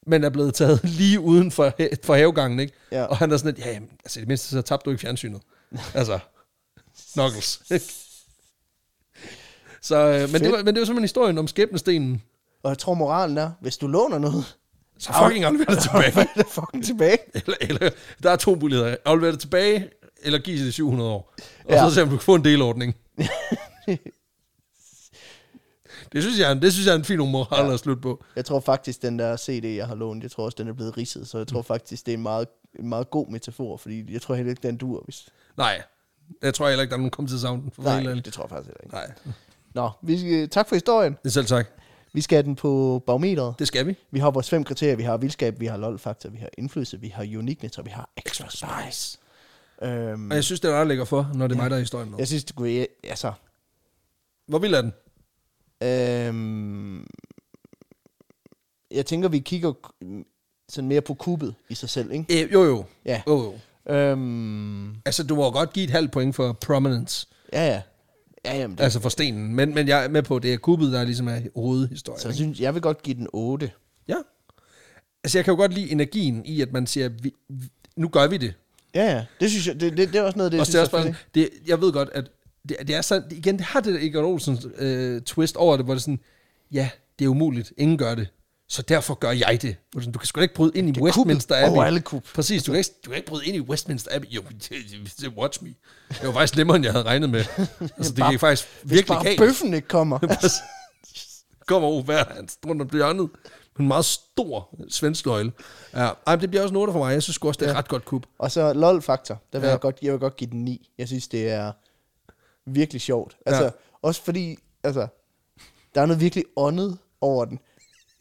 [SPEAKER 2] men er blevet taget lige uden for, for havegangen, ikke?
[SPEAKER 1] Ja.
[SPEAKER 2] Og han er sådan lidt, ja, jamen, altså i det mindste, så tabte du ikke fjernsynet. altså, knuckles. så, øh, men, det var, men det var simpelthen historien om skæbnestenen.
[SPEAKER 1] Og jeg tror, moralen er, hvis du låner noget,
[SPEAKER 2] Så fucking aflever det tilbage.
[SPEAKER 1] det fucking tilbage.
[SPEAKER 2] eller, eller, der er to muligheder. Aflever det tilbage, eller give det 700 år. Og
[SPEAKER 1] Ja.
[SPEAKER 2] så se, om du kan få en delordning. det, synes jeg, det synes jeg er en fin moral ja. at slutte på.
[SPEAKER 1] Jeg tror faktisk, den der CD, jeg har lånt, jeg tror også, den er blevet ridset, så jeg tror faktisk, det er en meget, en meget god metafor, fordi jeg tror heller ikke, den dur, hvis...
[SPEAKER 2] Nej, jeg tror heller ikke, der er nogen kommet til savn. For
[SPEAKER 1] Nej, det tror jeg faktisk heller ikke.
[SPEAKER 2] Nej,
[SPEAKER 1] Nå, vi skal, tak for historien.
[SPEAKER 2] det selv tak.
[SPEAKER 1] Vi skal have den på barometeret.
[SPEAKER 2] Det skal vi.
[SPEAKER 1] Vi har vores fem kriterier. Vi har vildskab, vi har lol-faktor, vi har indflydelse, vi har uniqueness, og vi har extra spice. Øhm,
[SPEAKER 2] Og jeg synes, det er lækker for, når det er mig, der er historien med.
[SPEAKER 1] jeg synes, det kunne... Altså,
[SPEAKER 2] Hvor vild er den?
[SPEAKER 1] øhm, jeg tænker, vi kigger sådan mere på kuppet i sig selv, ikke?
[SPEAKER 2] Øh, jo, jo.
[SPEAKER 1] Ja.
[SPEAKER 2] jo, jo.
[SPEAKER 1] Øhm,
[SPEAKER 2] Altså, du må godt give et halvt point for prominence.
[SPEAKER 1] ja, ja. Ja, jamen, det,
[SPEAKER 2] Altså for stenen. Men, men jeg er med på, at det er kuppet, der ligesom er hovedhistorien.
[SPEAKER 1] så
[SPEAKER 2] ikke?
[SPEAKER 1] synes, jeg vil godt give den 8.
[SPEAKER 2] Ja. Altså, jeg kan jo godt lide energien i, at man siger, vi, nu gør vi det.
[SPEAKER 1] Ja, ja. Det synes jeg, det, det, det er også noget af det, jeg
[SPEAKER 2] Og det er
[SPEAKER 1] synes
[SPEAKER 2] også bare, det, jeg ved godt, at det, det er sådan, igen, det har det der Egon Olsens øh, twist over det, hvor det er sådan, ja, det er umuligt, ingen gør det, så derfor gør jeg det. Du kan sgu da ikke bryde ind i
[SPEAKER 1] Det er
[SPEAKER 2] Westminster Abbey.
[SPEAKER 1] over alle kup.
[SPEAKER 2] Præcis, du kan, ikke, du kan ikke bryde ind i Westminster Abbey. Jo, watch me. Det var faktisk nemmere, end jeg havde regnet med. Altså, det
[SPEAKER 1] Bare-
[SPEAKER 2] gik faktisk
[SPEAKER 1] Hvis
[SPEAKER 2] virkelig
[SPEAKER 1] bare
[SPEAKER 2] galt.
[SPEAKER 1] bøffen ikke kommer.
[SPEAKER 2] Kommer over hver hans rundt om hjørnet. En meget stor svensk nøgle. Ja, ej, men det bliver også noget for mig. Jeg synes også, det er
[SPEAKER 1] Ja.
[SPEAKER 2] ret godt kub.
[SPEAKER 1] Og så lol-faktor, der vil
[SPEAKER 2] Ja.
[SPEAKER 1] jeg, godt, jeg vil godt give den 9. Jeg synes, det er virkelig sjovt. Altså,
[SPEAKER 2] Ja.
[SPEAKER 1] også fordi, altså, der er noget virkelig åndet over den.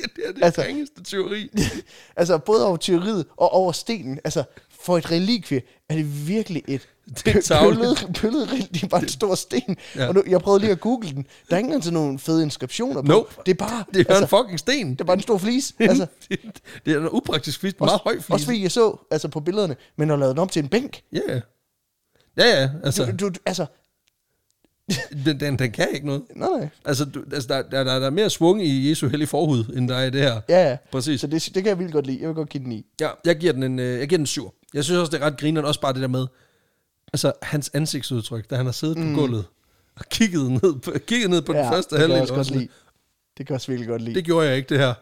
[SPEAKER 2] Ja, det er det
[SPEAKER 1] Altså-
[SPEAKER 2] ringeste teori.
[SPEAKER 1] Altså, både over tyveriet og over stenen. Altså, for et relikvie er det virkelig et
[SPEAKER 2] Det er
[SPEAKER 1] pøllet, pøllet Det er bare en stor sten.
[SPEAKER 2] Ja.
[SPEAKER 1] Og nu, jeg prøvede lige at google den. Der er ikke engang sådan nogle fede inskriptioner på.
[SPEAKER 2] Nope.
[SPEAKER 1] Det er bare,
[SPEAKER 2] Det er altså,
[SPEAKER 1] altså,
[SPEAKER 2] en fucking sten.
[SPEAKER 1] det er bare en stor flis. Altså,
[SPEAKER 2] det, det er en upraktisk flis. Meget høj flis.
[SPEAKER 1] også fordi jeg så altså på billederne, men har lavet den om til en bænk.
[SPEAKER 2] Ja, ja. Ja, ja. Altså,
[SPEAKER 1] Du, du, altså,
[SPEAKER 2] den, den, den kan ikke noget.
[SPEAKER 1] nej, nej.
[SPEAKER 2] Altså, du, altså der, der, der, der er mere svung i Jesu hellige forhud, end der er i det her.
[SPEAKER 1] Ja, ja.
[SPEAKER 2] Præcis.
[SPEAKER 1] Så det, det kan jeg vildt godt lide. Jeg vil godt give den i.
[SPEAKER 2] Ja, jeg giver den en, øh, jeg giver den en syv. Jeg synes også, det er ret grineren, også bare det der med, altså hans ansigtsudtryk, da han har siddet mm. på gulvet og kigget ned på, kigget ned på ja, den første
[SPEAKER 1] det kan jeg
[SPEAKER 2] halvdel.
[SPEAKER 1] også
[SPEAKER 2] og
[SPEAKER 1] godt lide. Det kan jeg også virkelig godt lide.
[SPEAKER 2] Det gjorde jeg ikke, det her.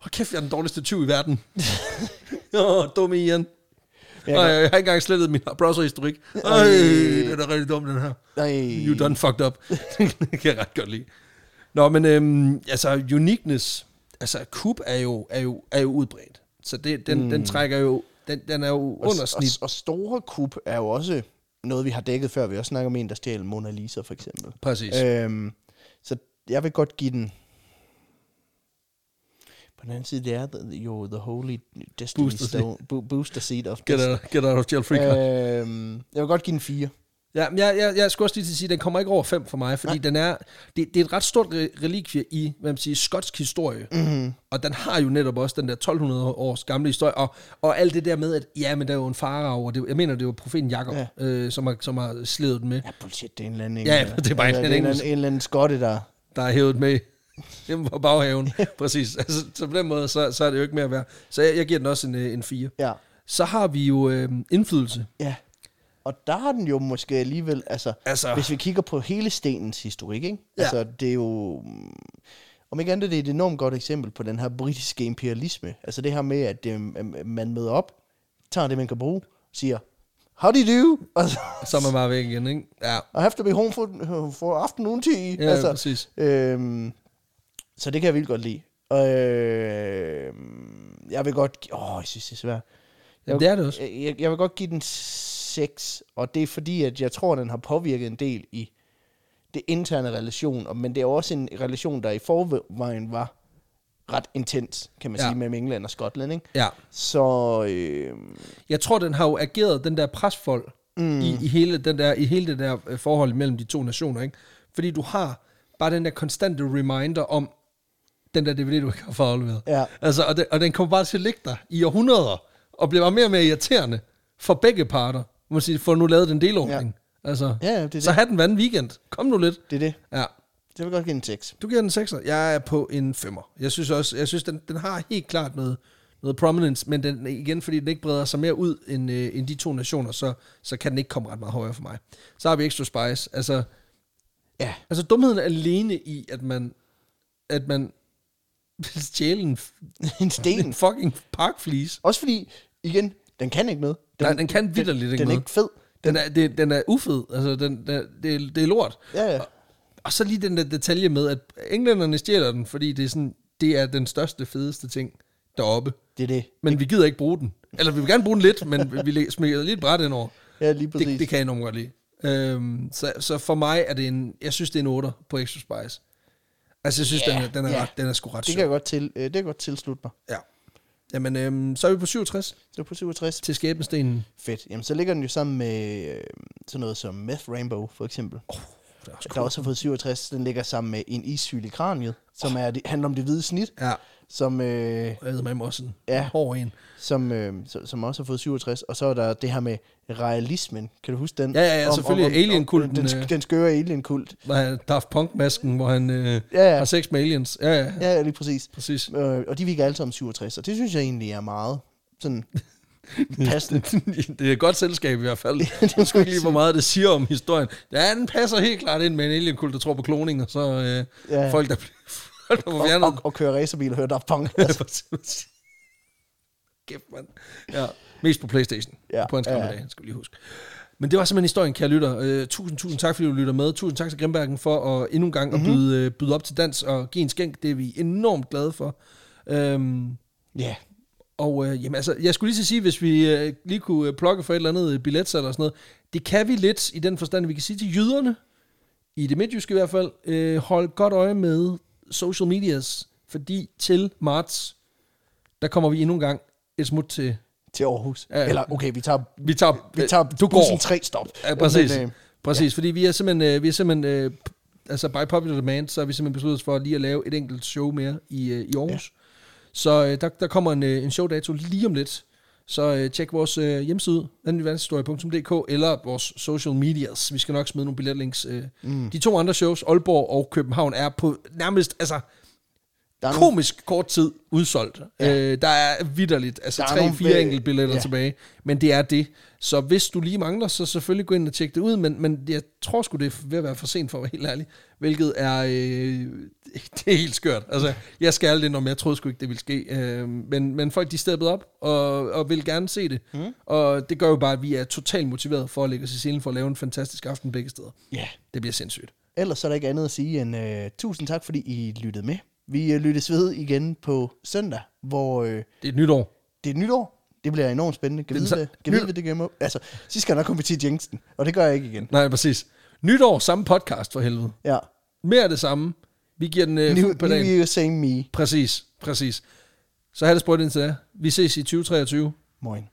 [SPEAKER 2] Hold kæft, jeg er den dårligste tyv i verden. Åh, oh, dum Ian.
[SPEAKER 1] Jeg kan-
[SPEAKER 2] jeg har ikke engang slettet min browserhistorik. Ej, den er rigtig dum, den her.
[SPEAKER 1] Nej.
[SPEAKER 2] You done fucked up. det kan jeg ret godt lide. Nå, men øhm, altså, uniqueness. altså Coop er jo, er jo, er jo udbredt. Så det, den, mm. den trækker jo, den, den er jo
[SPEAKER 1] Og,
[SPEAKER 2] under
[SPEAKER 1] og,
[SPEAKER 2] snit.
[SPEAKER 1] og store kub er jo også noget, vi har dækket før. Vi har også snakket om en, der stjal Mona Lisa, for eksempel.
[SPEAKER 2] Præcis. Øh,
[SPEAKER 1] Øhm, så jeg vil godt give den... Den anden side, det er the, jo The Holy Destiny
[SPEAKER 2] Booster.
[SPEAKER 1] Stone. Bo, booster Seed of
[SPEAKER 2] get, out, get out of jail free card.
[SPEAKER 1] Øhm, jeg vil godt give den 4.
[SPEAKER 2] Ja, men jeg, jeg, jeg skulle også lige til at sige, at den kommer ikke over 5 for mig, fordi
[SPEAKER 1] Nej.
[SPEAKER 2] den er, det, det er et ret stort re- relikvie i, hvad man siger, skotsk historie.
[SPEAKER 1] Mm-hmm.
[SPEAKER 2] Og den har jo netop også den der 1200 års gamle historie, og, og alt det der med, at ja, men der er jo en farao, og det, jeg mener, det var profeten Jakob, ja.
[SPEAKER 1] Ja.
[SPEAKER 2] øh, som, har, som har sledet den med,
[SPEAKER 1] Ja, bullshit, det er en eller anden...
[SPEAKER 2] Ja, det er bare en
[SPEAKER 1] en, en,
[SPEAKER 2] engelsk-
[SPEAKER 1] en, en eller anden skotte, der...
[SPEAKER 2] der er hævet med hjemme på baghaven. Præcis. Altså, så på den måde, så, så er det jo ikke mere værd. Så jeg, jeg giver den også en, øh, en 4.
[SPEAKER 1] Ja,
[SPEAKER 2] Så har vi jo øh, indflydelse.
[SPEAKER 1] ja. Og der har den jo måske alligevel... Altså,
[SPEAKER 2] Altså,
[SPEAKER 1] hvis vi kigger på hele stenens historik, ikke?
[SPEAKER 2] Ja.
[SPEAKER 1] Altså, det er jo... mm, Om ikke andet, det er et enormt godt eksempel på den her britiske imperialisme. Altså det her med, at det, man møder op, tager det, man kan bruge, siger, how do you do? Og så,
[SPEAKER 2] så er man bare væk igen, ikke? Ja,
[SPEAKER 1] I have to be home for, for afternoon tea.
[SPEAKER 2] ja
[SPEAKER 1] altså,
[SPEAKER 2] præcis.
[SPEAKER 1] øhm, så det kan jeg vildt godt lide. Og, øh, jeg vil godt... Åh, jeg synes, det er svært.
[SPEAKER 2] Jamen, det er det også.
[SPEAKER 1] Jeg, jeg, jeg vil godt give den 6, og det er fordi, at jeg tror, at den har påvirket en del i det interne relation, men det er også en relation, der i forvejen var ret intens, kan man
[SPEAKER 2] Ja.
[SPEAKER 1] ja. sige, mellem England og Skotland. Ikke?
[SPEAKER 2] Ja.
[SPEAKER 1] Så øh,
[SPEAKER 2] Jeg tror, den har jo ageret den der presfold mm. i, i, hele den der, i hele det der øh, forhold mellem de to nationer, ikke? Fordi du har bare den der konstante reminder om den der DVD, du ikke har fået afleveret.
[SPEAKER 1] ja,
[SPEAKER 2] Altså, og, det, og den kommer bare til at ligge der i århundreder, og bliver bare mere og mere irriterende for begge parter. Man sige, for nu lavet den delordning. Ja. Altså,
[SPEAKER 1] ja, det er
[SPEAKER 2] så
[SPEAKER 1] det.
[SPEAKER 2] have den anden weekend. Kom nu lidt.
[SPEAKER 1] det, er det.
[SPEAKER 2] Ja.
[SPEAKER 1] Det vil godt give den 6.
[SPEAKER 2] Du giver den 6'er. Jeg er på en 5'er. Jeg synes også, jeg synes, den, den har helt klart noget, noget prominence, men den, igen, fordi den ikke breder sig mere ud end, øh, end de to nationer, så, så kan den ikke komme ret meget højere for mig. Så har vi Extra Spice. Altså,
[SPEAKER 1] Ja,
[SPEAKER 2] altså dumheden alene i, at man, at man stjæle en,
[SPEAKER 1] en sten.
[SPEAKER 2] en fucking parkfleece.
[SPEAKER 1] Også fordi, igen, den kan ikke noget.
[SPEAKER 2] Nej, den kan vitterligt ikke
[SPEAKER 1] Den er
[SPEAKER 2] noget.
[SPEAKER 1] ikke fed.
[SPEAKER 2] Den er, det, den er ufed. Altså, den, den, det, er- det er lort.
[SPEAKER 1] Ja, ja.
[SPEAKER 2] Og så lige den der detalje med, at englænderne stjæler den, fordi det er, sådan, det er den største, fedeste ting deroppe.
[SPEAKER 1] Det er det.
[SPEAKER 2] Men vi gider ikke bruge den. Eller vi vil gerne bruge den lidt, men vi smider lige et bræt ind over.
[SPEAKER 1] Ja, lige præcis.
[SPEAKER 2] Det, det kan jeg enormt godt lide. Øhm, så, så for mig er det en, jeg synes det er en 8 på Extra Spice. Altså jeg synes,
[SPEAKER 1] Ja,
[SPEAKER 2] den, er, den, er
[SPEAKER 1] ja.
[SPEAKER 2] ret, den er sgu ret
[SPEAKER 1] det kan jeg godt, til, øh, det kan jeg godt tilslutte mig.
[SPEAKER 2] Ja. Jamen, øhm, så er vi på 67
[SPEAKER 1] Så er på 67.
[SPEAKER 2] til skæbnestenen.
[SPEAKER 1] Fedt. Jamen, så ligger den jo sammen med øh, sådan noget som Meth Rainbow, for eksempel.
[SPEAKER 2] Det er også
[SPEAKER 1] Der
[SPEAKER 2] cool.
[SPEAKER 1] også har fået 67. Den ligger sammen med en issyl i kraniet, som er, det handler om det hvide snit,
[SPEAKER 2] Ja,
[SPEAKER 1] som, øh,
[SPEAKER 2] jeg ved med mig også en
[SPEAKER 1] Ja.
[SPEAKER 2] hård en.
[SPEAKER 1] som, øh, som, også har fået 67. Og så er der det her med realismen. Kan du huske den?
[SPEAKER 2] Ja, ja, ja, selvfølgelig. Alien-kulten,
[SPEAKER 1] Den,
[SPEAKER 2] øh.
[SPEAKER 1] den, den skøre alien-kult.
[SPEAKER 2] Hvor han, Daft Punk-masken, hvor han øh,
[SPEAKER 1] Ja, ja.
[SPEAKER 2] har sex med aliens. Ja, ja,
[SPEAKER 1] Ja, lige præcis.
[SPEAKER 2] præcis.
[SPEAKER 1] Øh, og de virker alle sammen 67, og det synes jeg egentlig er meget sådan passende.
[SPEAKER 2] det er et godt selskab i hvert fald. det er sgu ikke lige, hvor meget det siger om historien. Ja, den passer helt klart ind med en alien der tror på kloning, og så øh,
[SPEAKER 1] Ja.
[SPEAKER 2] folk, der, folk,
[SPEAKER 1] og,
[SPEAKER 2] fjernet.
[SPEAKER 1] og, og køre racerbil og høre Daft Punk.
[SPEAKER 2] Præcis. Kæft, mand. Ja, mest på Playstation.
[SPEAKER 1] Ja,
[SPEAKER 2] på
[SPEAKER 1] ja,
[SPEAKER 2] gamle
[SPEAKER 1] ja.
[SPEAKER 2] ja. dage, skal vi lige huske. Men det var simpelthen historien, kære lytter. Uh, tusind, tusind tak, fordi du lytter med. Tusind tak til Grimbergen for at endnu en gang mm-hmm. at byde, uh, byde op til dans og give en skænk. Det er vi enormt glade for. Um,
[SPEAKER 1] Ja,
[SPEAKER 2] og uh, jamen, altså, jeg skulle lige til sige, hvis vi uh, lige kunne uh, plukke for et eller andet øh, billetsal eller sådan noget. Det kan vi lidt i den forstand, vi kan sige til jyderne, i det midtjyske i hvert fald, uh, hold godt øje med social medias, fordi til marts, der kommer vi endnu en gang et smut til
[SPEAKER 1] til Aarhus.
[SPEAKER 2] Ja.
[SPEAKER 1] Eller, okay, vi tager,
[SPEAKER 2] Vi tager,
[SPEAKER 1] vi tager
[SPEAKER 2] du
[SPEAKER 1] bussen
[SPEAKER 2] går.
[SPEAKER 1] tre stop.
[SPEAKER 2] Ja, præcis.
[SPEAKER 1] Men, øh,
[SPEAKER 2] præcis, fordi vi er simpelthen, øh, vi er simpelthen øh, altså by popular demand, så har vi simpelthen besluttet os for lige at lave et enkelt show mere i, øh, i Aarhus. Ja. Så øh, der, der kommer en, øh, en showdato lige om lidt. Så øh, tjek vores øh, hjemmeside, andenverdenshistorie.dk, eller vores social medias. Vi skal nok smide nogle billetlinks. Øh. Mm. De to andre shows, Aalborg og København, er på nærmest, altså
[SPEAKER 1] der er nogle,
[SPEAKER 2] komisk kort tid udsolgt.
[SPEAKER 1] Ja.
[SPEAKER 2] Øh, der er vidderligt, altså
[SPEAKER 1] Der er
[SPEAKER 2] tre,
[SPEAKER 1] nogle
[SPEAKER 2] enkelte billetter
[SPEAKER 1] ja.
[SPEAKER 2] tilbage. Men det er det. Så hvis du lige mangler, så selvfølgelig gå ind og tjek det ud. Men, men jeg tror sgu, det er ved at være for sent for at være helt ærlig. Hvilket er, øh, det er helt skørt. Altså, jeg skal det, når jeg troede sgu ikke, det ville ske. Øh, men, men folk, de steppede op og, og vil gerne se det. Mm. Og det gør jo bare, at vi er totalt motiveret for at lægge os i selen for at lave en fantastisk aften begge steder.
[SPEAKER 1] Ja. Yeah.
[SPEAKER 2] Det bliver sindssygt.
[SPEAKER 1] Ellers er der ikke andet at sige end uh, tusind tak, fordi I lyttede med. Vi øh, lyttes ved igen på søndag, hvor... Uh,
[SPEAKER 2] det er et nyt.
[SPEAKER 1] Det er et nyt. Det bliver enormt spændende. Kan vide,
[SPEAKER 2] hvad
[SPEAKER 1] det, det, det gemmer. Altså, sidst kan jeg nok komme til Jensen, og det gør jeg ikke igen.
[SPEAKER 2] Nej, præcis. Nytår, samme podcast for helvede.
[SPEAKER 1] Ja.
[SPEAKER 2] Mere af det samme. Vi giver den øh,
[SPEAKER 1] new,
[SPEAKER 2] på dagen.
[SPEAKER 1] New same me.
[SPEAKER 2] Præcis, præcis. Så have det ind indtil da. Vi ses i 2023.
[SPEAKER 1] Moin.